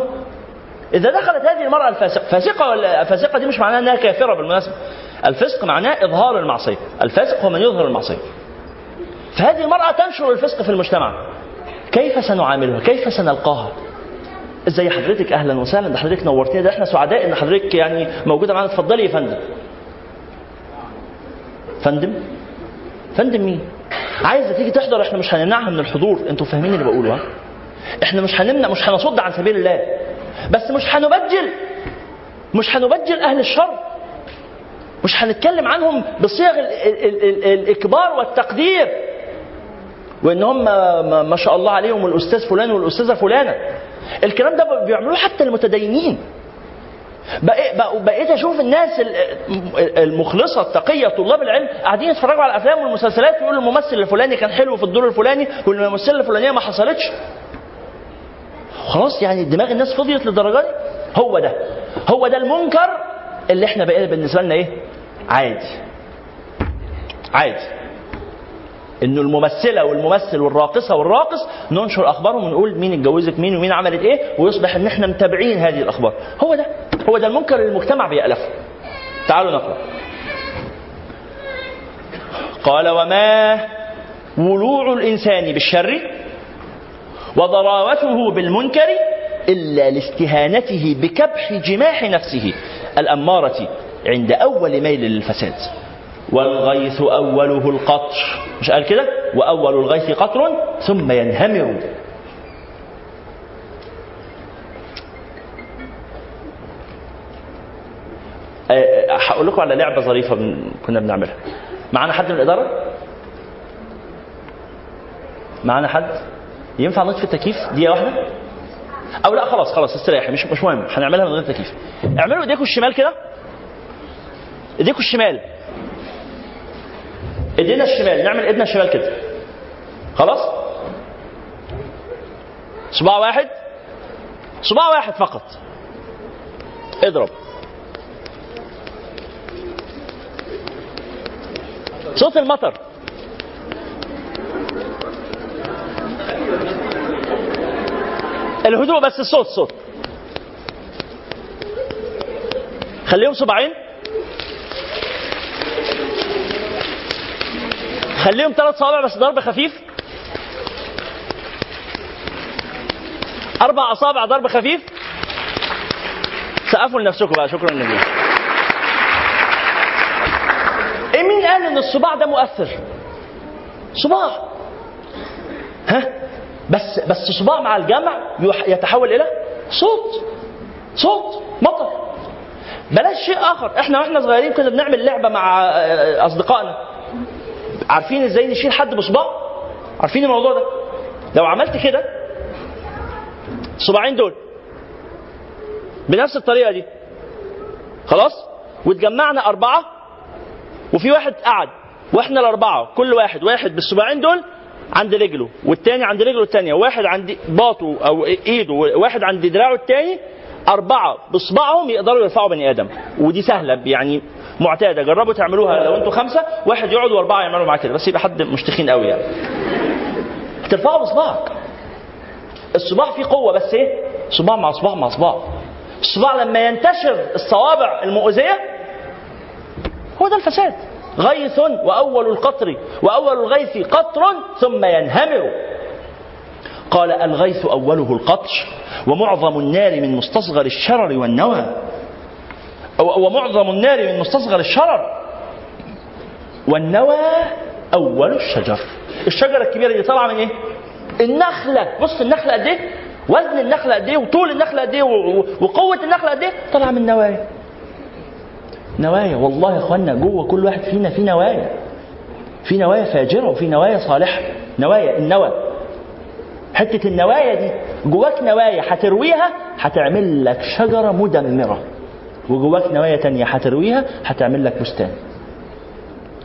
إذا دخلت هذه المرأة الفاسقة فاسقة ولا فاسقة دي مش معناها أنها كافرة بالمناسبة. الفسق معناه إظهار المعصية. الفاسق هو من يظهر المعصية. فهذه المرأة تنشر الفسق في المجتمع. كيف سنعاملها؟ كيف سنلقاها؟ ازي حضرتك أهلا وسهلا؟ ده حضرتك نورتينا ده إحنا سعداء إن حضرتك يعني موجودة معانا. اتفضلي يا فندم. فندم؟ فندم مين؟ عايزة تيجي تحضر إحنا مش هنمنعها من الحضور. أنتوا فاهمين اللي بقوله ها؟ إحنا مش هنمنع مش هنصد عن سبيل الله. بس مش هنبجل مش هنبجل أهل الشر. مش هنتكلم عنهم بصيغ ال ال ال ال الاكبار والتقدير. وإن هم ما شاء الله عليهم الأستاذ فلان والأستاذة فلانة. الكلام ده بيعملوه حتى المتدينين. بقيت, أشوف الناس المخلصة التقية طلاب العلم قاعدين يتفرجوا على الأفلام والمسلسلات ويقولوا الممثل الفلاني كان حلو في الدور الفلاني والممثلة الفلانية ما حصلتش. خلاص يعني دماغ الناس فضيت للدرجة دي؟ هو ده. هو ده المنكر اللي إحنا بقينا بالنسبة لنا إيه؟ عادي. عادي. إنه الممثلة والممثل والراقصة والراقص ننشر اخبارهم ونقول مين اتجوزت مين ومين عملت إيه ويصبح إن إحنا متابعين هذه الأخبار. هو ده هو ده المنكر اللي المجتمع بيألفه. تعالوا نقرأ. قال وما ولوع الإنسان بالشر وضراوته بالمنكر إلا لاستهانته بكبح جماح نفسه الأمارة عند أول ميل للفساد. والغيث أوله القطر مش قال كده وأول الغيث قطر ثم ينهمر هقول لكم على لعبة ظريفة من كنا بنعملها معانا حد من الإدارة؟ معانا حد؟ ينفع نطفي التكييف دقيقة واحدة؟ أو لا خلاص خلاص استريحي مش مش مهم هنعملها من غير تكييف. اعملوا ايديكم الشمال كده. ايديكم الشمال إيدينا الشمال نعمل إيدنا الشمال كده. خلاص؟ صباع واحد؟ صباع واحد فقط. اضرب. صوت المطر. الهدوء بس الصوت صوت. خليهم صباعين. خليهم ثلاث صوابع بس ضرب خفيف. أربع أصابع ضرب خفيف. سقفوا لنفسكم بقى شكرا لله إيه مين قال إن الصباع ده مؤثر؟ صباع. ها؟ بس بس صباع مع الجمع يتحول إلى صوت. صوت مطر بلاش شيء آخر. إحنا وإحنا صغيرين كنا بنعمل لعبة مع آه، أصدقائنا. عارفين إزاي نشيل حد بصباع؟ عارفين الموضوع ده؟ لو عملت كده الصباعين دول بنفس الطريقة دي خلاص؟ واتجمعنا أربعة وفي واحد قعد وإحنا الأربعة كل واحد واحد بالصباعين دول عند رجله والتاني عند رجله التانية واحد عند باطه أو إيده واحد عند دراعه التاني أربعة بصباعهم يقدروا يرفعوا بني آدم. ودي سهلة يعني معتادة. جربوا تعملوها لو أنتوا خمسة واحد يقعد وأربعة يعملوا معاه كده. بس يبقى حد مش تخين قوي يعني. هترفعوا بصباعك الصباع فيه قوة بس إيه؟ صباع مع صباع مع صباع الصباع لما ينتشر الصوابع المؤذية هو ده الفساد. غيث وأول القطر وأول الغيث قطر ثم ينهمر. قال الغيث أوله القطر ومعظم النار من مستصغر الشرر والنوى. ومعظم النار من مستصغر الشرر. والنوى أول الشجر. الشجرة الكبيرة دي طالعة من إيه؟ النخلة. بص النخلة قد إيه؟ وزن النخلة قد إيه؟ وطول النخلة قد إيه؟ وقوة النخلة قد إيه؟ طالعة من نوايا. نوايا. والله يا إخوانا جوه كل واحد فينا في نوايا. في نوايا فاجرة وفي نوايا صالحة. نوايا النوى. حتة النوايا دي جواك نوايا هترويها هتعمل لك شجرة مدمرة. وجواك نوايا تانية هترويها هتعمل لك بستان.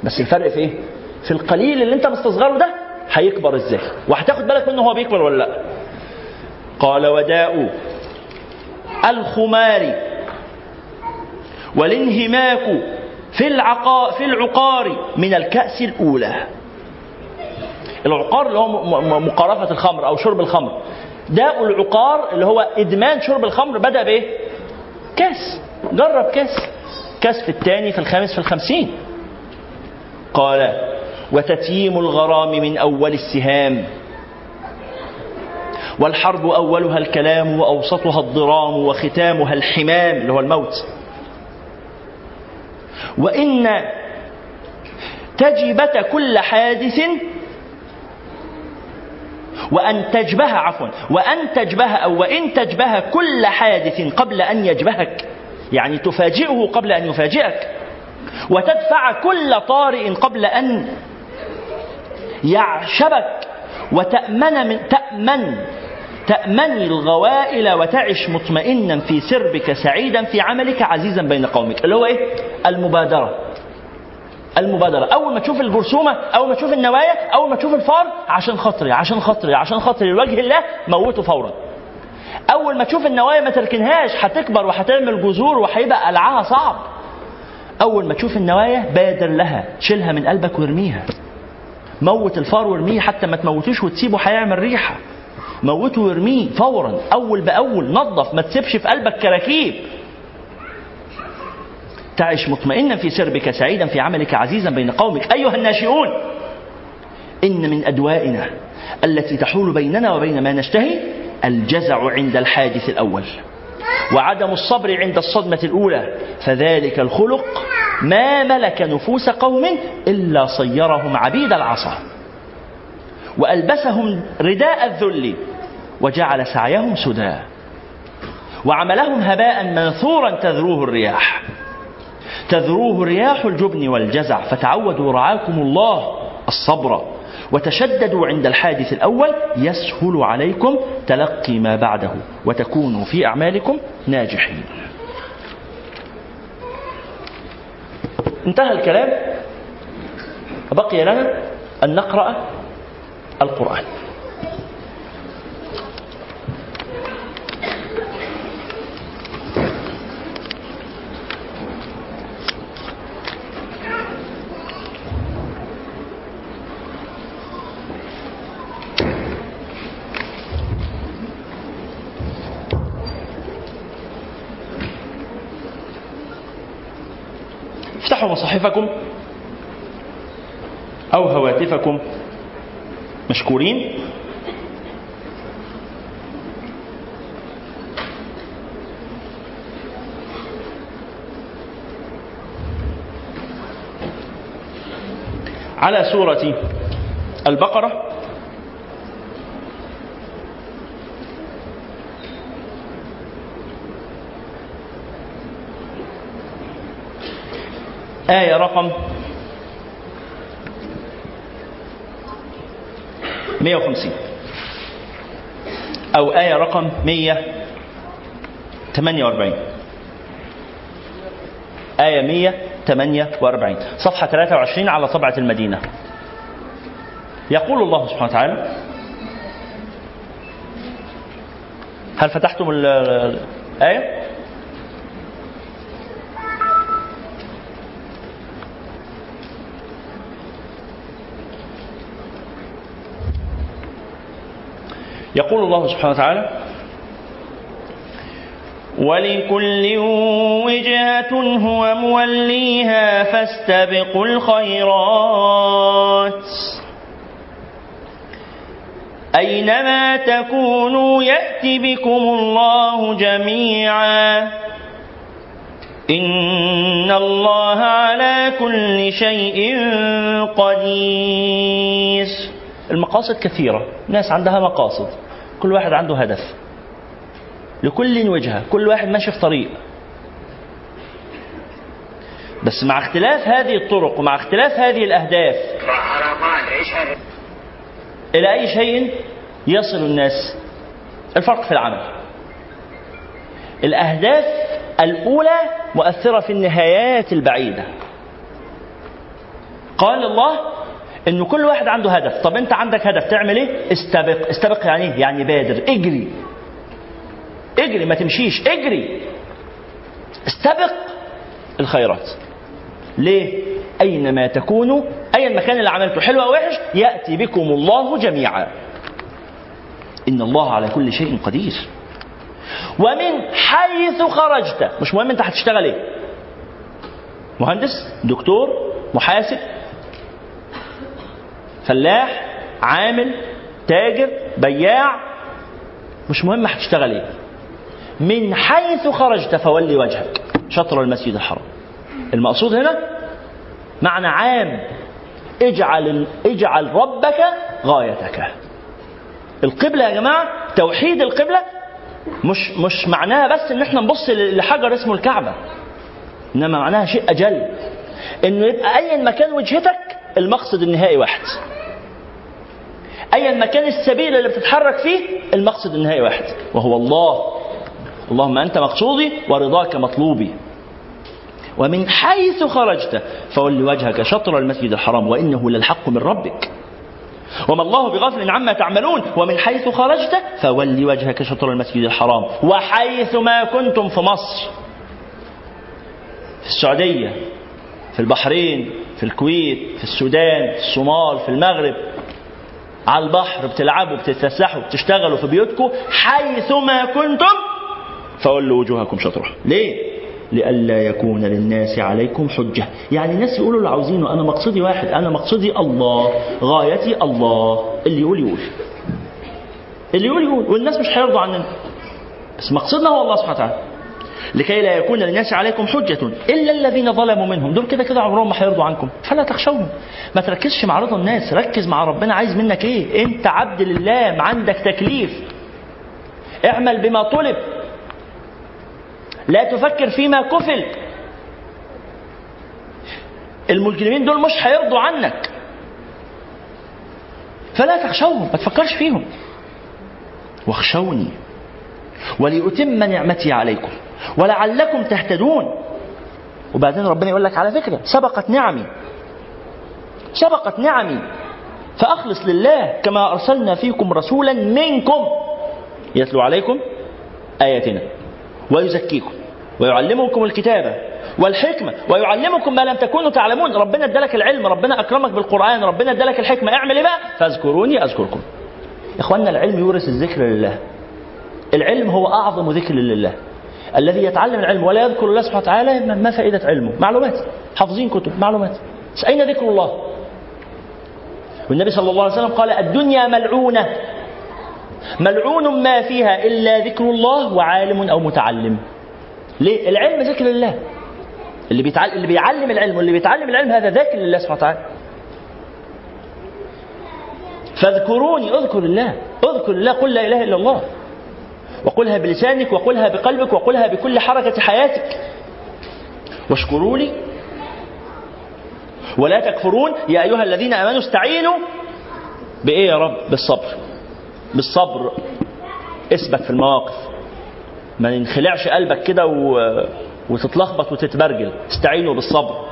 بس الفرق في إيه؟ في القليل اللي أنت مستصغره ده هيكبر إزاي؟ وهتاخد بالك منه هو بيكبر ولا لأ؟ قال وداء الخمار والانهماك في العقا في العقار من الكأس الأولى. العقار اللي هو مقارفة الخمر أو شرب الخمر. داء العقار اللي هو إدمان شرب الخمر بدأ بإيه؟ كأس. جرب كاس كاس في الثاني في الخامس في الخمسين. قال وتتييم الغرام من أول السهام. والحرب أولها الكلام وأوسطها الضرام وختامها الحمام اللي هو الموت. وإن تجبة كل حادث وأن تجبه عفوا وأن تجبه أو وإن تجبه كل حادث قبل أن يجبهك. يعني تفاجئه قبل أن يفاجئك. وتدفع كل طارئ قبل أن يعشبك. وتأمن من تأمن تأمني الغوائل وتعش مطمئنا في سربك سعيدا في عملك عزيزا بين قومك. اللي هو إيه؟ المبادرة. المبادرة. أول ما تشوف الجرثومة أول ما تشوف النوايا أول ما تشوف الفار عشان خاطري عشان خاطري عشان خاطري لوجه الله موته فورا. أول ما تشوف النوايا ما تركنهاش هتكبر وهتعمل جذور وهيبقى قلعها صعب. أول ما تشوف النوايا بادر لها شيلها من قلبك وارميها. موت الفار وارميه حتى ما تموتوش وتسيبه هيعمل ريحة. موته وارميه فورا أول بأول نظف ما تسيبش في قلبك كراكيب. تعش مطمئنا في سربك سعيدا في عملك عزيزا بين قومك. أيها الناشئون إن من أدوائنا التي تحول بيننا وبين ما نشتهي الجزع عند الحادث الأول وعدم الصبر عند الصدمة الأولى فذلك الخلق ما ملك نفوس قوم إلا صيرهم عبيد العصا. وألبسهم رداء الذل وجعل سعيهم سدى. وعملهم هباء منثورا تذروه الرياح. تذروه رياح الجبن والجزع فتعودوا رعاكم الله الصبر. وتشددوا عند الحادث الأول يسهل عليكم تلقي ما بعده وتكونوا في أعمالكم ناجحين. انتهى الكلام. بقي لنا أن نقرأ القرآن. مصاحفكم أو هواتفكم مشكورين؟ على سورة البقرة آية رقم 150 أو آية رقم 148 آية 148 صفحة 23 على طبعة المدينة. يقول الله سبحانه وتعالى هل فتحتم ال- ال- الآية؟ يقول الله سبحانه وتعالى ولكل وجهة هو موليها فاستبقوا الخيرات أينما تكونوا يأت بكم الله جميعا إن الله على كل شيء قدير المقاصد كثيرة. ناس عندها مقاصد. كل واحد عنده هدف. لكل وجهة. كل واحد ماشي في طريق. بس مع اختلاف هذه الطرق ومع اختلاف هذه الأهداف إلى أي شيء يصل الناس؟ الفرق في العمل. الأهداف الأولى مؤثرة في النهايات البعيدة. قال الله إن كل واحد عنده هدف. طب أنت عندك هدف تعمل إيه؟ استبق. استبق يعني إيه؟ يعني بادر. اجري. اجري ما تمشيش. اجري. استبق الخيرات. ليه؟ أينما تكونوا أي المكان اللي عملته حلو أو وحش يأتي بكم الله جميعا. إن الله على كل شيء قدير. ومن حيث خرجت. مش مهم أنت هتشتغل إيه؟ مهندس دكتور محاسب. فلاح عامل تاجر بياع. مش مهم هتشتغل إيه. من حيث خرجت فولي وجهك. شطر المسجد الحرام. المقصود هنا معنى عام. اجعل اجعل ربك غايتك. القبلة يا جماعة توحيد القبلة مش مش معناها بس إن إحنا نبص لحجر اسمه الكعبة. إنما معناها شيء أجل. انه يبقى ايا مكان وجهتك المقصد النهائي واحد. ايا مكان السبيل اللي بتتحرك فيه المقصد النهائي واحد. وهو الله. اللهم أنت مقصودي ورضاك مطلوبي. ومن حيث خرجت فول وجهك شطر المسجد الحرام وإنه للحق من ربك. وما الله بغافل عما تعملون. ومن حيث خرجت فول وجهك شطر المسجد الحرام. وحيث ما كنتم في مصر في السعودية في البحرين في الكويت في السودان في الصومال في المغرب على البحر بتلعبوا بتتفسحوا بتشتغلوا في بيوتكم حيثما كنتم فولوا وجوهكم شطرة. ليه؟ لئلا يكون للناس عليكم حجة. يعني الناس يقولوا اللي عاوزينه أنا مقصدي واحد أنا مقصدي الله غايتي الله. اللي يقول يقول. اللي يقول يقول. والناس مش هيرضوا عننا. بس مقصدنا هو الله سبحانه وتعالى. لكي لا يكون للناس عليكم حجة. إلا الذين ظلموا منهم. دول كده كده عمرهم ما هيرضوا عنكم. فلا تخشوهم. ما تركزش مع رضا الناس. ركز مع ربنا. عايز منك إيه؟ أنت عبد لله. عندك تكليف. اعمل بما طلب. لا تفكر فيما كفل. المجرمين دول مش هيرضوا عنك. فلا تخشوهم. ما تفكرش فيهم. واخشوني. ولأتم نعمتي عليكم. ولعلكم تهتدون. وبعدين ربنا يقول لك على فكرة سبقت نعمي. سبقت نعمي. فأخلص لله كما أرسلنا فيكم رسولا منكم. يتلو عليكم آياتنا. ويزكيكم. ويعلمكم الكتابة والحكمة. ويعلمكم ما لم تكونوا تعلمون. ربنا ادالك العلم. ربنا أكرمك بالقرآن. ربنا ادالك الحكمة. اعمل إيه بقى فاذكروني أذكركم. إخواننا العلم يورث الذكر لله. العلم هو أعظم ذكر لله. الذي يتعلم العلم ولا يذكر الله سبحانه وتعالى ما- فائدة علمه؟ معلومات. حافظين كتب معلومات. أين ذكر الله؟ والنبي صلى الله عليه وسلم قال الدنيا ملعونة. ملعون ما فيها إلا ذكر الله وعالم أو متعلم. ليه؟ العلم ذكر الله اللي بيتعلم اللي بيعلم العلم واللي بيتعلم العلم هذا ذاكر لله سبحانه وتعالى. فاذكروني اذكر الله. اذكر الله قل لا إله إلا الله. وقلها بلسانك وقلها بقلبك وقلها بكل حركة حياتك. واشكروا لي ولا تكفرون. يا أيها الذين آمنوا استعينوا بإيه يا رب؟ بالصبر. بالصبر. اثبت في المواقف. ما ينخلعش قلبك كده و... وتتلخبط وتتبرجل. استعينوا بالصبر.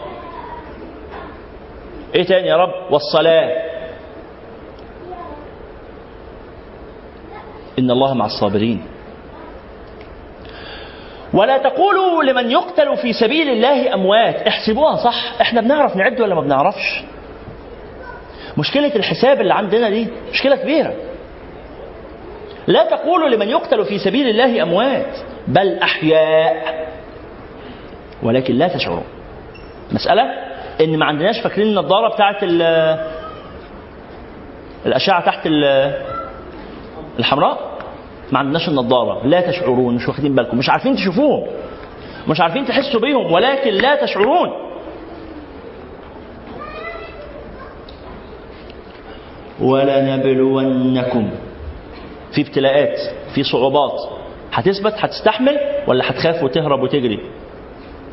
إيه تاني يا رب؟ والصلاة. إن الله مع الصابرين. ولا تقولوا لمن يقتل في سبيل الله أموات. احسبوها صح. إحنا بنعرف نعد ولا ما بنعرفش؟ مشكلة الحساب اللي عندنا دي مشكلة كبيرة. لا تقولوا لمن يقتل في سبيل الله أموات بل أحياء ولكن لا تشعرون. مسألة إن ما عندناش فاكرين النظارة بتاعت ال- الأشعة تحت ال- الحمراء؟ ما عندناش النظارة لا تشعرون مش واخدين بالكم. مش عارفين تشوفوهم. مش عارفين تحسوا بيهم ولكن لا تشعرون. ولنبلونكم. في ابتلاءات في صعوبات. هتثبت هتستحمل ولا هتخاف وتهرب وتجري؟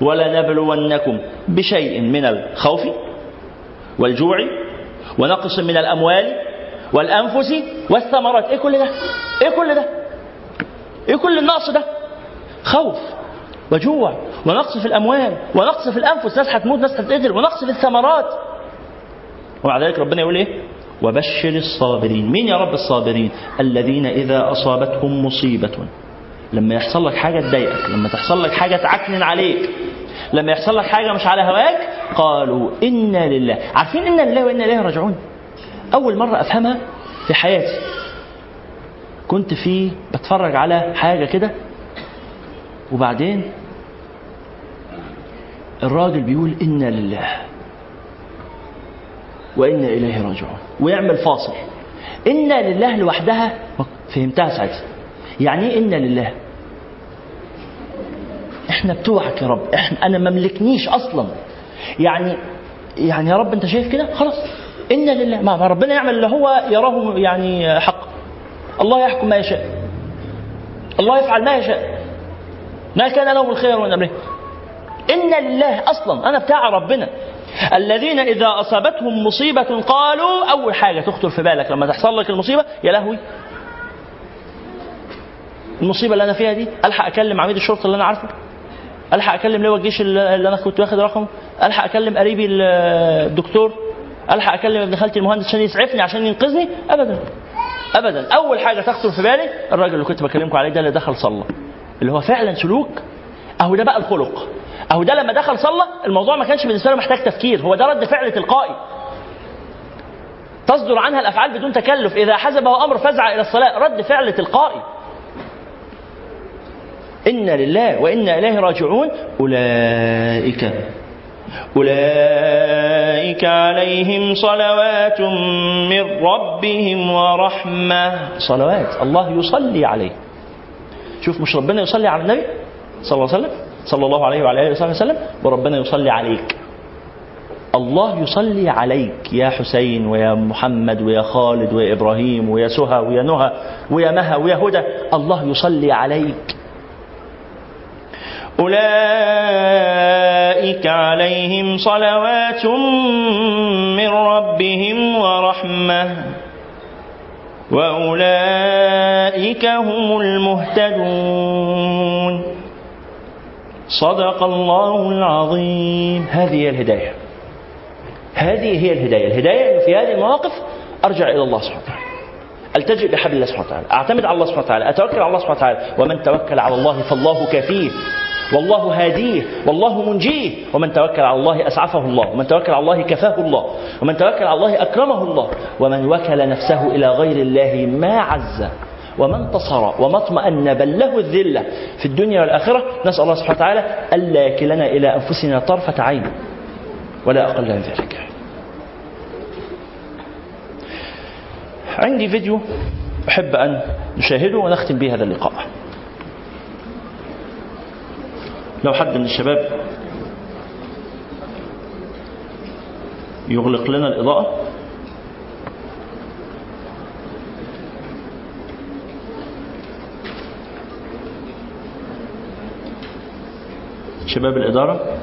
ولنبلونكم بشيء من الخوف والجوع ونقص من الأموال والأنفس والثمرات. إيه كل ده؟ إيه كل ده؟ إيه كل النقص ده؟ خوف وجوع ونقص في الأموال ونقص في الأنفس ناس هتموت ناس هتقتل ونقص في الثمرات. ومع ذلك ربنا يقول إيه؟ وبشر الصابرين. مين يا رب الصابرين؟ الذين إذا أصابتهم مصيبة لما يحصل لك حاجة تضايقك لما تحصل لك حاجة تعكنن عليك لما يحصل لك حاجة مش على هواك قالوا إنا لله. عارفين إنا لله وإنا إليه راجعون؟ أول مرة أفهمها في حياتي. كنت في بتفرج على حاجة كده وبعدين الراجل بيقول إنا لله وإنا إليه راجعون ويعمل فاصل. إنا لله لوحدها فهمتها ساعتها يعني إيه إنا لله؟ إحنا بتوعك يا رب إحنا أنا ما ملكنيش أصلا. يعني يعني يا رب أنت شايف كده؟ خلاص. إنا لله. ما ربنا يعمل اللي هو يراه يعني حق الله يحكم ما يشاء. الله يفعل ما يشاء. ما كان لهم الخير من أمره. إن لله أصلا أنا بتاع ربنا. الذين إذا أصابتهم مصيبة قالوا أول حاجة تخطر في بالك لما تحصل لك المصيبة يا لهوي. المصيبة اللي أنا فيها دي ألحق أكلم عميد الشرطة اللي أنا عارفه؟ ألحق أكلم لواء الجيش اللي أنا كنت واخد رقمه؟ ألحق أكلم قريبي ال- الدكتور؟ ألحق أكلم ابن خالتي المهندس عشان يسعفني عشان ينقذني؟ أبدا. أبدا. أول حاجة تخطر في بالي الراجل اللي كنت بكلمكم عليه ده اللي دخل صلى. اللي هو فعلا سلوك. أهو ده بقى الخلق. أهو ده لما دخل صلى الموضوع ما كانش بالنسبة له محتاج تفكير. هو ده رد فعل تلقائي. تصدر عنها الأفعال بدون تكلف. إذا حزبه أمر فزع إلى الصلاة رد فعل تلقائي. إنا لله وإنا إليه راجعون. أولئك أولئك عليهم صلوات من ربهم ورحمة. صلوات. الله يصلي عليه. شوف مش ربنا يصلي على النبي صلى الله عليه وسلم؟ صلى الله عليه وعلى آله وصحبه وسلم وربنا يصلي عليك. الله يصلي عليك يا حسين ويا محمد ويا خالد ويا إبراهيم ويا سهى ويا نهى ويا مها ويا هدى. الله يصلي عليك. أولئك عليهم صلوات من ربهم ورحمة. وأولئك هم المهتدون. صدق الله العظيم. هذه هي الهداية. هذه هي الهداية. الهداية أنه في هذه المواقف أرجع إلى الله سبحانه وتعالى. ألتجئ بحبل الله سبحانه وتعالى. أعتمد على الله سبحانه وتعالى. أتوكل على الله سبحانه وتعالى. ومن توكل على الله فالله كافيه والله هاديه والله منجيه. ومن توكل على الله أسعفه الله ومن توكل على الله كفاه الله ومن توكل على الله أكرمه الله. ومن وكل نفسه إلى غير الله ما عز وما انتصر وما اطمأن بل له الذلة. في الدنيا والآخرة نسأل الله سبحانه وتعالى ألا يكلنا إلى أنفسنا طرفة عين ولا أقل من ذلك. عندي فيديو أحب أن نشاهده ونختم به هذا اللقاء. لو حد من الشباب يغلق لنا الإضاءة شباب الإدارة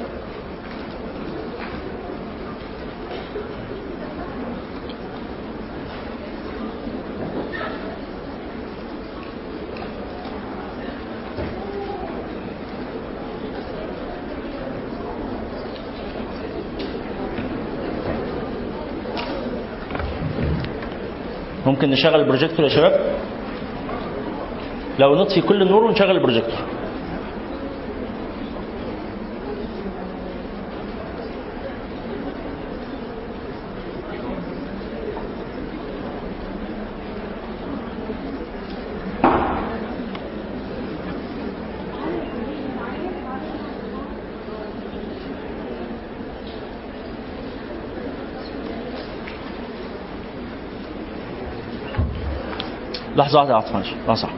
ممكن نشغل البروجيكتور يا شباب؟ لو نطفي كل النور ونشغل البروجيكتور. لحظة واحدة يا عطفان لا صح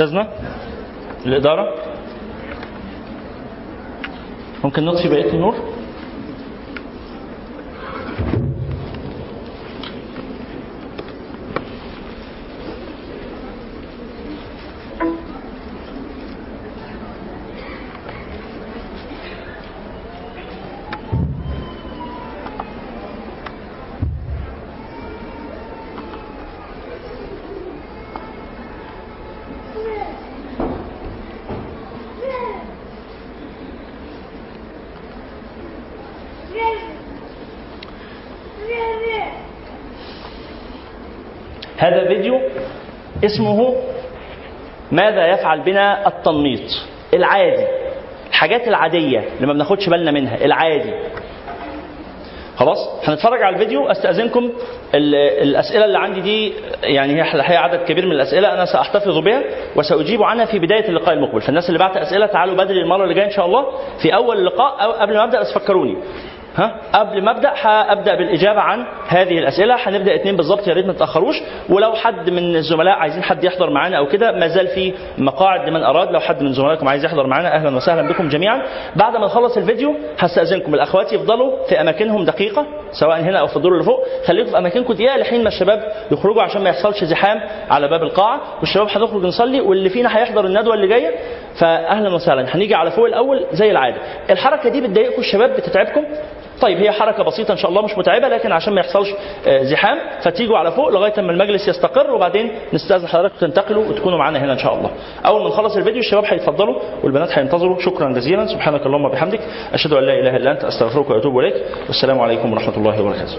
استاذنا الإدارة؟ ممكن نطفي بقية النور؟ اسمه ماذا يفعل بنا التنميط العادي الحاجات العادية اللي ما بناخدش بالنا منها العادي. خلاص؟ هنتفرج على الفيديو أستأذنكم ال- الأسئلة اللي عندي دي يعني هي عدد كبير من الأسئلة أنا سأحتفظ بها وسأجيب عنها في بداية اللقاء المقبل. فالناس اللي بعت أسئلة تعالوا بدري المرة اللي جاية إن شاء الله في أول اللقاء أو قبل ما أبدأ بس فكروني. قبل ما أبدأ هأبدأ بالإجابة عن هذه الأسئلة. هنبدأ اتنين بالظبط يا ريت ما تأخروش. ولو حد من الزملاء عايزين حد يحضر معانا أو كده ما زال في مقاعد لمن أراد. لو حد من زملائكم عايز يحضر معانا أهلا وسهلا بكم جميعا. بعد ما نخلص الفيديو هستأذنكم. الأخوات يفضلوا في أماكنهم دقيقة سواء هنا أو في الدور اللي فوق. خليكم في أماكنكم دقيقة لحين ما الشباب يخرجوا عشان ما يحصلش زحام على باب القاعة. والشباب هنخرج نصلي واللي فينا هيحضر الندوة اللي جاية. فاهلا وسهلا. هنيجي على فوق الأول زي العادة. الحركة دي بتضايقكم؟ الشباب بتتعبكم؟ طيب هي حركة بسيطة إن شاء الله مش متعبة لكن عشان ما يحصلش آه، زحام فتيجوا على فوق لغاية اما المجلس يستقر وبعدين نستأذن حضراتكم تنتقلوا وتكونوا معانا هنا إن شاء الله. أول ما نخلص الفيديو الشباب هيتفضلوا والبنات هينتظروا. شكرا جزيلا. سبحانك اللهم وبحمدك أشهد أن لا إله إلا أنت أستغفرك وأتوب إليك. والسلام عليكم ورحمة الله وبركاته.